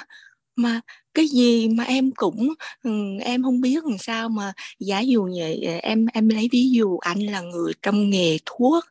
Mà cái gì mà em cũng ừ, em không biết làm sao mà giả dụ vậy à, em em lấy ví dụ anh là người trong nghề thuốc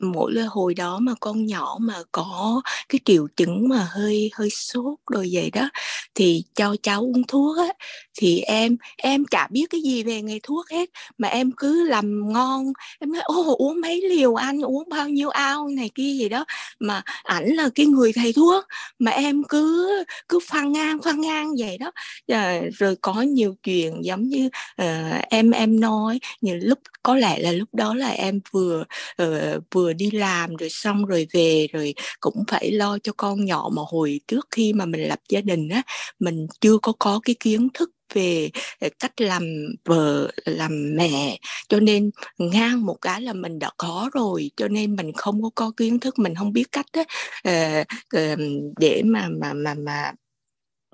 mỗi lần hồi đó mà con nhỏ mà có cái triệu chứng mà hơi hơi sốt rồi vậy đó thì cho cháu uống thuốc á thì em em chả biết cái gì về nghề thuốc hết mà em cứ làm ngon em nói ô uống mấy liều anh uống bao nhiêu ao? này kia gì đó. Mà ảnh là cái người thầy thuốc mà em cứ cứ phăng ngang phăng ngang vậy đó. À, rồi có nhiều chuyện giống như uh, em em nói như lúc có lẽ là lúc đó là em vừa uh, vừa đi làm rồi xong rồi về rồi cũng phải lo cho con nhỏ mà hồi trước khi mà mình lập gia đình á mình chưa có có cái kiến thức về ờ, cách làm vợ làm mẹ. Cho nên ngang một cái là mình đã có rồi cho nên mình không có có kiến thức mình không biết cách đó, ờ, để mà mà mà mà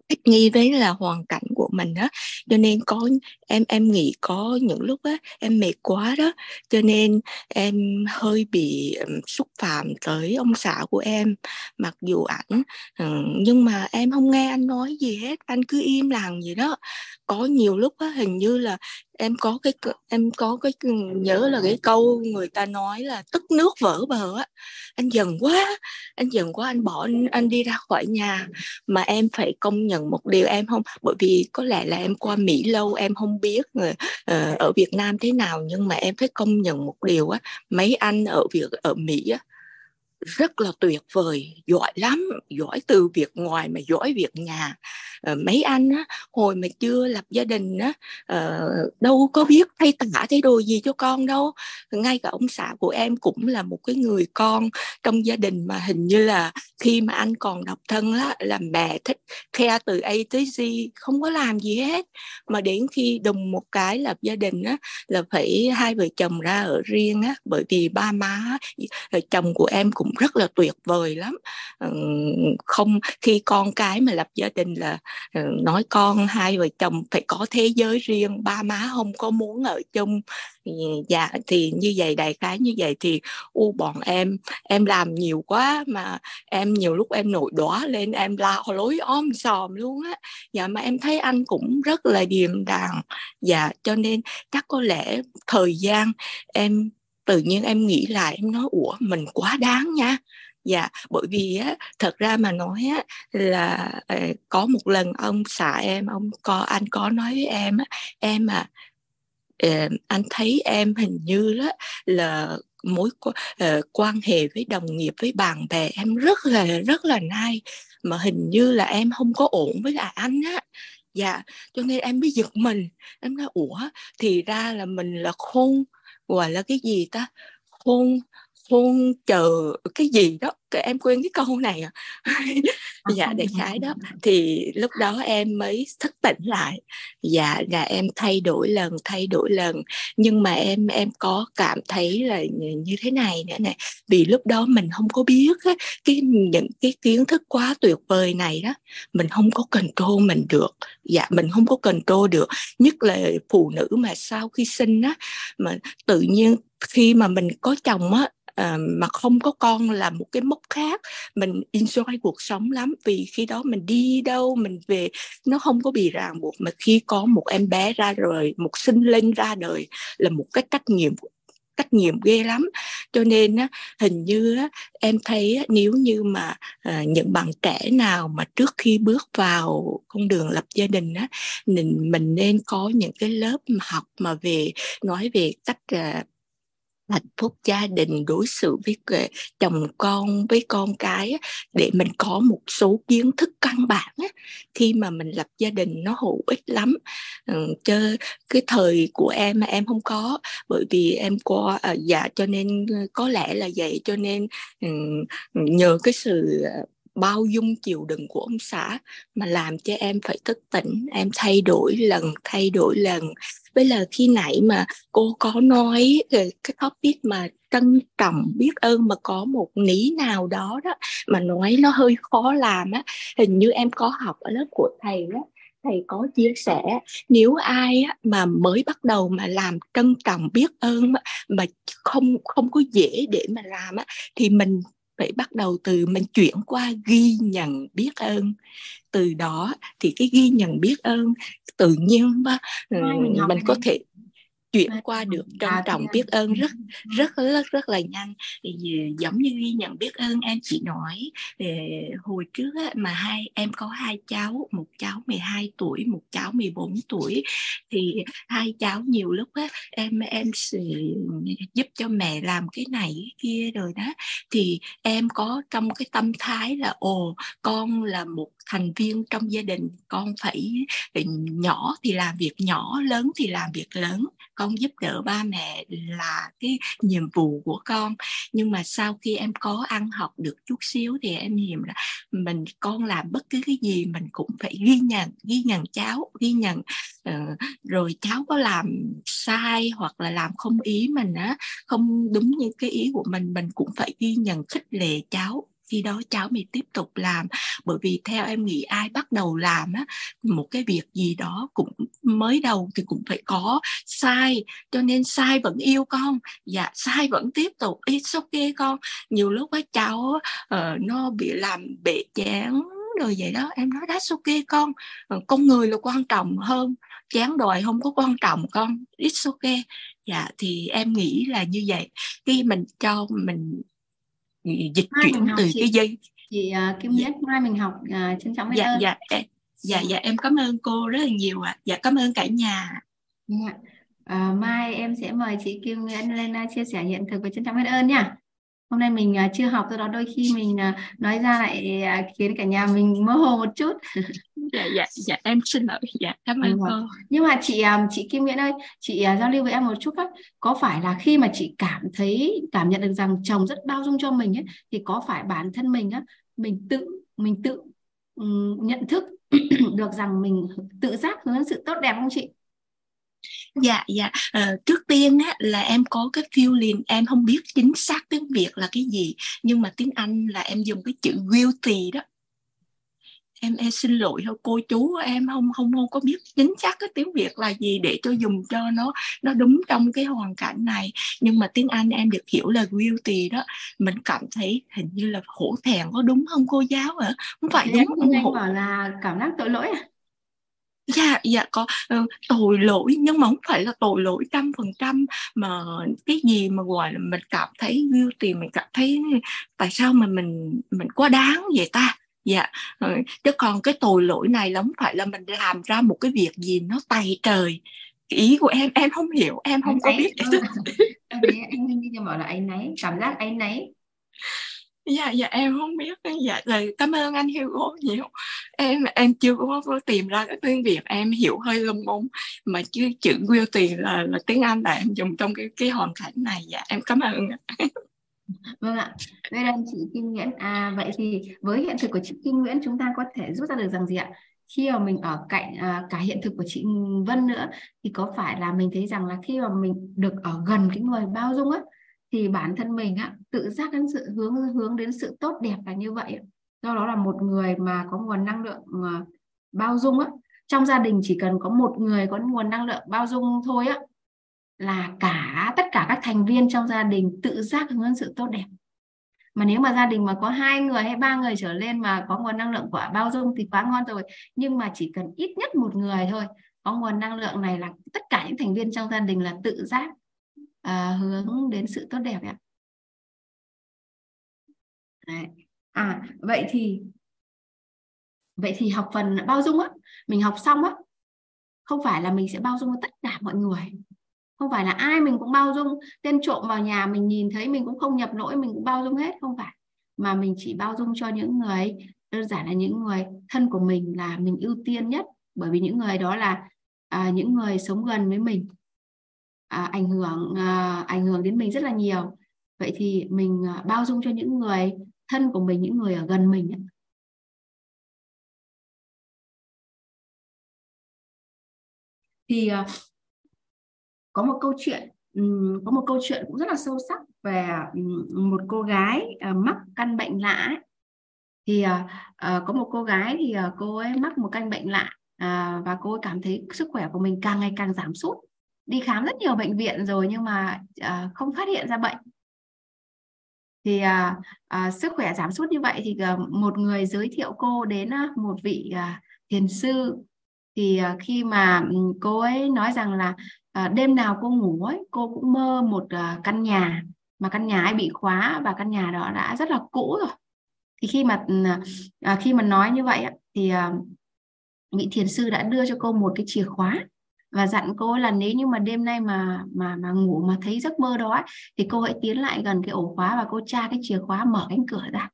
thích nghi với là hoàn cảnh của mình đó cho nên có, em em nghĩ có những lúc á, em mệt quá đó. Cho nên em hơi bị xúc phạm tới ông xã của em. Mặc dù ảnh ờ, nhưng mà em không nghe anh nói gì hết, anh cứ im lặng gì đó. Có nhiều lúc á, hình như là em có cái em có cái ừ, nhớ là cái câu người ta nói là tức nước vỡ bờ á. Anh giận quá, anh giận quá, anh bỏ, anh đi ra khỏi nhà. Mà em phải công nhận một điều em không? Bởi vì có lẽ là em qua mỹ lâu em không biết uh, ở việt nam thế nào nhưng mà em phải công nhận một điều á mấy anh ở việc ở mỹ á rất là tuyệt vời, giỏi lắm, giỏi từ việc ngoài mà giỏi việc nhà. Ờ, mấy anh á, hồi mà chưa lập gia đình á ờ, đâu có biết thay tả thay đồ gì cho con đâu. Ngay cả ông xã của em cũng là một cái người con trong gia đình mà hình như là khi mà anh còn độc thân á, là mẹ thích khe từ A tới Z, không có làm gì hết. Mà đến khi đùng một cái lập gia đình á, là phải hai vợ chồng ra ở riêng á, bởi vì ba má ờ, chồng của em cũng rất là tuyệt vời lắm. Ờ, không, khi con cái mà lập gia đình là ờ, nói con hai vợ chồng phải có thế giới riêng, ba má không có muốn ở chung dạ thì như vậy, đại khái như vậy thì, u, bọn em em làm nhiều quá mà em nhiều lúc em nổi đóa lên, em la lối om sòm luôn á. Dạ mà em thấy anh cũng rất là điềm đàng. Dạ cho nên chắc có lẽ thời gian em tự nhiên em nghĩ lại, em nói, ủa, mình quá đáng nha. Dạ bởi vì á, thật ra mà nói á, là ờ, có một lần ông xã em, ông có, anh có nói với em á, em à ờ, anh thấy em hình như đó là mối ờ, quan hệ với đồng nghiệp, với bạn bè em rất là rất là nai mà hình như là em không có ổn với lại anh á. Dạ cho nên em mới giật mình, em nói, ủa? Thì ra là mình là khôn gọi là cái gì ta? Khôn khôn chờ cái gì đó cái em quên cái câu này à. Dạ đại khái đó. thì lúc đó em mới thức tỉnh lại. Dạ là em thay đổi lần thay đổi lần. Nhưng mà em em có cảm thấy là như thế này nữa nè. Vì lúc đó mình không có biết á, cái những cái kiến thức quá tuyệt vời này đó mình không có control mình được. Dạ mình không có control được. Nhất là phụ nữ mà sau khi sinh á mà tự nhiên khi mà mình có chồng á Ờ, mà không có con là một cái mốc khác. Mình enjoy cuộc sống lắm vì khi đó mình đi đâu mình về nó không có bị ràng buộc. Mà khi có một em bé ra rồi một sinh linh ra đời là một cái trách nhiệm trách nhiệm ghê lắm. Cho nên á, hình như á, em thấy á, nếu như mà à, những bạn trẻ nào mà trước khi bước vào con đường lập gia đình á mình mình nên có những cái lớp học mà về nói về cách à, hạnh phúc gia đình đối xử với chồng con với con cái để mình có một số kiến thức căn bản khi mà mình lập gia đình nó hữu ích lắm. Ừ, Chứ cái thời của em mà em không có bởi vì em qua à, dạ cho nên ờ, có lẽ là vậy. Cho nên ừ, nhờ cái sự ờ, bao dung chịu đựng của ông xã mà làm cho em phải thức tỉnh em thay đổi lần thay đổi lần với là khi nãy mà cô có nói cái topic mà trân trọng biết ơn mà có một ní nào đó đó mà nói nó hơi khó làm á hình như em có học ở lớp của thầy đó thầy có chia sẻ nếu ai á, mà mới bắt đầu mà làm trân trọng biết ơn mà không không có dễ để mà làm á, thì mình phải bắt đầu từ mình chuyển qua ghi nhận biết ơn. Từ đó thì cái ghi nhận biết ơn tự nhiên mà mình có thể chuyển qua được trân trọng biết ơn rất rất rất rất là nhanh. Thì giống như ghi nhận biết ơn em chỉ nói hồi trước mà hai em có hai cháu một cháu 12 tuổi một cháu 14 tuổi. Thì hai cháu nhiều lúc á, em em sẽ giúp cho mẹ làm cái này cái kia rồi đó. Thì em có trong cái tâm thái là ồ con là một thành viên trong gia đình con phải nhỏ thì làm việc nhỏ lớn thì làm việc lớn. Con giúp đỡ ba mẹ là cái nhiệm vụ của con. Nhưng mà sau khi em có ăn học được chút xíu thì em hiểu là mình con làm bất cứ cái gì mình cũng phải ghi nhận ghi nhận cháu ghi nhận uh, rồi cháu có làm sai hoặc là làm không ý mình á không đúng như cái ý của mình mình cũng phải ghi nhận khích lệ cháu khi đó cháu mới tiếp tục làm. Bởi vì theo em nghĩ ai bắt đầu làm á một cái việc gì đó cũng mới đầu thì cũng phải có sai. Cho nên sai vẫn yêu con. Dạ sai vẫn tiếp tục. It's okay con. Nhiều lúc á cháu uh, nó bị làm bể chán rồi vậy đó. Em nói that's okay con. Ờ, con người là quan trọng hơn. Chán đòi không có quan trọng con. It's okay. Dạ thì em nghĩ là như vậy. Khi mình cho mình dịch mai chuyển từ chị, cái dây. Chị uh, Kim Nhất mai mình học uh, trân trọng biết dạ ơn. dạ em, dạ dạ em cảm ơn cô rất là nhiều ạ. À. dạ cảm ơn cả nhà. Dạ. uh, mai em sẽ mời chị Kim Nguyễn lên chia sẻ hiện thực và trân trọng biết ơn nha hôm nay mình uh, chưa học do đó đôi khi mình uh, nói ra lại uh, khiến cả nhà mình mơ hồ một chút. Dạ dạ dạ em xin lỗi. Dạ cảm ơn ừ. cô. Nhưng mà chị chị Kim Nguyễn ơi chị giao lưu với em một chút á có phải là khi mà chị cảm thấy cảm nhận được rằng chồng rất bao dung cho mình ấy thì có phải bản thân mình á mình tự mình tự um, nhận thức được rằng mình tự giác hướng sự tốt đẹp không chị dạ dạ. Uh, trước tiên á, là em có cái feeling em không biết chính xác tiếng việt là cái gì nhưng mà tiếng anh là em dùng cái chữ guilty đó. Em em xin lỗi thôi cô chú em không không không có biết chính xác cái tiếng việt là gì để cho dùng cho nó nó đúng trong cái hoàn cảnh này. Nhưng mà tiếng anh em được hiểu là guilty đó. Mình cảm thấy hình như là hổ thẹn có đúng không cô giáo ạ? Không phải đúng không? anh bảo là cảm giác tội lỗi à dạ dạ có uh, tội lỗi nhưng mà không phải là tội lỗi trăm phần trăm mà cái gì mà gọi là mình cảm thấy guilty mình cảm thấy tại sao mà mình mình quá đáng vậy ta dạ ừ, chứ còn cái tội lỗi này là không phải là mình làm ra một cái việc gì nó tay trời ý của em em không hiểu em không có biết ừ. em anh Minh như bảo là anh nấy cảm giác anh nấy dạ dạ em không biết. Dạ là cảm ơn anh Hugo nhiều. Em em chưa có, có tìm ra cái tiếng Việt em hiểu hơi lung bông mà chứ chữ guilty là là tiếng Anh là em dùng trong cái cái hoàn cảnh này. Dạ em cảm ơn vâng ạ. Đây là chị Kim Nguyễn. À vậy thì với hiện thực của chị Kim Nguyễn chúng ta có thể rút ra được rằng gì ạ? Khi mà mình ở cạnh à, cả hiện thực của chị Vân nữa thì có phải là mình thấy rằng là khi mà mình được ở gần cái người bao dung á thì bản thân mình á, tự giác đến sự hướng hướng đến sự tốt đẹp là như vậy. Do đó là một người mà có nguồn năng lượng ờ, bao dung á. Trong gia đình chỉ cần có một người có nguồn năng lượng bao dung thôi á, là cả, tất cả các thành viên trong gia đình tự giác hướng đến sự tốt đẹp. Mà nếu mà gia đình mà có hai người hay ba người trở lên mà có nguồn năng lượng quả bao dung thì quá ngon rồi. Nhưng mà chỉ cần ít nhất một người thôi, có nguồn năng lượng này là tất cả những thành viên trong gia đình là tự giác à, hướng đến sự tốt đẹp ạ. Đấy. à vậy thì vậy thì học phần bao dung á mình học xong á không phải là mình sẽ bao dung tất cả mọi người. Không phải là ai mình cũng bao dung tên trộm vào nhà mình nhìn thấy mình cũng không nhập lỗi mình cũng bao dung hết không phải. Mà mình chỉ bao dung cho những người đơn giản là những người thân của mình là mình ưu tiên nhất. Bởi vì những người đó là à, những người sống gần với mình à, ảnh hưởng à, ảnh hưởng đến mình rất là nhiều. Vậy thì mình à, bao dung cho những người thân của mình những người ở gần mình thì à, có một câu chuyện có một câu chuyện cũng rất là sâu sắc về một cô gái à, mắc căn bệnh lạ ấy. thì à, à, có một cô gái thì à, cô ấy mắc một căn bệnh lạ và cô ấy cảm thấy sức khỏe của mình càng ngày càng giảm sút đi khám rất nhiều bệnh viện rồi nhưng mà uh, không phát hiện ra bệnh. Thì uh, uh, sức khỏe giảm sút như vậy thì uh, một người giới thiệu cô đến uh, một vị uh, thiền sư. Thì uh, khi mà ừ, cô ấy nói rằng là uh, đêm nào cô ngủ ấy cô cũng mơ một uh, căn nhà mà căn nhà ấy bị khóa và căn nhà đó đã rất là cũ rồi. Thì khi mà uh, khi mà nói như vậy thì uh, vị thiền sư đã đưa cho cô một cái chìa khóa và dặn cô là nếu như mà đêm nay mà mà mà ngủ mà thấy giấc mơ đó thì cô hãy tiến lại gần cái ổ khóa và cô tra cái chìa khóa mở cánh cửa ra.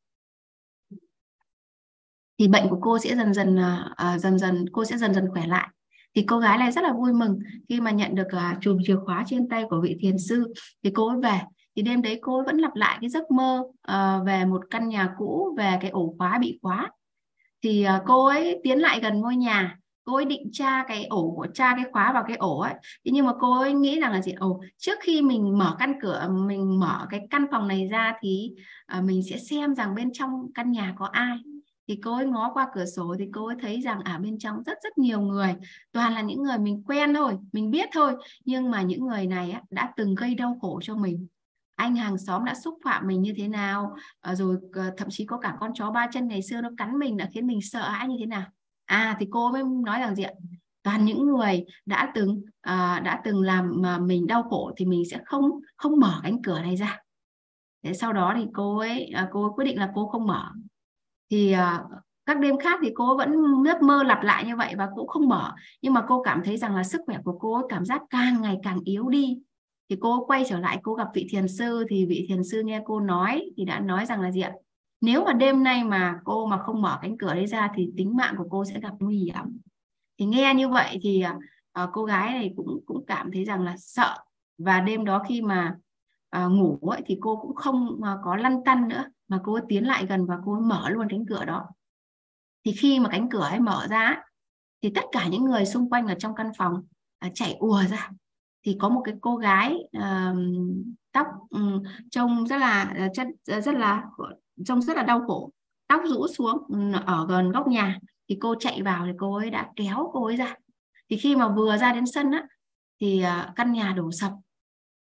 Thì bệnh của cô sẽ dần dần uh, dần dần cô sẽ dần dần khỏe lại. Thì cô gái này rất là vui mừng khi mà nhận được uh, chùm chìa khóa trên tay của vị thiền sư. Thì cô ấy về thì đêm đấy cô ấy vẫn lặp lại cái giấc mơ uh, về một căn nhà cũ về cái ổ khóa bị khóa. Thì uh, cô ấy tiến lại gần ngôi nhà cô ấy định tra cái ổ của tra cái khóa vào cái ổ ấy. Thế nhưng mà cô ấy nghĩ rằng là gì? Ồ trước khi mình mở căn cửa mình mở cái căn phòng này ra thì uh, mình sẽ xem rằng bên trong căn nhà có ai. Thì cô ấy ngó qua cửa sổ thì cô ấy thấy rằng ở bên trong rất rất nhiều người. Toàn là những người mình quen thôi mình biết thôi. Nhưng mà những người này á, đã từng gây đau khổ cho mình. Anh hàng xóm đã xúc phạm mình như thế nào? À, rồi ờ, thậm chí có cả con chó ba chân ngày xưa nó cắn mình đã khiến mình sợ hãi như thế nào? À thì cô mới nói rằng gì ạ? Toàn những người đã từng à, đã từng làm mà mình đau khổ thì mình sẽ không không mở cánh cửa này ra. Thế sau đó thì cô ấy à, cô ấy quyết định là cô không mở. Thì à, các đêm khác thì cô vẫn giấc mơ lặp lại như vậy và cũng không mở. Nhưng mà cô cảm thấy rằng là sức khỏe của cô ấy cảm giác càng ngày càng yếu đi. Thì cô quay trở lại cô gặp vị thiền sư thì vị thiền sư nghe cô nói thì đã nói rằng là gì ạ? Nếu mà đêm nay mà cô mà không mở cánh cửa đấy ra thì tính mạng của cô sẽ gặp nguy hiểm. Thì nghe như vậy thì uh, cô gái này cũng cũng cảm thấy rằng là sợ. Và đêm đó khi mà uh, ngủ ấy, thì cô cũng không uh, có lăn tăn nữa mà cô ấy tiến lại gần và cô ấy mở luôn cánh cửa đó. Thì khi mà cánh cửa ấy mở ra thì tất cả những người xung quanh ở trong căn phòng uh, chạy ùa ra. Thì có một cái cô gái uh, tóc um, trông rất là chất rất là trông rất là đau khổ. Tóc rũ xuống ở gần góc nhà thì cô chạy vào thì cô ấy đã kéo cô ấy ra. Thì khi mà vừa ra đến sân á thì à, căn nhà đổ sập.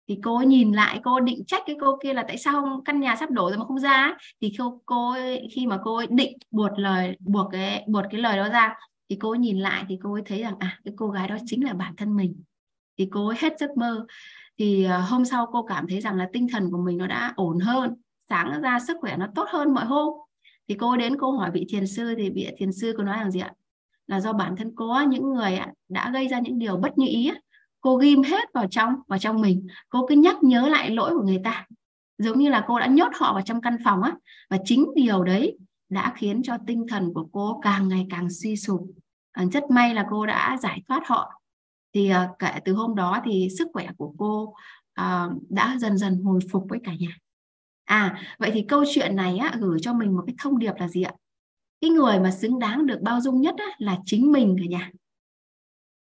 Thì cô ấy nhìn lại cô định trách cái cô kia là tại sao căn nhà sắp đổ rồi mà không ra thì cô cô ấy, khi mà cô ấy định buột lời buộc cái buột cái lời đó ra thì cô ấy nhìn lại thì cô ấy thấy rằng à cái cô gái đó chính là bản thân mình. Thì cô ấy hết giấc mơ. Thì à, hôm sau cô cảm thấy rằng là tinh thần của mình nó đã ổn hơn sáng ra sức khỏe nó tốt hơn mọi hôm. Thì cô đến cô hỏi vị thiền sư thì vị thiền sư có nói rằng gì ạ? Là do bản thân cô những người đã gây ra những điều bất như ý cô ghim hết vào trong vào trong mình. Cô cứ nhắc nhớ lại lỗi của người ta. Giống như là cô đã nhốt họ vào trong căn phòng á, và chính điều đấy đã khiến cho tinh thần của cô càng ngày càng suy sụp. À, rất may là cô đã giải thoát họ. Thì à, kể từ hôm đó thì sức khỏe của cô à, đã dần dần hồi phục với cả nhà à vậy thì câu chuyện này á, gửi cho mình một cái thông điệp là gì ạ? Cái người mà xứng đáng được bao dung nhất á, là chính mình cả nhà.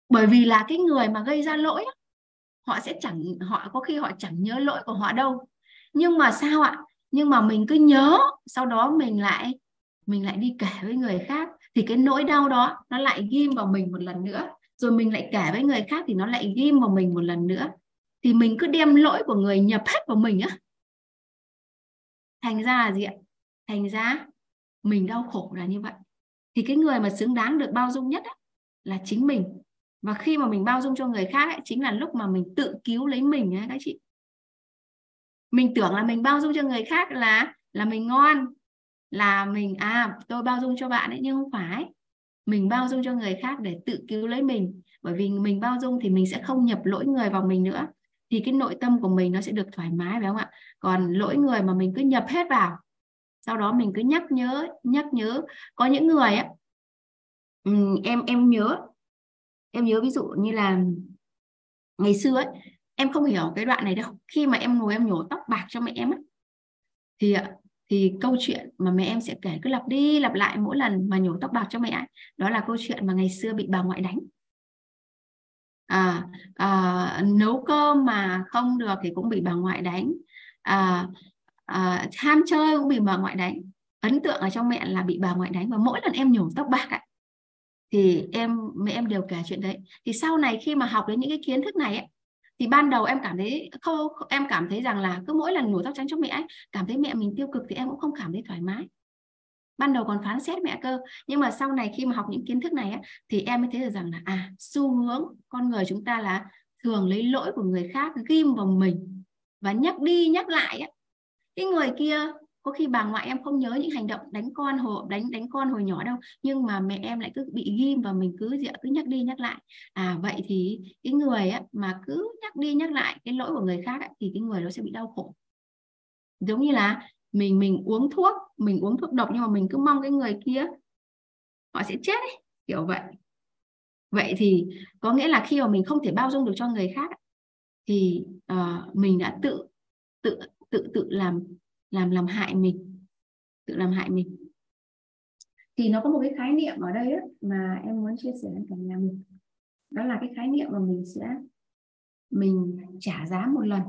Bởi vì là cái người mà gây ra lỗi á, họ sẽ chẳng họ có khi họ chẳng nhớ lỗi của họ đâu. Nhưng mà sao ạ? Nhưng mà mình cứ nhớ sau đó mình lại mình lại đi kể với người khác thì cái nỗi đau đó nó lại ghim vào mình một lần nữa. Rồi mình lại kể với người khác thì nó lại ghim vào mình một lần nữa. Thì mình cứ đem lỗi của người nhập hết vào mình á thành ra là gì ạ? Thành ra mình đau khổ là như vậy. Thì cái người mà xứng đáng được bao dung nhất ấy, là chính mình. Và khi mà mình bao dung cho người khác ấy, chính là lúc mà mình tự cứu lấy mình ấy, các chị. Mình tưởng là mình bao dung cho người khác là là mình ngon là mình à tôi bao dung cho bạn ấy nhưng không phải mình bao dung cho người khác để tự cứu lấy mình. Bởi vì mình bao dung thì mình sẽ không nhập lỗi người vào mình nữa thì cái nội tâm của mình nó sẽ được thoải mái phải không ạ? Còn lỗi người mà mình cứ nhập hết vào sau đó mình cứ nhắc nhớ nhắc nhớ. Có những người á em em nhớ em nhớ ví dụ như là ngày xưa ấy em không hiểu cái đoạn này đâu. Khi mà em ngồi em nhổ tóc bạc cho mẹ em ấy, thì thì câu chuyện mà mẹ em sẽ kể cứ lặp đi lặp lại mỗi lần mà nhổ tóc bạc cho mẹ ấy, đó là câu chuyện mà ngày xưa bị bà ngoại đánh à, à, nấu cơm mà không được thì cũng bị bà ngoại đánh. À, à, ham chơi cũng bị bà ngoại đánh. Ấn tượng ở trong mẹ là bị bà ngoại đánh và mỗi lần em nhổ tóc bạc ấy, thì em mẹ em đều kể chuyện đấy. Thì sau này khi mà học đến những cái kiến thức này ấy, thì ban đầu em cảm thấy không em cảm thấy rằng là cứ mỗi lần nhổ tóc trắng cho mẹ ấy, cảm thấy mẹ mình tiêu cực thì em cũng không cảm thấy thoải mái ban đầu còn phán xét mẹ cơ nhưng mà sau này khi mà học những kiến thức này á thì em mới thấy được rằng là à xu hướng con người chúng ta là thường lấy lỗi của người khác ghim vào mình và nhắc đi nhắc lại á. cái người kia có khi bà ngoại em không nhớ những hành động đánh con hồi đánh đánh con hồi nhỏ đâu nhưng mà mẹ em lại cứ bị ghim và mình cứ dịa cứ nhắc đi nhắc lại à vậy thì cái người á mà cứ nhắc đi nhắc lại cái lỗi của người khác á, thì cái người đó sẽ bị đau khổ giống như là mình mình uống thuốc mình uống thuốc độc nhưng mà mình cứ mong cái người kia họ sẽ chết ấy, kiểu vậy. Vậy thì có nghĩa là khi mà mình không thể bao dung được cho người khác thì uh, mình đã tự tự tự tự làm làm làm hại mình tự làm hại mình. Thì nó có một cái khái niệm ở đây ấy, mà em muốn chia sẻ với cả nhà mình. Đó là cái khái niệm mà mình sẽ mình trả giá một lần.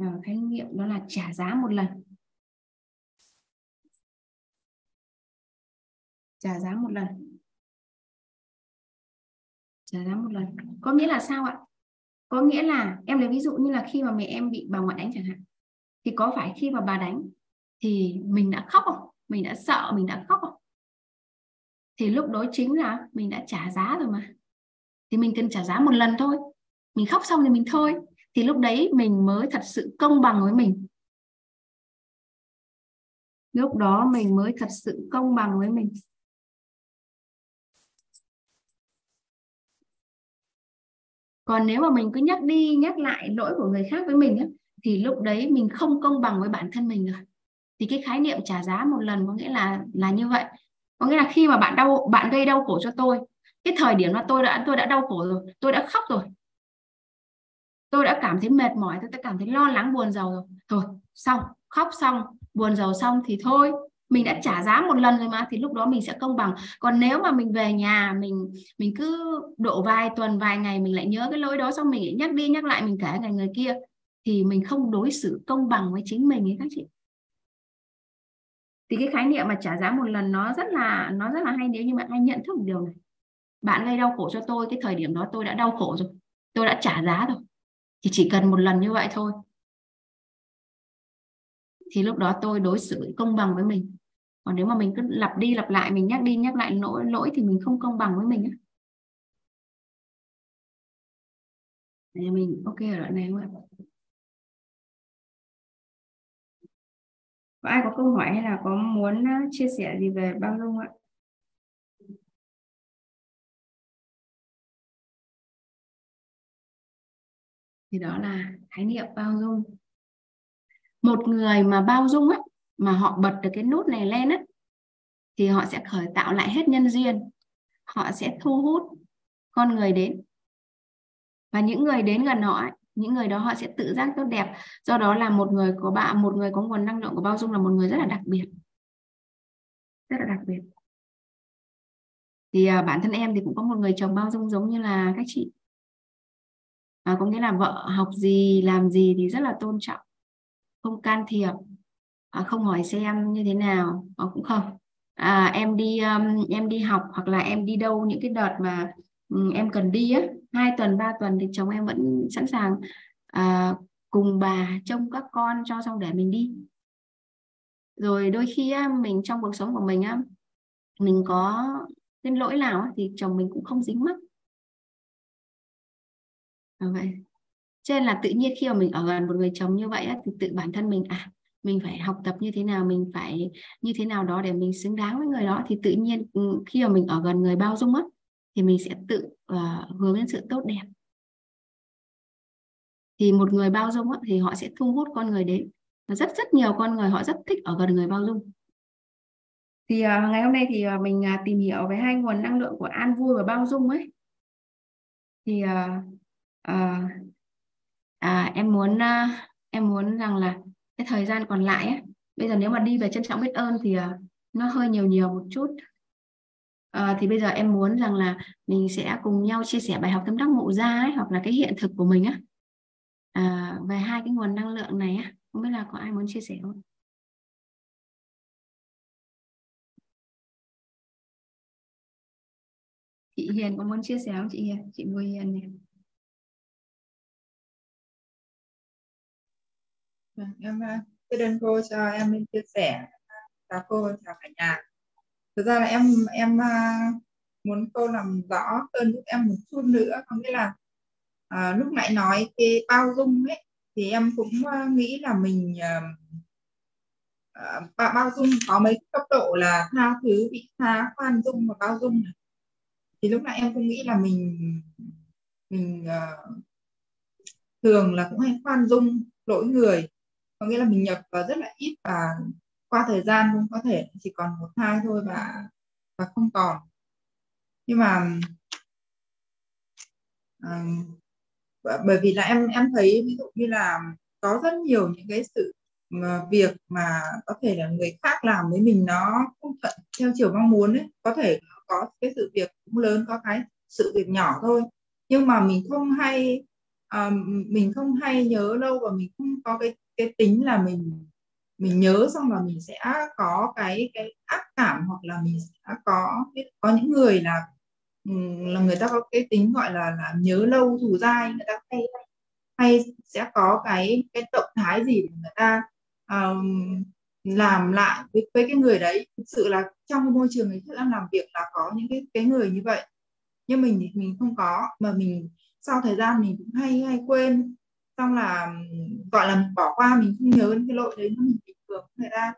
Ờ, khái niệm đó là trả giá một lần. Trả giá một lần. Trả giá một lần. Có nghĩa là sao ạ? Có nghĩa là em lấy ví dụ như là khi mà mẹ em bị bà ngoại đánh chẳng hạn, thì có phải khi mà bà đánh thì mình đã khóc không? Mình đã sợ, mình đã khóc không? Thì lúc đó chính là mình đã trả giá rồi mà. Thì mình cần trả giá một lần thôi. Mình khóc xong thì mình thôi thì lúc đấy mình mới thật sự công bằng với mình. Lúc đó mình mới thật sự công bằng với mình. Còn nếu mà mình cứ nhắc đi nhắc lại lỗi của người khác với mình thì lúc đấy mình không công bằng với bản thân mình rồi. Thì cái khái niệm trả giá một lần có nghĩa là là như vậy. Có nghĩa là khi mà bạn đau, bạn gây đau khổ cho tôi, cái thời điểm mà tôi đã tôi đã đau khổ rồi, tôi đã khóc rồi tôi đã cảm thấy mệt mỏi, tôi đã cảm thấy lo lắng, buồn rầu rồi. Thôi, xong, khóc xong, buồn rầu xong thì thôi. Mình đã trả giá một lần rồi mà, thì lúc đó mình sẽ công bằng. Còn nếu mà mình về nhà, mình mình cứ độ vài tuần, vài ngày mình lại nhớ cái lỗi đó, xong mình lại nhắc đi nhắc lại, mình kể ngày người kia, thì mình không đối xử công bằng với chính mình ấy các chị. Thì cái khái niệm mà trả giá một lần nó rất là, nó rất là hay, nếu như mà anh nhận thức điều này. Bạn gây đau khổ cho tôi, cái thời điểm đó tôi đã đau khổ rồi. Tôi đã trả giá rồi thì chỉ cần một lần như vậy thôi. Thì lúc đó tôi đối xử công bằng với mình. Còn nếu mà mình cứ lặp đi lặp lại, mình nhắc đi nhắc lại lỗi lỗi thì mình không công bằng với mình Để mình, ok ở đoạn này không ạ? Có ai có câu hỏi hay là có muốn ờ, chia sẻ gì về bao dung ạ? Thì đó là khái niệm bao dung. Một người mà bao dung á mà họ bật được cái nút này lên á thì họ sẽ khởi tạo lại hết nhân duyên. Họ sẽ thu hút con người đến. Và những người đến gần họ ấy, những người đó họ sẽ tự giác tốt đẹp. Do đó là một người có bạn một người có nguồn năng lượng của bao dung là một người rất là đặc biệt. Rất là đặc biệt. Thì à, bản thân em thì cũng có một người chồng bao dung giống như là các chị à, có nghĩa là vợ học gì làm gì thì rất là tôn trọng. Không can thiệp à, không hỏi xem như thế nào. À, cũng không. À, em đi um, em đi học hoặc là em đi đâu những cái đợt mà um, em cần đi á hai tuần ba tuần thì chồng em vẫn sẵn sàng à, cùng bà trông các con cho xong để mình đi. Rồi đôi khi á, mình trong cuộc sống của mình á mình có cái lỗi nào á, thì chồng mình cũng không dính mắc à, vậy. Cho nên là tự nhiên khi mà mình ở gần một người chồng như vậy á, thì tự bản thân mình à mình phải học tập như thế nào mình phải như thế nào đó để mình xứng đáng với người đó thì tự nhiên ừ, khi mà mình ở gần người bao dung á thì mình sẽ tự uh, hướng đến sự tốt đẹp. Thì một người bao dung á, thì họ sẽ thu hút con người đến. Rất rất nhiều con người họ rất thích ở gần người bao dung. Thì uh, ngày hôm nay thì uh, mình uh, tìm hiểu về hai nguồn năng lượng của an vui và bao dung ấy. Thì uh, uh, à, em muốn uh, em muốn rằng là cái thời gian còn lại ấy, bây giờ nếu mà đi về trân trọng biết ơn thì uh, nó hơi nhiều nhiều một chút. Uh, thì bây giờ em muốn rằng là mình sẽ cùng nhau chia sẻ bài học tâm đắc ngộ ra ấy, hoặc là cái hiện thực của mình á. À, về hai cái nguồn năng lượng này á không biết là có ai muốn chia sẻ không? Chị Hiền có muốn chia sẻ không? Chị Hiền chị Bùi Hiền này. Vâng, em à, biết ơn cô cho em lên chia sẻ chào cô chào cả nhà. Thực ra là em em à, muốn cô làm rõ hơn giúp em một chút nữa. Có nghĩa là à, lúc nãy nói cái bao dung ấy thì em cũng à, nghĩ là mình à, bao dung có mấy cấp độ là tha thứ vị tha khoan dung và bao dung này. thì lúc nãy em cũng nghĩ là mình mình à, thường là cũng hay khoan dung lỗi người có nghĩa là mình nhập vào rất là ít và qua thời gian cũng có thể chỉ còn một hai thôi và và không còn. Nhưng mà à, bởi vì là em em thấy ví dụ như là có rất nhiều những cái sự mà việc mà có thể là người khác làm với mình nó không thuận theo chiều mong muốn ấy có thể có cái sự việc cũng lớn có cái sự việc nhỏ thôi. Nhưng mà mình không hay À, mình không hay nhớ lâu và mình không có cái cái tính là mình mình nhớ xong là mình sẽ có cái cái ác cảm hoặc là mình sẽ có có những người là là người ta có cái tính gọi là là nhớ lâu thù dai người ta hay hay sẽ có cái cái động thái gì để người ta um, làm lại với, với cái người đấy. Thực sự là trong môi trường người đang làm việc là có những cái cái người như vậy. Nhưng mình thì mình không có mà mình sau thời gian mình cũng hay hay quên. Xong là gọi là mình bỏ qua mình không nhớ đến cái lỗi đấy nó mình bình thường người ta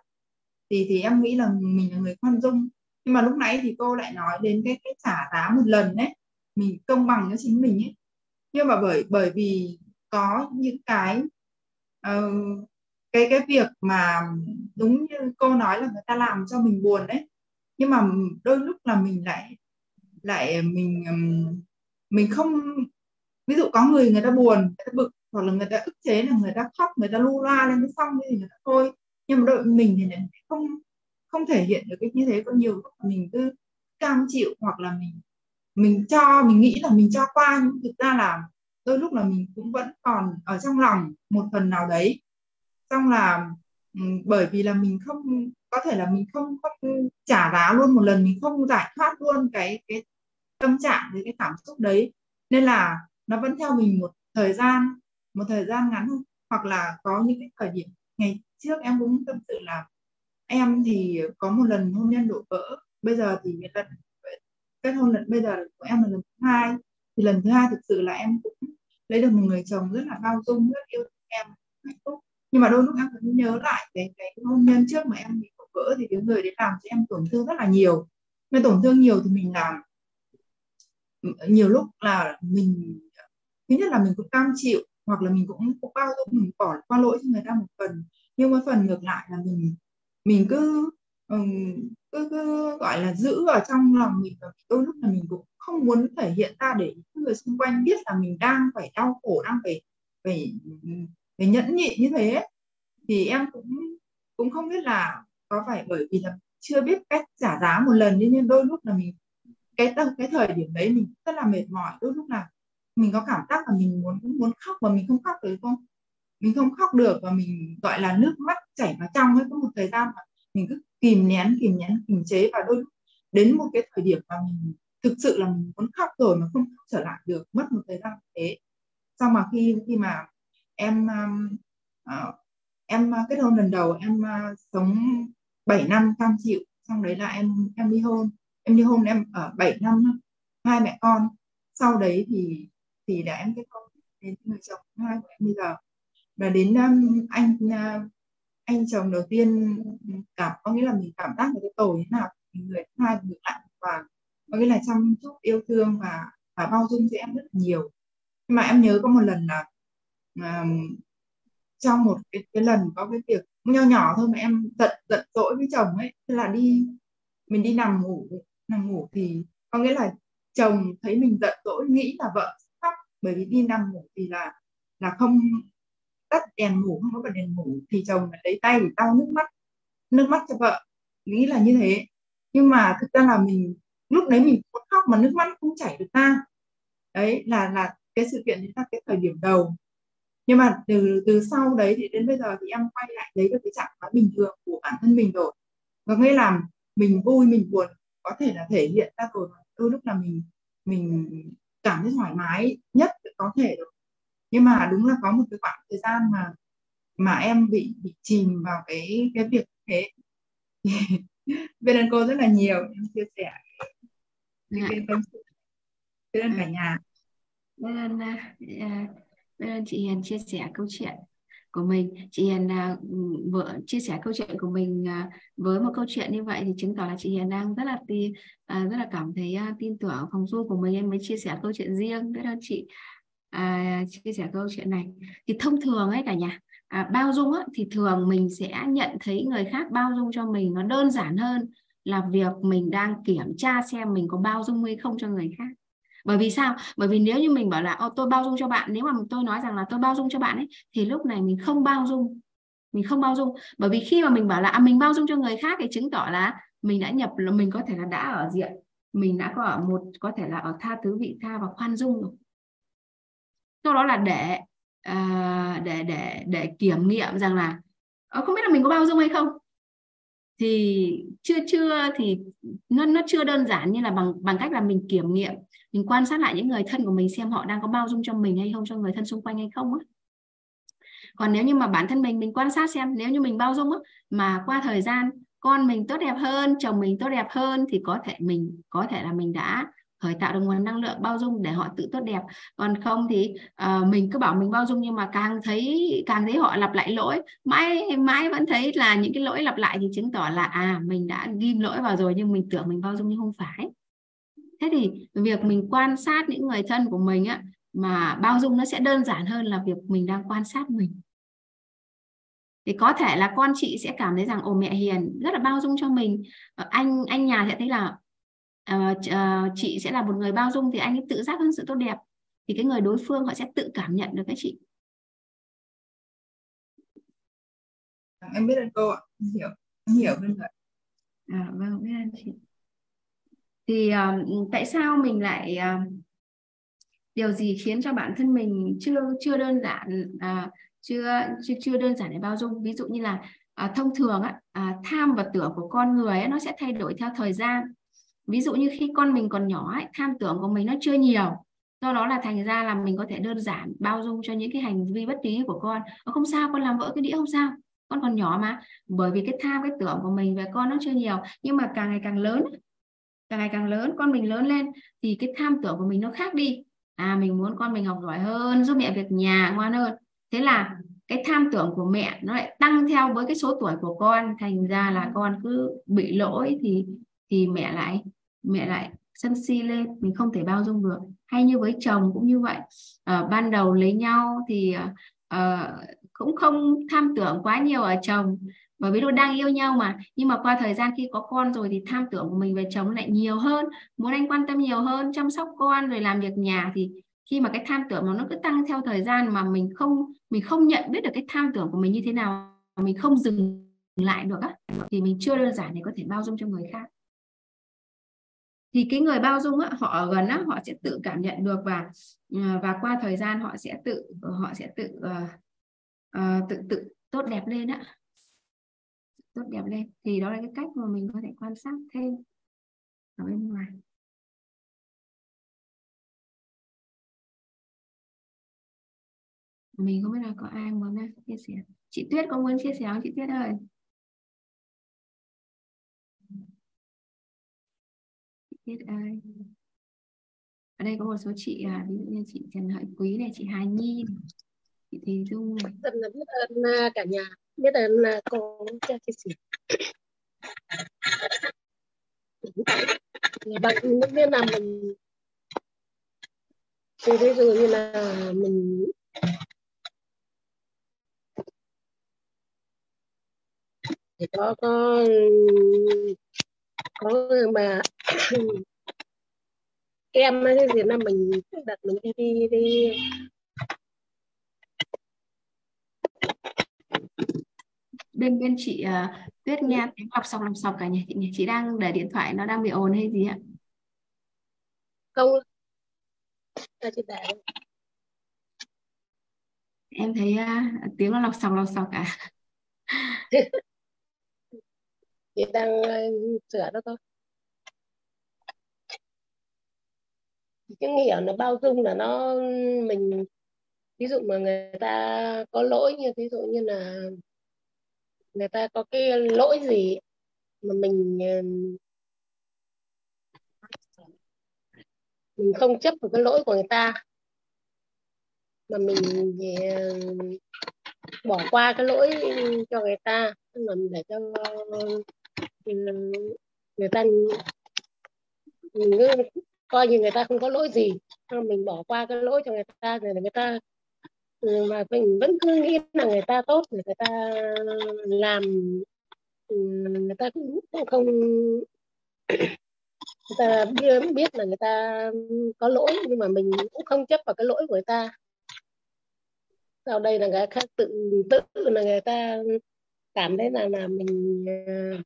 thì thì em nghĩ là mình là người khoan dung. Nhưng mà lúc nãy thì cô lại nói đến cái cái trả giá một lần đấy. Mình công bằng cho chính mình ấy. Nhưng mà bởi bởi vì có những cái uh, cái cái việc mà đúng như cô nói là người ta làm cho mình buồn đấy. Nhưng mà đôi lúc là mình lại lại mình mình không ví dụ có người người ta buồn, người ta bực, hoặc là người ta ức chế là người ta khóc, người ta lu loa lên cái xong thì người ta thôi. Nhưng mà đội mình thì không không thể hiện được cái như thế có nhiều lúc mình cứ cam chịu hoặc là mình mình cho, mình nghĩ là mình cho qua. Nhưng thực ra là đôi lúc là mình cũng vẫn còn ở trong lòng một phần nào đấy. Xong là ừ, bởi vì là mình không, có thể là mình không không trả giá luôn một lần, mình không giải thoát luôn cái cái tâm trạng với cái cảm xúc đấy. Nên là nó vẫn theo mình một thời gian, một thời gian ngắn hoặc là có những cái thời điểm, ngày trước em cũng tâm sự là em thì có một lần hôn nhân đổ vỡ. Bây giờ thì lần kết hôn lần, bây giờ của em là lần thứ hai. Thì lần thứ hai thực sự là em cũng lấy được một người chồng rất là bao dung rất yêu em hạnh phúc. Nhưng mà đôi lúc em cũng nhớ lại cái cái hôn nhân trước mà em bị đổ vỡ thì cái người đấy làm cho em tổn thương rất là nhiều. Nên tổn thương nhiều thì mình làm, nhiều lúc là mình thứ nhất là mình cũng cam chịu hoặc là mình cũng, cũng bao dung mình bỏ qua lỗi cho người ta một phần. Nhưng mà phần ngược lại là mình mình cứ um, cứ, cứ gọi là giữ ở trong lòng mình và đôi lúc là mình cũng không muốn thể hiện ra để những người xung quanh biết là mình đang phải đau khổ đang phải phải phải nhẫn nhịn như thế. Thì em cũng cũng không biết là có phải bởi vì là chưa biết cách trả giá một lần nhưng đôi lúc là mình cái cái thời điểm đấy mình rất là mệt mỏi đôi lúc là mình có cảm giác là mình muốn muốn khóc và mình không khóc được không? Mình không khóc được và mình gọi là nước mắt chảy vào trong ấy có một thời gian mà mình cứ kìm nén kìm nén kìm chế và đôi đến một cái thời điểm mà mình thực sự là mình muốn khóc rồi mà không khóc trở lại được mất một thời gian thế. Sau mà khi khi mà em um, ờ, uh, em kết hôn lần đầu em uh, sống 7 năm cam chịu xong đấy là em em đi hôn. Em đi hôn em ở 7 năm hai mẹ con. Sau đấy thì thì là em kết hôn đến người chồng hai của em bây giờ và đến um, anh uh, anh chồng đầu tiên ừ, cảm có nghĩa là mình cảm giác được cái tội thế nào người thứ hai ngược lại. Và có nghĩa là chăm chút yêu thương và và bao dung cho em rất là nhiều. Nhưng mà em nhớ có một lần là um, trong một cái, cái lần có cái việc nho nhỏ thôi mà em giận giận dỗi với chồng ấy tức là đi mình đi nằm ngủ. Nằm ngủ thì có nghĩa là chồng thấy mình giận dỗi nghĩ là vợ bởi vì đi nằm ngủ thì là là không, tắt đèn ngủ, không có bật đèn ngủ, thì chồng lấy tay để lau nước mắt nước mắt cho vợ. Nghĩ là như thế. Nhưng mà thực ra là mình, lúc đấy mình muốn khóc mà nước mắt không chảy được ra. Đấy, là là cái sự kiện đấy là cái thời điểm đầu. Nhưng mà từ từ sau đấy thì đến bây giờ thì em quay lại lấy được cái trạng thái bình thường của bản thân mình rồi. Có nghĩa là mình vui, mình buồn có thể là thể hiện ra rồi. Đôi lúc là mình mình cảm thấy thoải mái nhất có thể được. Nhưng mà đúng là có một cái khoảng thời gian mà mà em bị bị chìm vào cái cái việc thế. Bên ơn cô rất là nhiều em chia sẻ dạ. cái tâm sự. Bên cả nhà. Bên ơn bên chị Hiền chia sẻ câu chuyện của mình. Chị Hiền à, vừa chia sẻ câu chuyện của mình à, với một câu chuyện như vậy thì chứng tỏ là chị Hiền đang rất là tin à, rất là cảm thấy tin tưởng phòng du của mình. Em mới chia sẻ câu chuyện riêng biết ơn chị? À, chia sẻ câu chuyện này. Thì thông thường ấy cả nhà à, bao dung á, thì thường mình sẽ nhận thấy người khác bao dung cho mình nó đơn giản hơn là việc mình đang kiểm tra xem mình có bao dung hay không cho người khác bởi vì sao? Bởi vì nếu như mình bảo là ô tôi bao dung cho bạn. Nếu mà tôi nói rằng là tôi bao dung cho bạn ấy thì lúc này mình không bao dung. Mình không bao dung. Bởi vì khi mà mình bảo là à, mình bao dung cho người khác thì chứng tỏ là mình đã nhập là mình có thể là đã ở diện. Mình đã có ở một có thể là ở tha thứ vị tha và khoan dung rồi. Sau đó là để à, để để để kiểm nghiệm rằng là ờ, không biết là mình có bao dung hay không? Thì chưa chưa thì nó nó chưa đơn giản như là bằng bằng cách là mình kiểm nghiệm mình quan sát lại những người thân của mình xem họ đang có bao dung cho mình hay không cho người thân xung quanh hay không á. Còn nếu như mà bản thân mình mình quan sát xem nếu như mình bao dung á mà qua thời gian con mình tốt đẹp hơn chồng mình tốt đẹp hơn thì có thể mình có thể là mình đã khởi tạo được nguồn năng lượng bao dung để họ tự tốt đẹp. Còn không thì uh, mình cứ bảo mình bao dung nhưng mà càng thấy càng thấy họ lặp lại lỗi mãi mãi vẫn thấy là những cái lỗi lặp lại thì chứng tỏ là à mình đã ghim lỗi vào rồi nhưng mình tưởng mình bao dung nhưng không phải thế thì việc mình quan sát những người thân của mình á mà bao dung nó sẽ đơn giản hơn là việc mình đang quan sát mình. Thì có thể là con chị sẽ cảm thấy rằng ồ mẹ hiền rất là bao dung cho mình. Ờ, anh anh nhà sẽ thấy là uh, chị sẽ là một người bao dung thì anh ấy tự giác hơn sự tốt đẹp. Thì cái người đối phương họ sẽ tự cảm nhận được cái chị. Em biết ơn cô ạ. Hiểu em hiểu bên rồi. À, vâng biết ơn chị thì uh, tại sao mình lại uh, điều gì khiến cho bản thân mình chưa chưa đơn giản uh, chưa chưa chưa đơn giản để bao dung? Ví dụ như là à, thông thường á, à, tham và tưởng của con người ấy, nó sẽ thay đổi theo thời gian. Ví dụ như khi con mình còn nhỏ ấy, tham tưởng của mình nó chưa nhiều do đó là thành ra là mình có thể đơn giản bao dung cho những cái hành vi bất lý của con. Không sao con làm vỡ cái đĩa không sao con còn nhỏ mà. Bởi vì cái tham cái tưởng của mình về con nó chưa nhiều nhưng mà càng ngày càng lớn càng ngày càng lớn con mình lớn lên thì cái tham tưởng của mình nó khác đi. À mình muốn con mình học giỏi hơn giúp mẹ việc nhà ngoan hơn. Thế là cái tham tưởng của mẹ nó lại tăng theo với cái số tuổi của con. Thành ra là con cứ bị lỗi thì thì mẹ lại mẹ lại sân si lên mình không thể bao dung được. Hay như với chồng cũng như vậy. À, ban đầu lấy nhau thì uh, cũng không tham tưởng quá nhiều ở chồng bởi vì nó đang yêu nhau mà. Nhưng mà qua thời gian khi có con rồi thì tham tưởng của mình về chồng lại nhiều hơn muốn anh quan tâm nhiều hơn chăm sóc con rồi làm việc nhà thì khi mà cái tham tưởng mà nó cứ tăng theo thời gian mà mình không mình không nhận biết được cái tham tưởng của mình như thế nào mình không dừng lại được á thì mình chưa đơn giản để có thể bao dung cho người khác. Thì cái người bao dung á, họ ở gần á, họ sẽ tự cảm nhận được và ờ, và qua thời gian họ sẽ tự họ sẽ tự uh, uh, tự tự tốt đẹp lên á tốt đẹp lên. Thì đó là cái cách mà mình có thể quan sát thêm ở bên ngoài. Mình không biết là có ai muốn à, chia sẻ. Chị Tuyết có muốn chia sẻ không? Chị Tuyết ơi. Chị Tuyết ơi. Ở đây có một số chị à, ví dụ như chị Trần Hợi Quý này chị Hà Nhi này, chị Thùy Dung này. Rất là biết ơn à, cả nhà biết ơn à, cô cho chia sẻ bạn những biết là mình thì ví dụ như là mình thì có có có mà em ấy thì là mình đặt mình đi đi đi bên bên chị uh, Tuyết nghe tiếng lọc sọc lọc sọc cả nhà chị nhỉ chị đang để điện thoại nó đang bị ồn hay gì ạ? Không. À, chị để em thấy uh, tiếng nó lọc sọc lọc sọc cả. Chị đang uh, sửa đó thôi. Cái hiểu là bao dung là nó mình ví dụ mà người ta có lỗi như ví dụ như là người ta có cái lỗi gì mà mình ờ, mình không chấp vào cái lỗi của người ta? Mà mình ờ, bỏ qua cái lỗi cho người ta mà để cho ừ, người ta, mình cứ coi như người ta không có lỗi gì mình bỏ qua cái lỗi cho người ta để người ta Ừ, mà mình vẫn cứ nghĩ là người ta tốt người ta làm ừ, người ta cũng không người ta biết, biết là người ta có lỗi nhưng mà mình cũng không chấp vào cái lỗi của người ta. Sau đây là người khác tự tự là người ta cảm thấy là là mình ờ,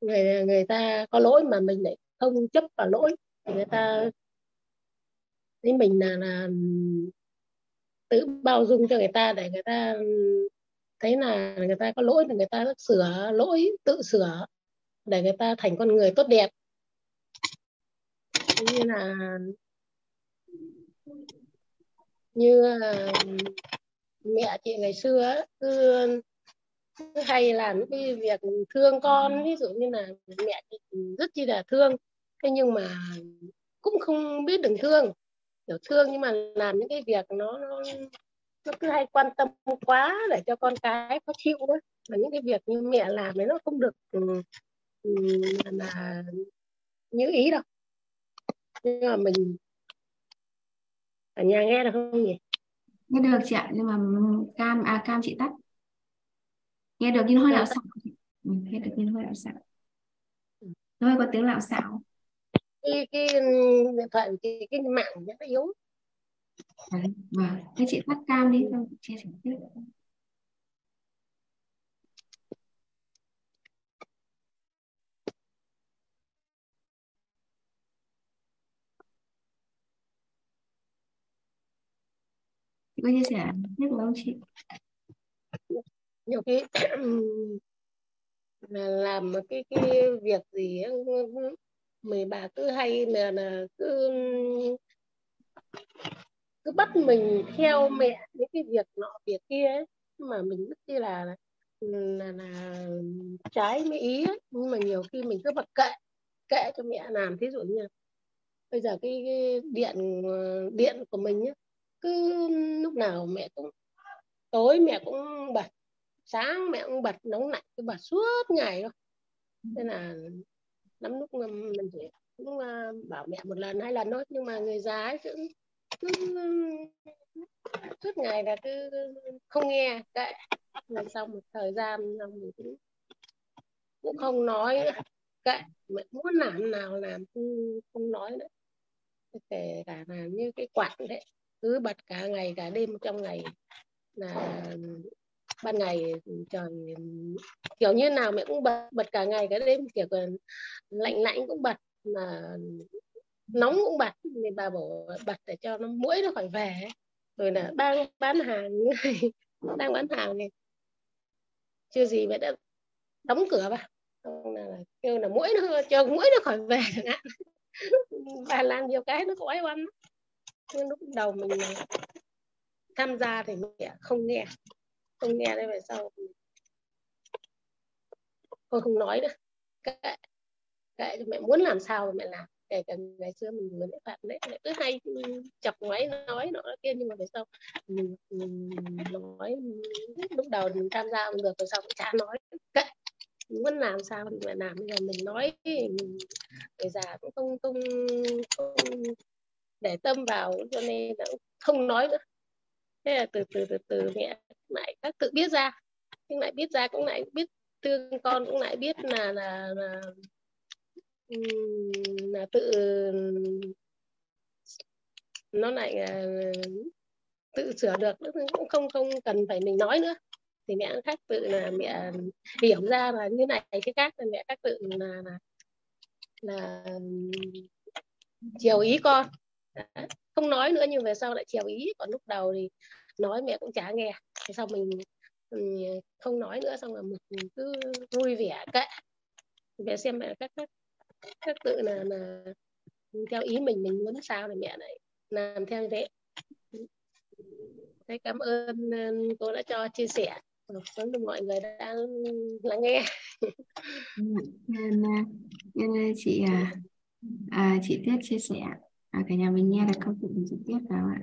người người ta có lỗi mà mình lại không chấp vào lỗi. Thì người ta thấy mình là là tự bao dung cho người ta để người ta ừ, thấy là người ta có lỗi thì người ta sửa lỗi tự sửa để người ta thành con người tốt đẹp. Như là như là mẹ chị ngày xưa ấy, cứ, cứ hay làm những cái việc thương con ví dụ như là mẹ chị rất chi là thương thế nhưng mà cũng không biết đừng thương hiểu thương nhưng mà làm những cái việc nó nó nó cứ hay quan tâm quá để cho con cái khó chịu đó và những cái việc như mẹ làm đấy nó không được là như ý đâu. Nhưng mà mình ở nhà nghe được không nhỉ? Nghe được chị ạ nhưng mà cam à cam chị tắt. Nghe được nhưng hơi lạo xạo. Ừ, nghe được nhưng hơi lạo xạo. Hơi có tiếng lạo xạo cái cái điện thoại cái cái mạng rất yếu. Vâng. Thế chị tắt cam đi xong chia sẻ tiếp. Chị có chia sẻ tiếp được không chị? Nhiều khi là làm cái cái việc gì mình bà cứ hay là, là cứ cứ bắt mình theo mẹ những cái việc nọ việc kia ấy. Mà mình rất chi là là, là trái với ý ấy. nhưng mà nhiều khi mình cứ mặc kệ kệ cho mẹ làm. Thí dụ như bây giờ cái, cái điện điện của mình nhá cứ lúc nào mẹ cũng tối mẹ cũng bật sáng mẹ cũng bật nóng lạnh cứ bật suốt ngày thôi. Nên là lắm lúc mình chỉ cũng ờ, bảo mẹ một lần hai lần thôi. Nhưng mà người già ấy cứ, cứ suốt ngày là cứ không nghe. Kệ rồi sau một thời gian xong mình cũng cũng không nói nữa. Kệ mẹ muốn làm nào làm cũng không nói nữa. Kể cả là như cái quạt đấy cứ bật cả ngày cả đêm trong ngày là ban ngày trời kiểu như nào mẹ cũng bật bật cả ngày cả đêm kiểu lạnh lạnh cũng bật mà nóng cũng bật. Nên bà bảo bật để cho nó mũi nó khỏi về rồi là đang bán hàng đang bán hàng này chưa gì mẹ đã đóng cửa bà. Là kêu là mũi nó cho mũi nó khỏi về chẳng hạn. Bà làm nhiều cái nó có oan nhưng lúc đầu mình tham gia thì mẹ không nghe không nghe đây về sau. Tôi không nói nữa. Kệ. Kệ mẹ muốn làm sao mà mẹ làm. Kể cả ngày xưa mình vừa lại phạt đấy mẹ cứ hay chọc ngoáy nói nọ kia nhưng mà về sau mình, mình nói lúc đầu mình tham gia không được rồi sau cũng chả nói. Kệ. Muốn làm sao thì mẹ làm. Bây giờ mình nói mình, người già cũng không không không để tâm vào cho nên là không nói nữa. Thế là từ từ từ từ mẹ lại các tự biết ra. Nhưng lại biết ra cũng lại biết thương con cũng lại biết là là là, là tự nó lại à, tự sửa được cũng không không cần phải mình nói nữa. Thì mẹ khác tự là mẹ hiểu ra là như này cái khác là mẹ khác tự là là, là chiều ý con. Không nói nữa nhưng về sau lại chiều ý. Còn lúc đầu thì nói mẹ cũng chả nghe. Thế sau mình, mình không nói nữa xong là mình cứ vui vẻ kệ. Về xem mẹ các các các tự là là theo ý mình mình muốn sao thì mẹ lại làm theo như thế. Thế cảm ơn ờ, cô đã cho chia sẻ. Ờ, cảm ơn mọi người đã lắng nghe. Ừ, Nên ờ, chị à, à, chị Tiết chia sẻ. À, cả nhà mình nghe được câu chuyện của chị Tiết phải không ạ.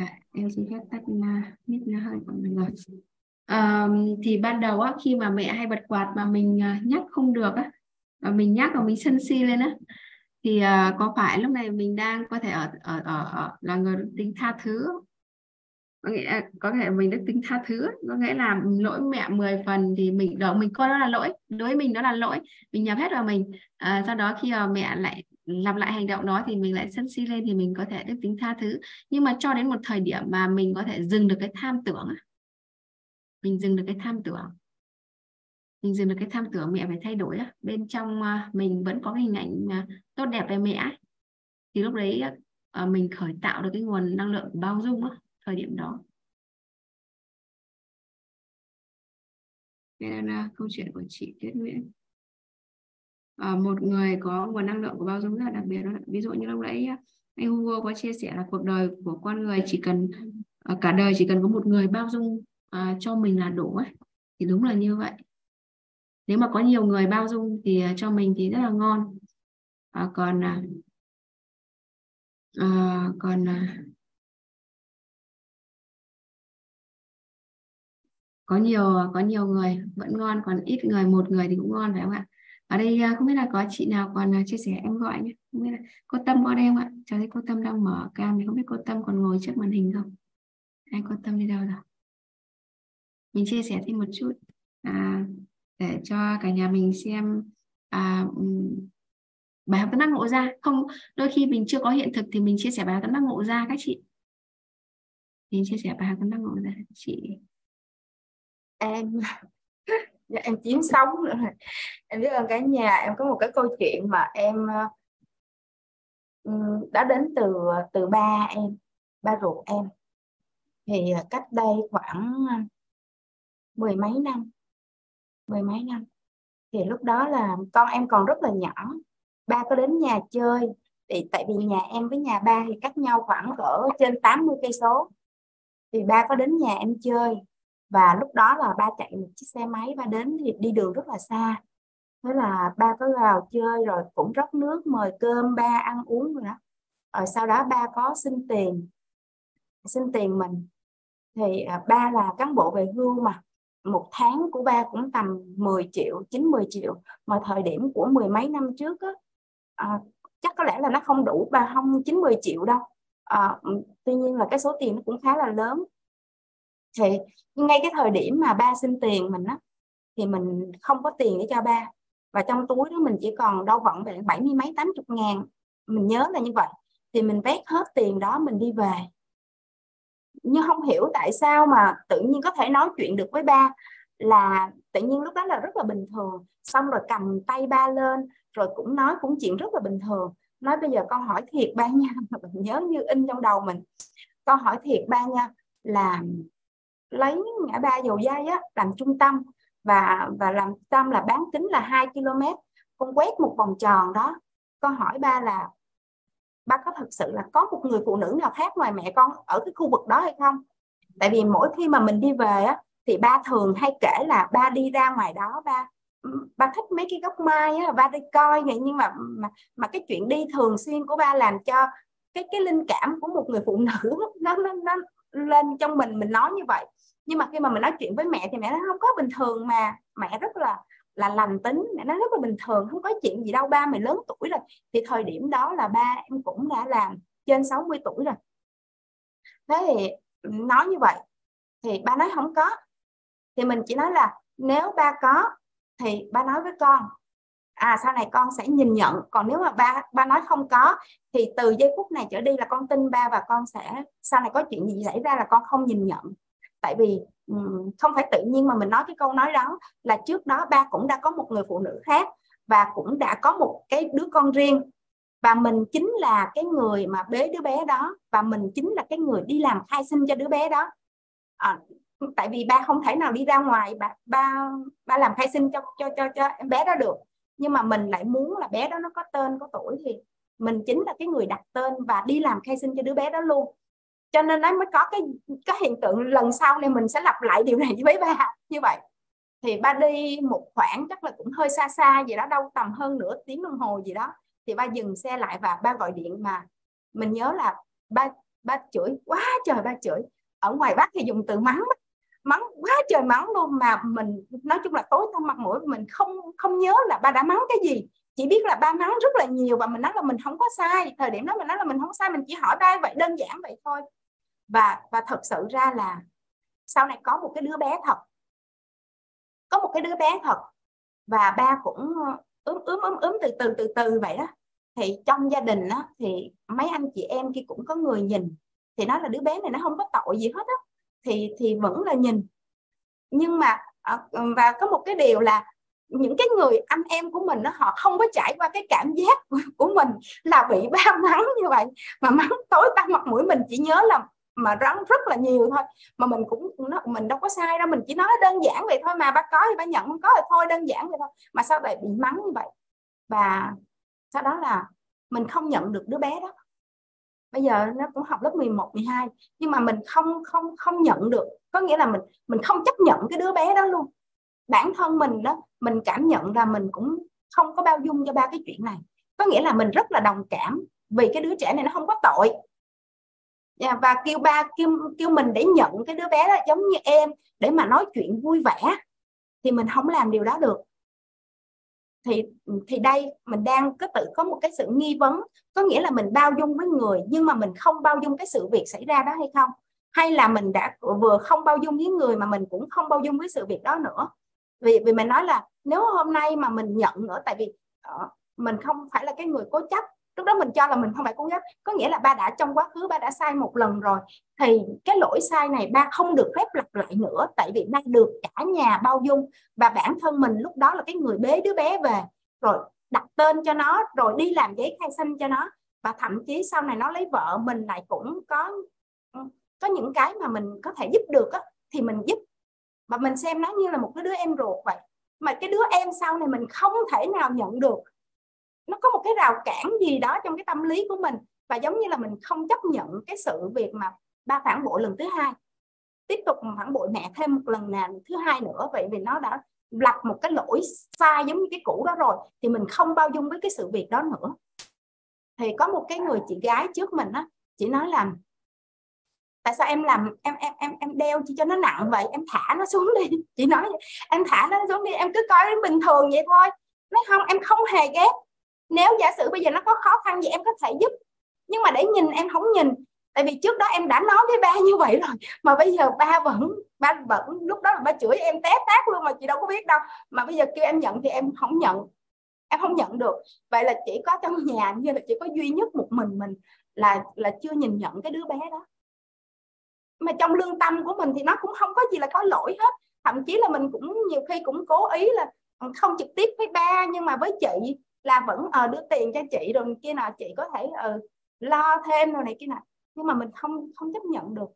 À, em xin phép tắt à, mic nó hơi còn được rồi. À, thì ban đầu á, khi mà mẹ hay bật quạt mà mình uh, nhắc không được á, và mình nhắc và mình sân si lên á, thì uh, có phải lúc này mình đang có thể ở ở ở, ở là người tính tha thứ có nghĩa có thể mình đức tính tha thứ có nghĩa là lỗi mẹ 10 phần thì mình đó mình coi đó là lỗi đối với mình đó là lỗi mình nhập hết vào mình à, sau đó khi mà mẹ lại lặp lại hành động đó thì mình lại sân si lên thì mình có thể đức tính tha thứ. Nhưng mà cho đến một thời điểm mà mình có thể dừng được cái tham tưởng mình dừng được cái tham tưởng. Mình dừng được cái tham tưởng, mẹ phải thay đổi bên trong à, mình vẫn có cái hình ảnh à, tốt đẹp về mẹ thì lúc đấy à, mình khởi tạo được cái nguồn năng lượng bao dung thời điểm đó. Đây là câu chuyện của chị Tuyết Nguyễn à, một người có nguồn năng lượng của bao dung rất là đặc biệt đó. Ví dụ như lúc nãy ờ, anh Hugo có chia sẻ là cuộc đời của con người chỉ cần ờ, cả đời chỉ cần có một người bao dung à, cho mình là đủ ấy thì đúng là như vậy. Nếu mà có nhiều người bao dung thì cho mình thì rất là ngon. À, còn à, còn à, có nhiều có nhiều người vẫn ngon còn ít người một người thì cũng ngon phải không ạ? Ở đây à, không biết là có chị nào còn à, chia sẻ em gọi nhé. Không biết là cô tâm có đây không ạ? Cháu thấy cô tâm đang mở cam thì không biết cô tâm còn ngồi trước màn hình không? Anh cô tâm đi đâu rồi? Mình chia sẻ thêm một chút. À, để cho cả nhà mình xem à, bài học tâm đắc ngộ ra. Không đôi khi mình chưa có hiện thực thì mình chia sẻ bài học tâm đắc ngộ ra các chị. Mình chia sẻ bài học tâm đắc ngộ ra chị. Em. Dạ, em chiến sống nữa em biết ơn cả nhà, em có một cái câu chuyện mà em ờ, ừ, đã đến từ ờ, từ ba em, ba ruột em. Thì ờ, cách đây khoảng mười mấy năm, mười mấy năm. Thì lúc đó là con em còn rất là nhỏ, ba có đến nhà chơi. Thì tại vì nhà em với nhà ba thì cách nhau khoảng cỡ trên 80 cây số. Thì ba có đến nhà em chơi và lúc đó là ba chạy một chiếc xe máy ba đến thì đi đường rất là xa. Thế là ba có vào chơi rồi cũng rót nước mời cơm ba ăn uống rồi đó. Rồi sau đó ba có xin tiền xin tiền mình. Thì à, ba là cán bộ về hưu mà. Một tháng của ba cũng tầm 10 triệu 90 triệu. Mà thời điểm của mười mấy năm trước á, à, chắc có lẽ là nó không đủ ba không 90 triệu đâu. À, tuy nhiên là cái số tiền nó cũng khá là lớn thì ngay cái thời điểm mà ba xin tiền mình á, thì mình không có tiền để cho ba. Và trong túi đó mình chỉ còn đâu vọng về bảy mươi mấy, tám chục ngàn. Mình nhớ là như vậy. Thì mình vét hết tiền đó mình đi về. Nhưng không hiểu tại sao mà tự nhiên có thể nói chuyện được với ba là tự nhiên lúc đó là rất là bình thường. Xong rồi cầm tay ba lên, rồi cũng nói cũng chuyện rất là bình thường. Nói bây giờ con hỏi thiệt ba nha. Mà mình nhớ như in trong đầu mình. Con hỏi thiệt ba nha là lấy ngã ba dầu dây á, làm trung tâm và và làm tâm là bán kính là 2 km, con quét một vòng tròn đó. Con hỏi ba là, ba có thật sự là có một người phụ nữ nào khác ngoài mẹ con ở cái khu vực đó hay không? Tại vì mỗi khi mà mình đi về á, thì ba thường hay kể là ba đi ra ngoài đó, ba ba thích mấy cái gốc mai á, ba đi coi vậy nhưng mà mà mà cái chuyện đi thường xuyên của ba làm cho cái cái linh cảm của một người phụ nữ nó nó nó lên trong mình mình nói như vậy nhưng mà khi mà mình nói chuyện với mẹ thì mẹ nó không có bình thường mà. Mẹ rất là là lành tính, mẹ nó rất là bình thường, không có chuyện gì đâu, ba mày lớn tuổi rồi. Thì thời điểm đó là ba em cũng đã làm trên 60 tuổi rồi. Thế thì nói như vậy thì ba nói không có. Thì mình chỉ nói là nếu ba có thì ba nói với con. À sau này con sẽ nhìn nhận. Còn nếu mà ba ba nói không có thì từ giây phút này trở đi là con tin ba và con sẽ, sau này có chuyện gì xảy ra là con không nhìn nhận tại vì không phải tự nhiên mà mình nói cái câu nói đó là trước đó ba cũng đã có một người phụ nữ khác và cũng đã có một cái đứa con riêng. Và mình chính là cái người mà bế đứa bé đó và mình chính là cái người đi làm khai sinh cho đứa bé đó. À, tại vì ba không thể nào đi ra ngoài ba ba ba làm khai sinh cho cho cho cho em bé đó được. Nhưng mà mình lại muốn là bé đó nó có tên có tuổi thì mình chính là cái người đặt tên và đi làm khai sinh cho đứa bé đó luôn cho nên nó mới có cái cái hiện tượng lần sau này mình sẽ lặp lại điều này với ba như vậy. Thì ba đi một khoảng chắc là cũng hơi xa xa gì đó, đâu tầm hơn nửa tiếng đồng hồ gì đó. Thì ba dừng xe lại và ba gọi điện mà mình nhớ là ba ba chửi, quá trời ba chửi. Ở ngoài bắc thì dùng từ mắng mắng, quá trời mắng luôn. Mà mình, nói chung là tối tăm mặt mũi, mình không không nhớ là ba đã mắng cái gì. Chỉ biết là ba mắng rất là nhiều và mình nói là mình không có sai. Thời điểm đó mình nói là mình không sai, mình chỉ hỏi ba vậy, đơn giản vậy thôi và và thật sự ra là sau này có một cái đứa bé thật có một cái đứa bé thật và ba cũng ướm ướm ướm ướm từ từ từ từ vậy đó. Thì trong gia đình đó, thì mấy anh chị em kia cũng có người nhìn. Thì nói là đứa bé này nó không có tội gì hết á. Thì thì vẫn là nhìn. Nhưng mà ờ, và có một cái điều là những cái người anh em của mình đó, họ không có trải qua cái cảm giác của mình là bị ba mắng như vậy. Mà mắng tối tăm mặt mũi mình chỉ nhớ là mà rắn rất là nhiều thôi. Mà mình cũng nó mình đâu có sai đâu, mình chỉ nói đơn giản vậy thôi mà bác có thì bác nhận, không có thì thôi, đơn giản vậy thôi. Mà sao lại bị mắng như vậy và sau đó là mình không nhận được đứa bé đó. Bây giờ nó cũng học lớp 11 12 nhưng mà mình không không không nhận được. Có nghĩa là mình mình không chấp nhận cái đứa bé đó luôn. Bản thân mình đó, mình cảm nhận là mình cũng không có bao dung cho ba cái chuyện này. Có nghĩa là mình rất là đồng cảm vì cái đứa trẻ này nó không có tội yeah, và kêu ba kêu kêu mình để nhận cái đứa bé đó giống như em để mà nói chuyện vui vẻ thì mình không làm điều đó được. Thì thì đây mình đang cứ tự có một cái sự nghi vấn có nghĩa là mình bao dung với người nhưng mà mình không bao dung cái sự việc xảy ra đó hay không? Hay là mình đã vừa không bao dung với người mà mình cũng không bao dung với sự việc đó nữa? Vì vì mình nói là nếu hôm nay mà mình nhận nữa tại vì uh, mình không phải là cái người cố chấp lúc đó mình cho là mình không phải cố gắng, có nghĩa là ba đã trong quá khứ ba đã sai một lần rồi. Thì cái lỗi sai này ba không được phép lặp lại nữa tại vì ba được cả nhà bao dung. Và bản thân mình lúc đó là cái người bế đứa bé về rồi đặt tên cho nó rồi đi làm giấy khai sinh cho nó. Và thậm chí sau này nó lấy vợ mình lại cũng có có những cái mà mình có thể giúp được á, thì mình giúp. Và mình xem nó như là một cái đứa em ruột vậy. Mà cái đứa em sau này mình không thể nào nhận được nó có một cái rào cản gì đó trong cái tâm lý của mình và giống như là mình không chấp nhận cái sự việc mà ba phản bội lần thứ hai. Tiếp tục phản bội mẹ thêm một lần nào thứ hai nữa, vậy vì nó đã lập một cái lỗi sai giống như cái cũ đó rồi thì mình không bao dung với cái sự việc đó nữa. Thì có một cái người chị gái trước mình á, chị nói là, tại sao em làm, em em em em đeo chỉ cho nó nặng vậy? Em thả nó xuống đi. Chị nói em thả nó xuống đi, em cứ coi nó bình thường vậy thôi. Nói không, em không hề ghét nếu giả sử bây giờ nó có khó khăn gì em có thể giúp, nhưng mà để nhìn em không nhìn. Tại vì trước đó em đã nói với ba như vậy rồi, mà bây giờ ba vẫn ba vẫn, lúc đó là ba chửi em té tát luôn mà chị đâu có biết đâu. Mà bây giờ kêu em nhận thì em không nhận, em không nhận được. Vậy là chỉ có trong nhà như là chỉ có duy nhất một mình mình là là chưa nhìn nhận cái đứa bé đó. Mà trong lương tâm của mình thì nó cũng không có gì là có lỗi hết. Thậm chí là mình cũng nhiều khi cũng cố ý là không trực tiếp với ba, nhưng mà với chị là vẫn ờ uh, đưa tiền cho chị rồi kia nào chị có thể uh, lo thêm rồi này kia nào nhưng mà mình không không chấp nhận được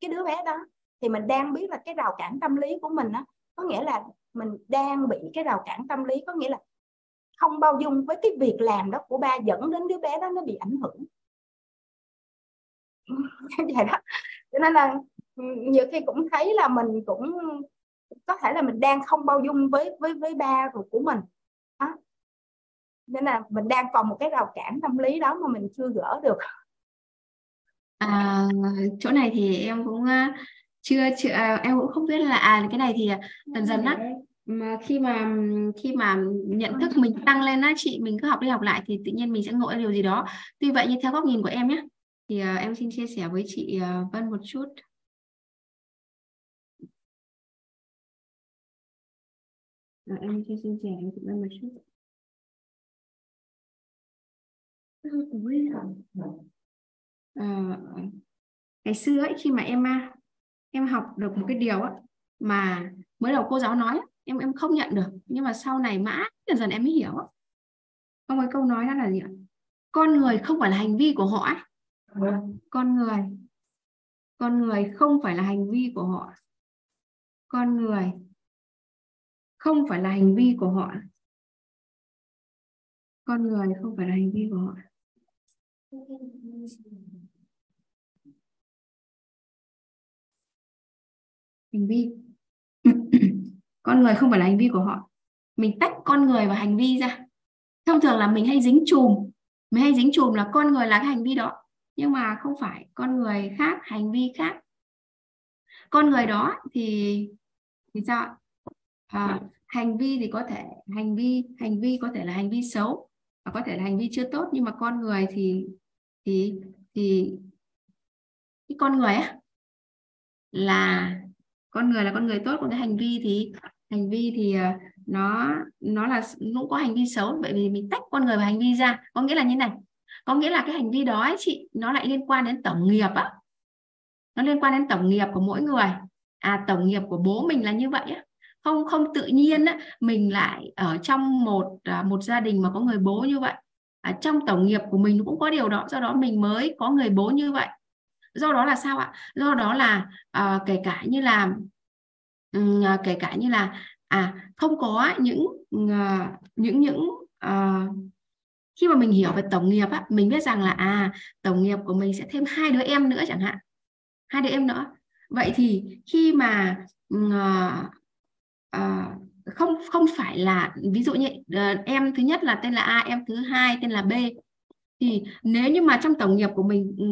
cái đứa bé đó. Thì mình đang biết là cái rào cản tâm lý của mình á có nghĩa là mình đang bị cái rào cản tâm lý có nghĩa là không bao dung với cái việc làm đó của ba dẫn đến đứa bé đó nó bị ảnh hưởng. Vậy đó. Cho nên là ừ, nhiều khi cũng thấy là mình cũng có thể là mình đang không bao dung với với với ba rồi của mình. Đó nên là mình đang còn một cái rào cản tâm lý đó mà mình chưa gỡ được. À, chỗ này thì em cũng à, chưa chưa à, em cũng không biết là à cái này thì dần dần á mà khi mà khi mà nhận thức mình tăng lên á chị mình cứ học đi học lại thì tự nhiên mình sẽ ngộ ra điều gì đó. Tuy vậy như theo góc nhìn của em nhé thì uh, em xin chia sẻ với chị uh, Vân một chút. À, em xin chia sẻ với chị Vân một chút. À, ngày xưa ấy khi mà em à, em học được một cái điều á mà mới đầu cô giáo nói em em không nhận được. Nhưng mà sau này mãi dần dần em mới hiểu có có câu nói đó là gì ạ? Con người không phải là hành vi của họ ấy con người con người không phải là hành vi của họ. Con người không phải là hành vi của họ. Con người không phải là hành vi của họ hành vi. Con người không phải là hành vi của họ. Mình tách con người và hành vi ra. Thông thường là mình hay dính chùm. Mình hay dính chùm là con người là cái hành vi đó. Nhưng mà không phải con người khác hành vi khác. Con người đó thì thì sao à, hành vi thì có thể hành vi hành vi có thể là hành vi xấu và có thể là hành vi chưa tốt. Nhưng mà con người thì thì thì cái con người á là con người là con người tốt còn cái hành vi thì hành vi thì ờ, nó nó là cũng có hành vi xấu. Vậy vì mình tách con người và hành vi ra có nghĩa là như này có nghĩa là cái hành vi đó ấy, chị nó lại liên quan đến tổng nghiệp á. Nó liên quan đến tổng nghiệp của mỗi người. À tổng nghiệp của bố mình là như vậy á. Không không tự nhiên á mình lại ở trong một à, một gia đình mà có người bố như vậy à, trong tổng nghiệp của mình cũng có điều đó do đó mình mới có người bố như vậy. Do đó là sao ạ? Do đó là à, kể cả như là um, kể cả như là à không có những uh, những những uh, khi mà mình hiểu về tổng nghiệp á mình biết rằng là à tổng nghiệp của mình sẽ thêm hai đứa em nữa chẳng hạn. Hai đứa em nữa. Vậy thì khi mà uh, uh, không không phải là ví dụ như uh, em thứ nhất là tên là A em thứ hai tên là B. Thì nếu như mà trong tổng nghiệp của mình ừ,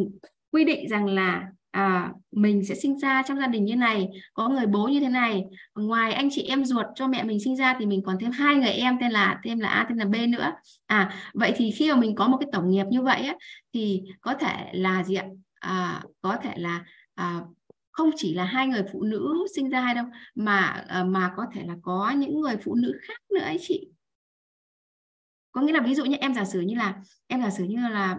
quy định rằng là à, mình sẽ sinh ra trong gia đình như này có người bố như thế này ngoài anh chị em ruột cho mẹ mình sinh ra thì mình còn thêm hai người em tên là tên là A tên là B nữa. À vậy thì khi mà mình có một cái tổng nghiệp như vậy á, thì có thể là gì ạ? À, có thể là à, không chỉ là hai người phụ nữ sinh ra hay đâu mà ờ, mà có thể là có những người phụ nữ khác nữa ấy chị. Có nghĩa là ví dụ như em giả sử như là em giả sử như là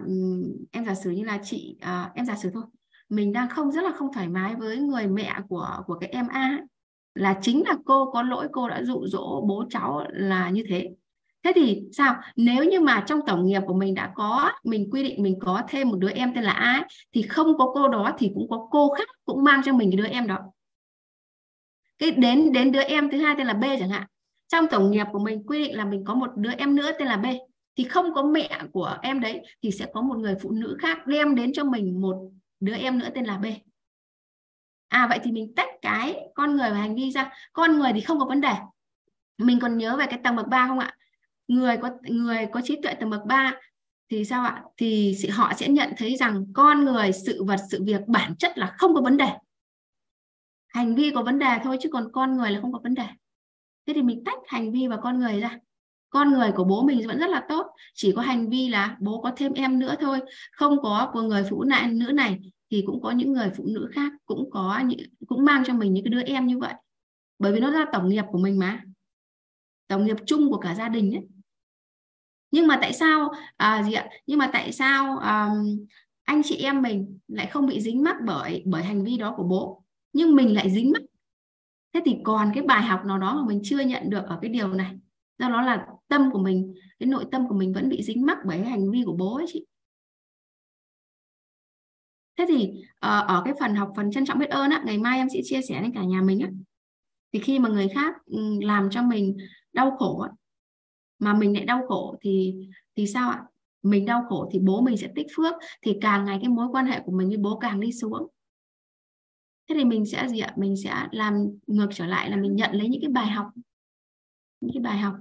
em giả sử như là chị à, em giả sử thôi mình đang không rất là không thoải mái với người mẹ của của cái em A là chính là cô có lỗi cô đã dụ dỗ bố cháu là như thế thế thì sao? Nếu như mà trong tổng nghiệp của mình đã có, mình quy định mình có thêm một đứa em tên là ai, thì không có cô đó thì cũng có cô khác cũng mang cho mình cái đứa em đó. Cái đến đến đứa em thứ hai tên là B chẳng hạn. Trong tổng nghiệp của mình quy định là mình có một đứa em nữa tên là B. Thì không có mẹ của em đấy thì sẽ có một người phụ nữ khác đem đến cho mình một đứa em nữa tên là B. À vậy thì mình tách cái con người và hành vi ra. Con người thì không có vấn đề. Mình còn nhớ về cái tầng bậc 3 không ạ? Người có người có trí tuệ tầng bậc 3 thì sao ạ? Thì họ sẽ nhận thấy rằng con người, sự vật, sự việc bản chất là không có vấn đề. Hành vi có vấn đề thôi chứ còn con người là không có vấn đề. Thế thì mình tách hành vi và con người ra. Con người của bố mình vẫn rất là tốt, chỉ có hành vi là bố có thêm em nữa thôi. Không có của người phụ nữ này thì cũng có những người phụ nữ khác cũng có những, cũng mang cho mình những cái đứa em như vậy. Bởi vì nó là tổng nghiệp của mình mà tổng nghiệp chung của cả gia đình ấy. Nhưng mà tại sao à, gì ạ? Nhưng mà tại sao à, anh chị em mình lại không bị dính mắc bởi bởi hành vi đó của bố? Nhưng mình lại dính mắc. Thế thì còn cái bài học nào đó mà mình chưa nhận được ở cái điều này. Do đó là tâm của mình cái nội tâm của mình vẫn bị dính mắc bởi cái hành vi của bố ấy chị. Thế thì ờ, ở cái phần học phần trân trọng biết ơn á ngày mai em sẽ chia sẻ đến cả nhà mình á. Thì khi mà người khác làm cho mình đau khổ mà mình lại đau khổ thì thì sao ạ? Mình đau khổ thì bố mình sẽ tích phước, thì càng ngày cái mối quan hệ của mình với bố càng đi xuống. Thế thì mình sẽ gì ạ? Mình sẽ làm ngược trở lại là mình nhận lấy những cái bài học. Những cái bài học.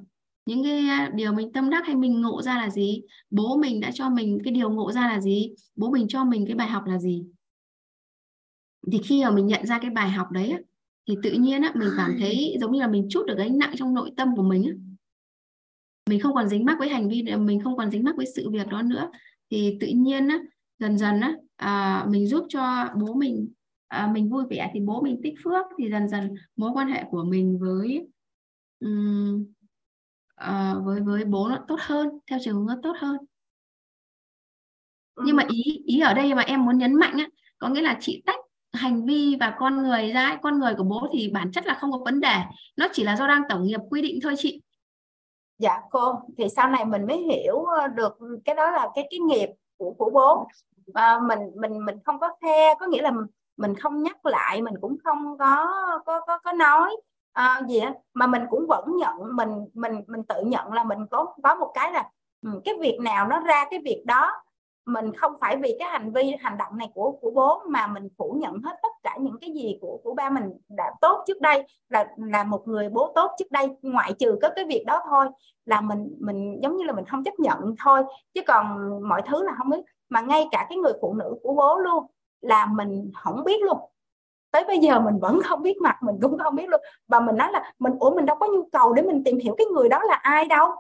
Những cái à, điều mình tâm đắc hay mình ngộ ra là gì? Bố mình đã cho mình cái điều ngộ ra là gì? Bố mình cho mình cái bài học là gì? Thì khi mà mình nhận ra cái bài học đấy thì tự nhiên á, mình cảm thấy giống như là mình chút được gánh nặng trong nội tâm của mình á. mình không còn dính mắc với hành vi mình không còn dính mắc với sự việc đó nữa. Thì tự nhiên á, dần dần á, à, mình giúp cho bố mình à, mình vui vẻ thì bố mình tích phước. Thì dần dần mối quan hệ của mình với um, uh, với với bố nó tốt hơn theo chiều hướng nó tốt hơn. Nhưng mà ý ý ở đây mà em muốn nhấn mạnh á có nghĩa là chị tách hành vi và con người ra con người của bố thì bản chất là không có vấn đề. Nó chỉ là do đang tổng nghiệp quy định thôi chị. Dạ cô thì sau này mình mới hiểu ờ, được cái đó là cái cái nghiệp của của bố. À, mình mình mình không có khe có nghĩa là mình không nhắc lại mình cũng không có có có có nói à, gì á mà mình cũng vẫn nhận mình mình mình tự nhận là mình có có một cái là ừ, cái việc nào nó ra cái việc đó mình không phải vì cái hành vi, hành động này của của bố mà mình phủ nhận hết tất cả những cái gì của của ba mình đã tốt trước đây, là là một người bố tốt trước đây, ngoại trừ có cái việc đó thôi, là mình mình giống như là mình không chấp nhận thôi. Chứ còn mọi thứ là không biết. Mà ngay cả cái người phụ nữ của bố luôn, là mình không biết luôn. Tới bây giờ mình vẫn không biết mặt, mình cũng không biết luôn. Và mình nói là mình, ủa, mình đâu có nhu cầu để mình tìm hiểu cái người đó là ai đâu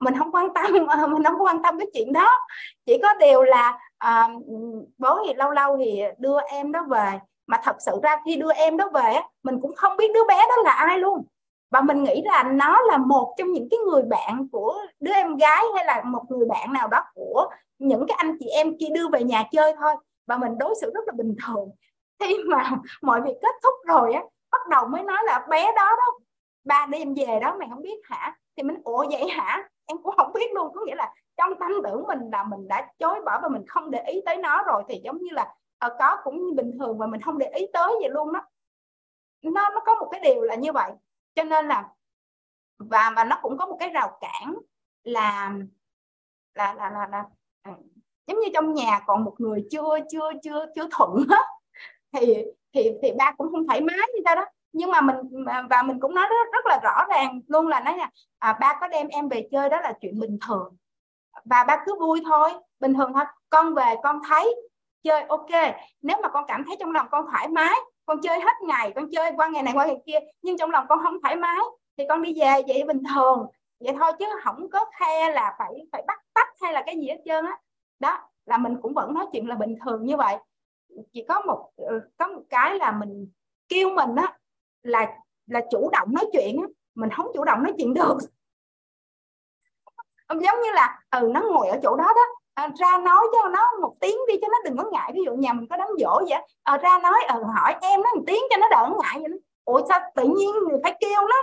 mình không quan tâm ờ, mình không quan tâm cái chuyện đó. Chỉ có điều là à, bố thì lâu lâu thì đưa em đó về. Mà thật sự ra khi đưa em đó về mình cũng không biết đứa bé đó là ai luôn. Và mình nghĩ là nó là một trong những cái người bạn của đứa em gái hay là một người bạn nào đó của những cái anh chị em kia đưa về nhà chơi thôi. Và mình đối xử rất là bình thường. Khi mà mọi việc kết thúc rồi á bắt đầu mới nói là bé đó đó ba đêm về đó mày không biết hả? Thì mình ủa vậy hả? Em cũng không biết luôn có nghĩa là trong tâm tưởng mình là mình đã chối bỏ và mình không để ý tới nó rồi thì giống như là ở có cũng như bình thường mà mình không để ý tới vậy luôn đó nó nó có một cái điều là như vậy cho nên là và và nó cũng có một cái rào cản là là là là, là à, giống như trong nhà còn một người chưa chưa chưa chưa thuận hết thì thì thì ba cũng không thoải mái như ta đó nhưng mà mình và mình cũng nói rất, rất là rõ ràng luôn là nói là à, ba có đem em về chơi đó là chuyện bình thường. Và ba cứ vui thôi bình thường thôi. Con về con thấy chơi ok. Nếu mà con cảm thấy trong lòng con thoải mái con chơi hết ngày con chơi qua ngày này qua ngày kia nhưng trong lòng con không thoải mái thì con đi về vậy bình thường. Vậy thôi chứ không có khe là phải phải bắt tách hay là cái gì hết trơn á. Đó. đó là mình cũng vẫn nói chuyện là bình thường như vậy. Chỉ có một ừ, có một cái là mình kêu mình á là là chủ động nói chuyện á mình không chủ động nói chuyện được. Giống như là ừ nó ngồi ở chỗ đó đó à, ra nói cho nó một tiếng đi cho nó đừng có ngại. Ví dụ nhà mình có đám dỗ vậy à, ra nói ừ, hỏi em nó một tiếng cho nó đỡ ngại vậy ủa sao tự nhiên người phải kêu nó?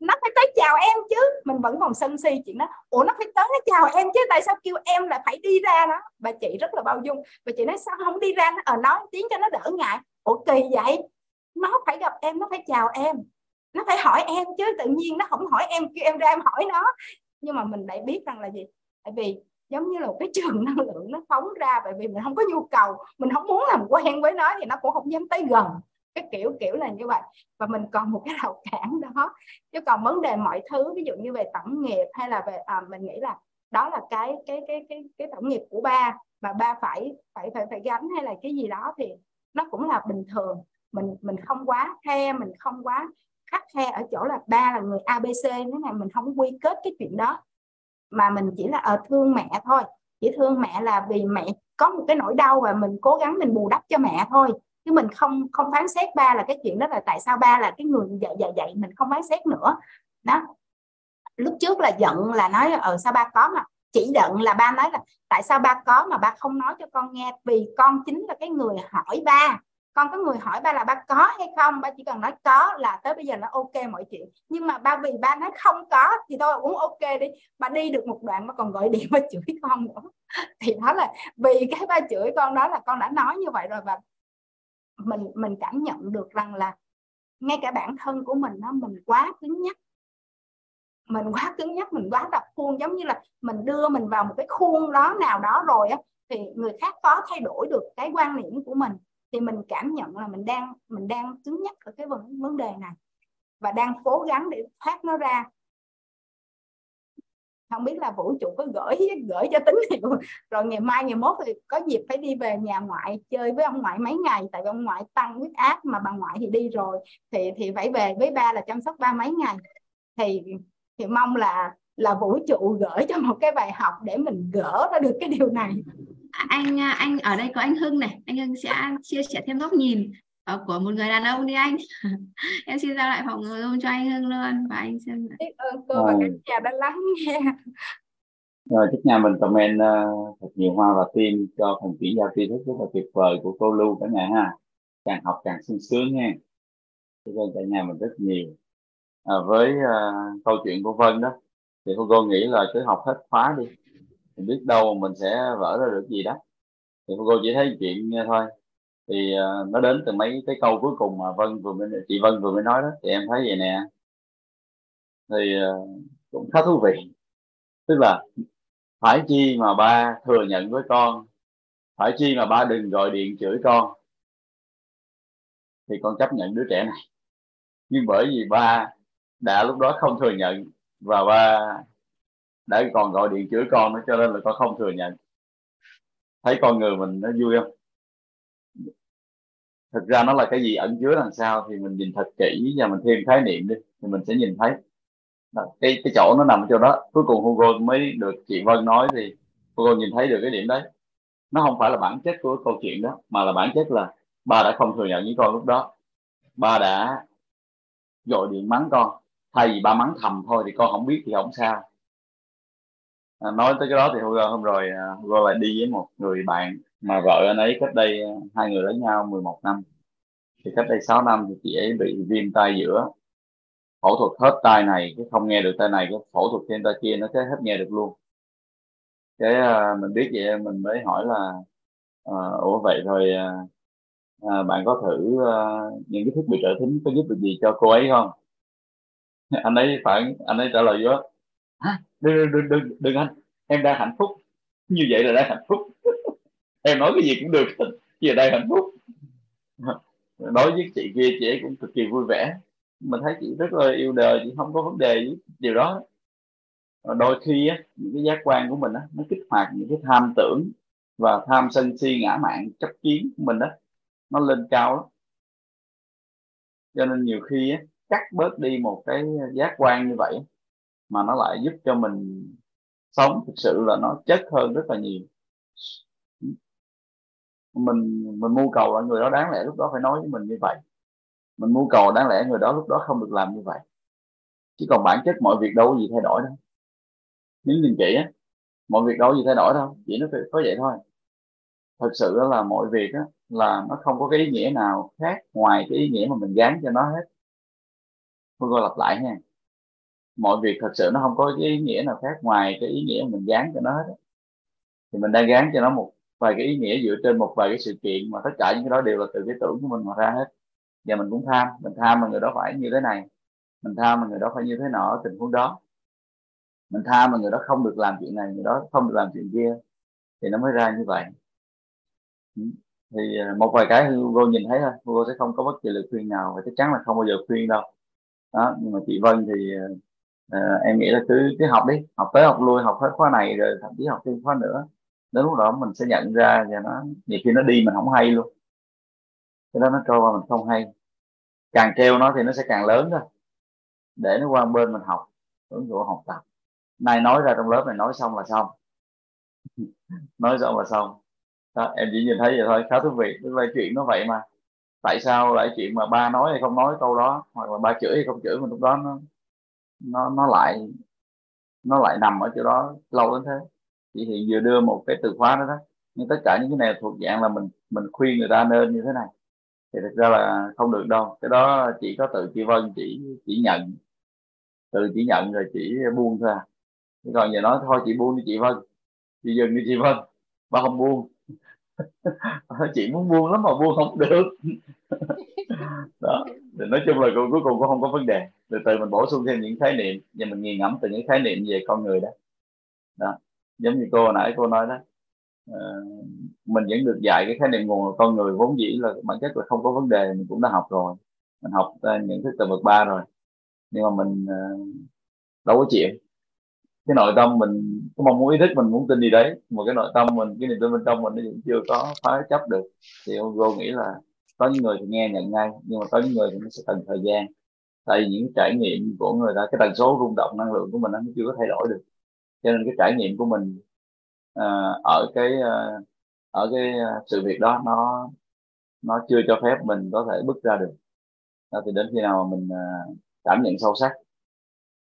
Nó phải tới chào em chứ. Mình vẫn còn sân si chuyện đó. Ủa nó phải tới nó chào em chứ tại sao kêu em là phải đi ra đó? Bà chị rất là bao dung. Bà chị nói sao không đi ra? Nó à nói tiếng cho nó đỡ ngại. Ủa kỳ vậy? Nó phải gặp em nó phải chào em. Nó phải hỏi em chứ tự nhiên nó không hỏi em kêu em ra em hỏi nó. Nhưng mà mình lại biết rằng là gì? Tại vì giống như là một cái trường năng lượng nó phóng ra bởi vì mình không có nhu cầu mình không muốn làm quen với nó thì nó cũng không dám tới gần. Cái kiểu kiểu là như vậy. Và mình còn một cái rào cản đó chứ còn vấn đề mọi thứ ví dụ như về tổng nghiệp hay là về à, mình nghĩ là đó là cái cái cái cái cái tổng nghiệp của ba. Mà ba phải phải phải phải gánh hay là cái gì đó thì nó cũng là bình thường mình mình không quá khe, mình không quá khắc khe ở chỗ là ba là người abc thế này mình không quy kết cái chuyện đó. Mà mình chỉ là ở thương mẹ thôi. Chỉ thương mẹ là vì mẹ có một cái nỗi đau và mình cố gắng mình bù đắp cho mẹ thôi. Chứ mình không không phán xét ba là cái chuyện đó là tại sao ba là cái người dạy dạy dạy, mình không phán xét nữa. Đó. Lúc trước là giận, là nói ở sao ba có mà chỉ giận là ba nói là tại sao ba có mà ba không nói cho con nghe, vì con chính là cái người hỏi ba con có người hỏi ba là ba có hay không? Ba chỉ cần nói có là tới bây giờ nó ok mọi chuyện. Nhưng mà ba vì ba nói không có thì thôi cũng ok đi. Ba đi được một đoạn mà còn gọi điện, ba chửi con nữa. Thì đó là vì cái ba chửi con đó là con đã nói như vậy rồi và mình mình cảm nhận được rằng là ngay cả bản thân của mình nó mình quá cứng nhắc. Mình quá cứng nhắc, mình quá đập khuôn, giống như là mình đưa mình vào một cái khuôn đó nào đó rồi á, thì người khác có thay đổi được cái quan niệm của mình thì mình cảm nhận là mình đang mình đang cứng nhắc ở cái vấn vấn đề này và đang cố gắng để thoát nó ra. Không biết là vũ trụ có gửi gửi cho tín hiệu. Rồi ngày mai, ngày mốt thì có dịp phải đi về nhà ngoại chơi với ông ngoại mấy ngày, tại vì ông ngoại tăng huyết áp mà bà ngoại thì đi rồi. Thì thì phải về với ba là chăm sóc ba mấy ngày. Thì thì mong là là vũ trụ gửi cho một cái bài học để mình gỡ ra được cái điều này anh anh ở đây có anh Hưng này. Anh Hưng sẽ chia sẻ thêm góc nhìn uh, của một người đàn ông đi anh. Em xin giao lại phòng luôn cho anh Hưng luôn và anh xem biết ơn cô và các nhà đã lắng nghe. Rồi chúc nhà mình comment uh, thật nhiều hoa và tim cho phần chuyển giao tri thức rất là tuyệt vời của cô Lưu cả nhà ha. Càng học càng sung sướng nha. Cho nên cả nhà mình rất nhiều. À, với uh, câu chuyện của Vân đó thì cô nghĩ là cứ học hết khóa đi thì biết đâu mình sẽ vỡ ra được gì đó. Thì cô chỉ thấy chuyện thôi. Thì uh, nó đến từ mấy cái câu cuối cùng mà Vân vừa mới chị Vân vừa mới nói đó. Thì em thấy vậy nè. Thì uh, cũng khá thú vị. Tức là phải chi mà ba thừa nhận với con phải chi mà ba đừng gọi điện chửi con thì con chấp nhận đứa trẻ này. Nhưng bởi vì ba đã lúc đó không thừa nhận và ba đã còn gọi điện chửi con nữa cho nên là con không thừa nhận. Thấy con người mình, nó vui không? Thực ra nó là cái gì ẩn chứa đằng sau thì mình nhìn thật kỹ và mình thêm khái niệm đi, thì mình sẽ nhìn thấy. Cái cái chỗ nó nằm chỗ đó. Cuối cùng Hugo mới được chị Vân nói thì Hugo nhìn thấy được cái điểm đấy. Nó không phải là bản chất của câu chuyện đó, mà là bản chất là ba đã không thừa nhận với con lúc đó. Ba đã gọi điện mắng con. Thay vì ba mắng thầm thôi thì con không biết thì không sao à, nói tới cái đó thì Hugo hôm rồi à, Hugo lại đi với một người bạn mà vợ anh ấy cách đây à, hai người lấy nhau 11 năm. Thì cách đây 6 năm thì chị ấy bị viêm tai giữa. Phẫu thuật hết tai này cái không nghe được tai này cái phẫu thuật thêm tai kia nó cái hết nghe được luôn. Cái uh, mình biết vậy mình mới hỏi là uh, ủa vậy rồi uh, bạn có thử uh, những cái thiết bị trợ thính có giúp được gì cho cô ấy không? Anh ấy phản anh ấy trả lời với đừng, đừng, đừng, đừng anh. Em đang hạnh phúc. Như vậy là đang hạnh phúc. Em nói cái gì cũng được. Giờ đang hạnh phúc. Nói với chị kia chị ấy cũng cực kỳ vui vẻ. Mình thấy chị rất là yêu đời chị không có vấn đề với điều đó ờ, đôi khi á, những cái giác quan của mình á, nó kích hoạt những cái tham tưởng và tham sân si ngã mạn chấp kiến của mình đó nó lên cao lắm. Cho nên nhiều khi á, cắt bớt đi một cái giác quan như vậy mà nó lại giúp cho mình sống. Thực sự là nó chất hơn rất là nhiều. Mình mình mưu cầu là người đó đáng lẽ lúc đó phải nói với mình như vậy. Mình mưu cầu đáng lẽ người đó lúc đó không được làm như vậy. Chứ còn bản chất mọi việc đâu có gì thay đổi đâu. Nếu nhìn kỹ á, mọi việc đâu có gì thay đổi đâu. Chỉ nó có vậy thôi. Thật sự là mọi việc á là nó không có cái ý nghĩa nào khác ngoài cái ý nghĩa mà mình gán cho nó hết. Tôi coi lặp lại nha mọi việc thật sự nó không có cái ý nghĩa nào khác ngoài cái ý nghĩa mình gán cho nó hết thì mình đang gán cho nó một vài cái ý nghĩa dựa trên một vài cái sự kiện mà tất cả những cái đó đều là từ cái tưởng của mình mà ra hết. Và mình cũng tham, mình tham mà người đó phải như thế này, mình tham mà người đó phải như thế nọ ở tình huống đó. Mình tham mà người đó không được làm chuyện này, người đó không được làm chuyện kia, thì nó mới ra như vậy. Ừ. Thì à, một vài cái Hugo nhìn thấy thôi. Hugo sẽ không có bất kỳ lời khuyên nào và chắc chắn là không bao giờ khuyên đâu. Đó, nhưng mà chị Vân thì à, uh, em nghĩ là cứ cứ học đi học tới học lui học hết khóa này rồi thậm chí học thêm khóa nữa. Đến lúc đó mình sẽ nhận ra và nó nhiều khi nó đi mình không hay luôn. Cái đó nó trôi qua mình không hay. Càng treo nó thì nó sẽ càng lớn thôi. Để nó qua bên mình học ứng dụng học tập. Nay nói ra trong lớp này nói xong là xong. Nói xong là xong. Đó, em chỉ nhìn thấy vậy thôi. Khá thú vị. Cái chuyện nó vậy mà. Tại sao lại chuyện mà ba nói hay không nói câu đó hoặc là ba chửi hay không chửi mình lúc đó nó nó nó lại nó lại nằm ở chỗ đó lâu đến thế. Chị hiện vừa đưa một cái từ khóa đó đó. Nhưng tất cả những cái này thuộc dạng là mình mình khuyên người ta nên như thế này. Thì thực ra là không được đâu. Cái đó chỉ có tự chị Vân, chỉ chỉ nhận. Tự chỉ nhận rồi chỉ buông thôi à. còn giờ nói thôi chị buông đi chị Vân. Chị dừng đi chị Vân. Ba không buông. chị muốn buông lắm mà buông không được. Đó thì nói chung là cuối cùng cũng không có vấn đề. Từ từ mình bổ sung thêm những khái niệm và mình nghiền ngẫm từ những khái niệm về con người đó. Đó giống như cô hồi nãy cô nói đó. Uh, mình vẫn được dạy cái khái niệm nguồn con người vốn dĩ là bản chất là không có vấn đề mình cũng đã học rồi. Mình học những thức từ bậc ba rồi. Nhưng mà mình uh, đâu có chịu cái nội tâm mình có mong muốn ý thức mình muốn tin gì đấy mà cái nội tâm mình cái niềm tin bên trong mình nó vẫn chưa có phá chấp được. Thì ông vô nghĩ là có những người thì nghe nhận ngay nhưng mà có những người thì nó sẽ cần thời gian. Tại vì những trải nghiệm của người ta cái tần số rung động năng lượng của mình nó chưa có thay đổi được. Cho nên cái trải nghiệm của mình uh, ở cái uh, ở cái à, sự việc đó nó nó chưa cho phép mình có thể bước ra được. Đó, thì đến khi nào mà mình uh, cảm nhận sâu sắc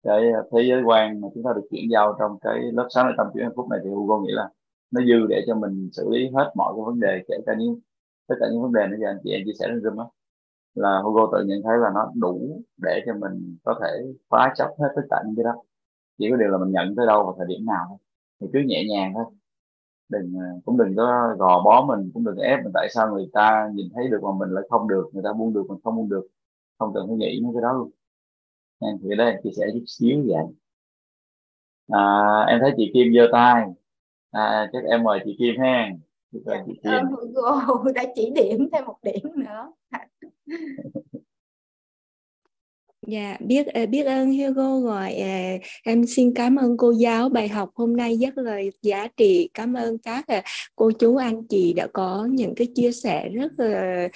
cái ờ, thế giới quan mà chúng ta được chuyển giao trong cái lớp sáng tâm chuyển hạnh phúc này thì Hugo nghĩ là nó dư để cho mình xử lý hết mọi cái vấn đề, kể cả những, tất cả những vấn đề nãy giờ anh chị em chia sẻ trên Zoom á, là Hugo tự nhận thấy là nó đủ để cho mình có thể phá chấp hết tất cả những cái đó. Chỉ có điều là mình nhận tới đâu và thời điểm nào thôi, thì cứ nhẹ nhàng thôi. Đừng ờ, cũng đừng có gò bó mình, cũng đừng ép mình tại sao người ta nhìn thấy được mà mình lại không được, người ta buông được mình không buông được. Không cần phải nghĩ những cái đó luôn em thì đây chia sẻ chút xíu vậy. À, em thấy chị Kim giơ tay. À, chắc em mời chị Kim ha. Dạ, chị Kim. Ơn đã chỉ điểm thêm một điểm nữa Dạ, biết biết ơn Hugo rồi em xin cảm ơn cô giáo bài học hôm nay rất là giá trị. Cảm ơn các cô chú anh chị đã có những cái chia sẻ rất là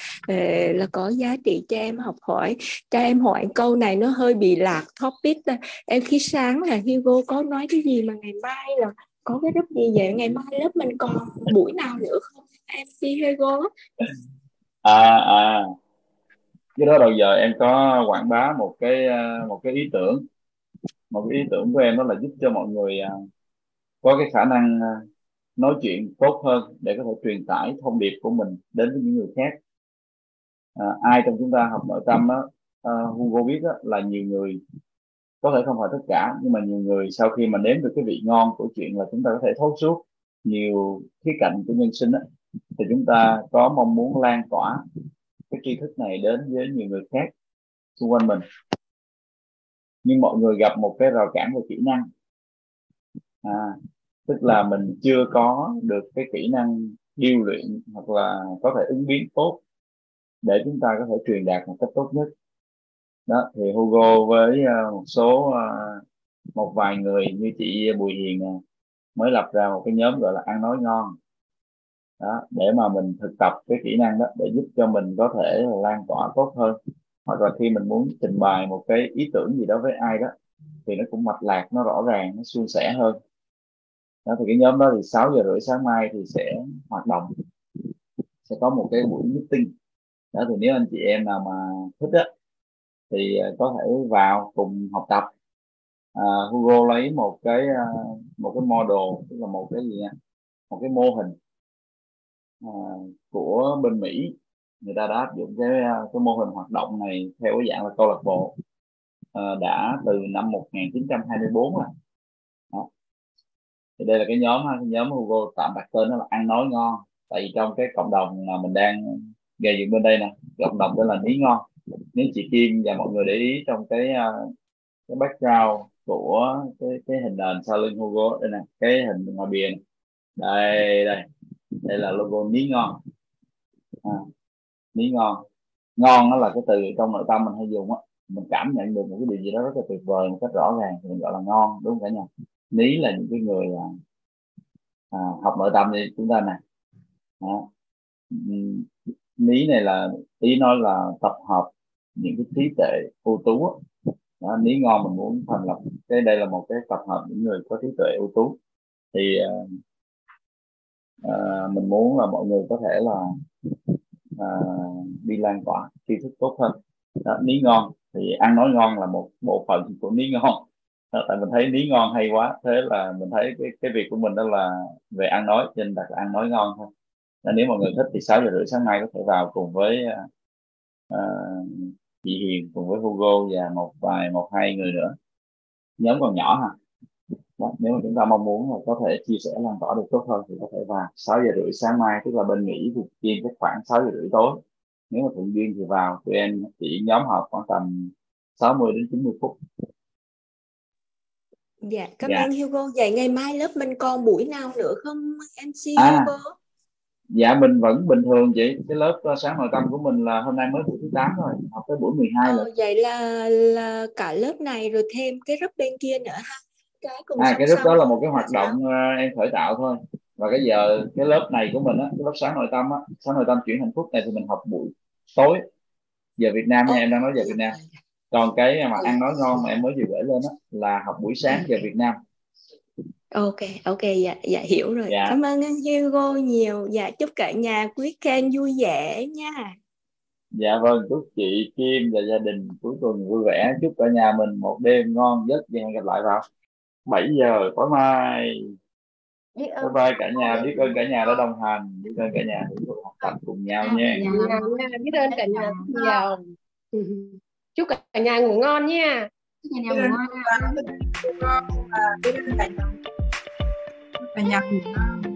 là có giá trị cho em học hỏi. Cho em hỏi câu này nó hơi bị lạc topic. Em khi sáng là Hugo có nói cái gì mà ngày mai là có cái group gì vậy? Ngày mai lớp mình còn buổi nào nữa không? Em xin Hugo. À à cái đó đầu giờ em có quảng bá một cái ờ, một cái ý tưởng. Một cái ý tưởng của em đó là giúp cho mọi người ờ, có cái khả năng ờ, nói chuyện tốt hơn để có thể truyền tải thông điệp của mình đến với những người khác. À, ai trong chúng ta học nội tâm đó uh, Hugo biết đó, là nhiều người có thể không phải tất cả nhưng mà nhiều người sau khi mà nếm được cái vị ngon của chuyện là chúng ta có thể thấu suốt nhiều khía cạnh của nhân sinh đó, thì chúng ta có mong muốn lan tỏa cái tri thức này đến với nhiều người khác xung quanh mình. Nhưng mọi người gặp một cái rào cản về kỹ năng. À, tức là mình chưa có được cái kỹ năng điêu luyện hoặc là có thể ứng biến tốt để chúng ta có thể truyền đạt một cách tốt nhất. Đó thì Hugo với à, một số à, một vài người như chị Bùi Hiền à, mới lập ra một cái nhóm gọi là ăn nói ngon đó, để mà mình thực tập cái kỹ năng đó để giúp cho mình có thể lan tỏa tốt hơn. Hoặc là khi mình muốn trình bày một cái ý tưởng gì đó với ai đó thì nó cũng mạch lạc nó rõ ràng nó suôn sẻ hơn. Đó thì cái nhóm đó thì 6 giờ rưỡi sáng mai thì sẽ hoạt động. Sẽ có một cái buổi meeting. Đó thì nếu anh chị em nào mà thích á thì à, có thể vào cùng học tập. À, Hugo lấy một cái à, một cái model tức là một cái gì nha? Một cái mô hình. À, của bên Mỹ. Người ta đã áp dụng cái à, cái mô hình hoạt động này theo cái dạng là câu lạc bộ à, đã từ năm 1924 rồi. Đó. thì đây là cái nhóm à, cái nhóm Hugo tạm đặt tên nó là ăn nói ngon. Tại vì trong cái cộng đồng mà mình đang gây dựng bên đây nè cộng đồng tên là ní ngon. Nếu chị Kim và mọi người để ý trong cái à, cái background của cái cái hình nền sau lưng Hugo. Đây nè cái hình ngoài bìa này. đây đây đây là logo ní ngon. À, ní ngon. Ngon nó là cái từ trong nội tâm mình hay dùng á. Mình cảm nhận được một cái điều gì đó rất là tuyệt vời một cách rõ ràng thì mình gọi là ngon đúng không cả nhà? Ní là những cái người à, à, học nội tâm thì chúng ta nè. Đó. ní này là ý nói là tập hợp những cái trí tuệ ưu tú đó, ní ngon mình muốn thành lập cái đây là một cái tập hợp những người có trí tuệ ưu tú. Thì uh, à, mình muốn là mọi người có thể là à, đi lan tỏa tri thức tốt hơn. Đó, ní ngon thì ăn nói ngon là một bộ phận của ní ngon. Đó, tại mình thấy ní ngon hay quá thế là mình thấy cái cái việc của mình đó là về ăn nói nên đặt ăn nói ngon thôi. Nên nếu mọi người thích thì 6 giờ rưỡi sáng mai có thể vào cùng với uh, chị Hiền cùng với Hugo và một vài một hai người nữa. Nhóm còn nhỏ ha đó, nếu mà chúng ta mong muốn là có thể chia sẻ lan tỏa được tốt hơn thì có thể vào 6 giờ rưỡi sáng mai tức là bên Mỹ thì chuyên chắc khoảng 6 giờ rưỡi tối nếu mà thuận duyên thì vào tụi em chỉ nhóm họp khoảng tầm 60 đến 90 phút Dạ, cảm dạ. ơn Hugo. Vậy ngày mai lớp mình còn buổi nào nữa không MC à, Hugo? Dạ mình vẫn bình thường chị. Cái lớp uh, sáng nội tâm của mình là hôm nay mới buổi thứ 8 rồi, học tới buổi 12 ờ, rồi. Vậy là là cả lớp này rồi thêm cái lớp bên kia nữa ha cái cùng à cái lúc đó là một cái hoạt động uh, em khởi tạo thôi. Và cái giờ cái lớp này của mình á cái lớp sáng nội tâm á sáng nội tâm chuyển hạnh phúc này thì mình học buổi tối. Giờ Việt Nam nha em đang nói giờ Việt Nam. còn cái mà ăn nói ngon mà em mới vừa gửi lên á là học buổi sáng giờ Việt Nam. Ok ok dạ dạ hiểu rồi. Dạ. cảm ơn anh Hugo nhiều. Dạ chúc cả nhà quý khen vui vẻ nha. Dạ vâng chúc chị Kim và gia đình cuối tuần vui vẻ. Chúc cả nhà mình một đêm ngon giấc. Và hẹn gặp lại vào 7 giờ tối mai. Bye bye cả nhà biết ơn cả nhà đã đồng hành biết ơn cả nhà đã học tập cùng nhau nha. Biết ơn cả nhà. Nhiều chúc cả nhà ngủ ngon nha. Chúc cả nhà ngủ ngon. Cả nhà ngủ ngon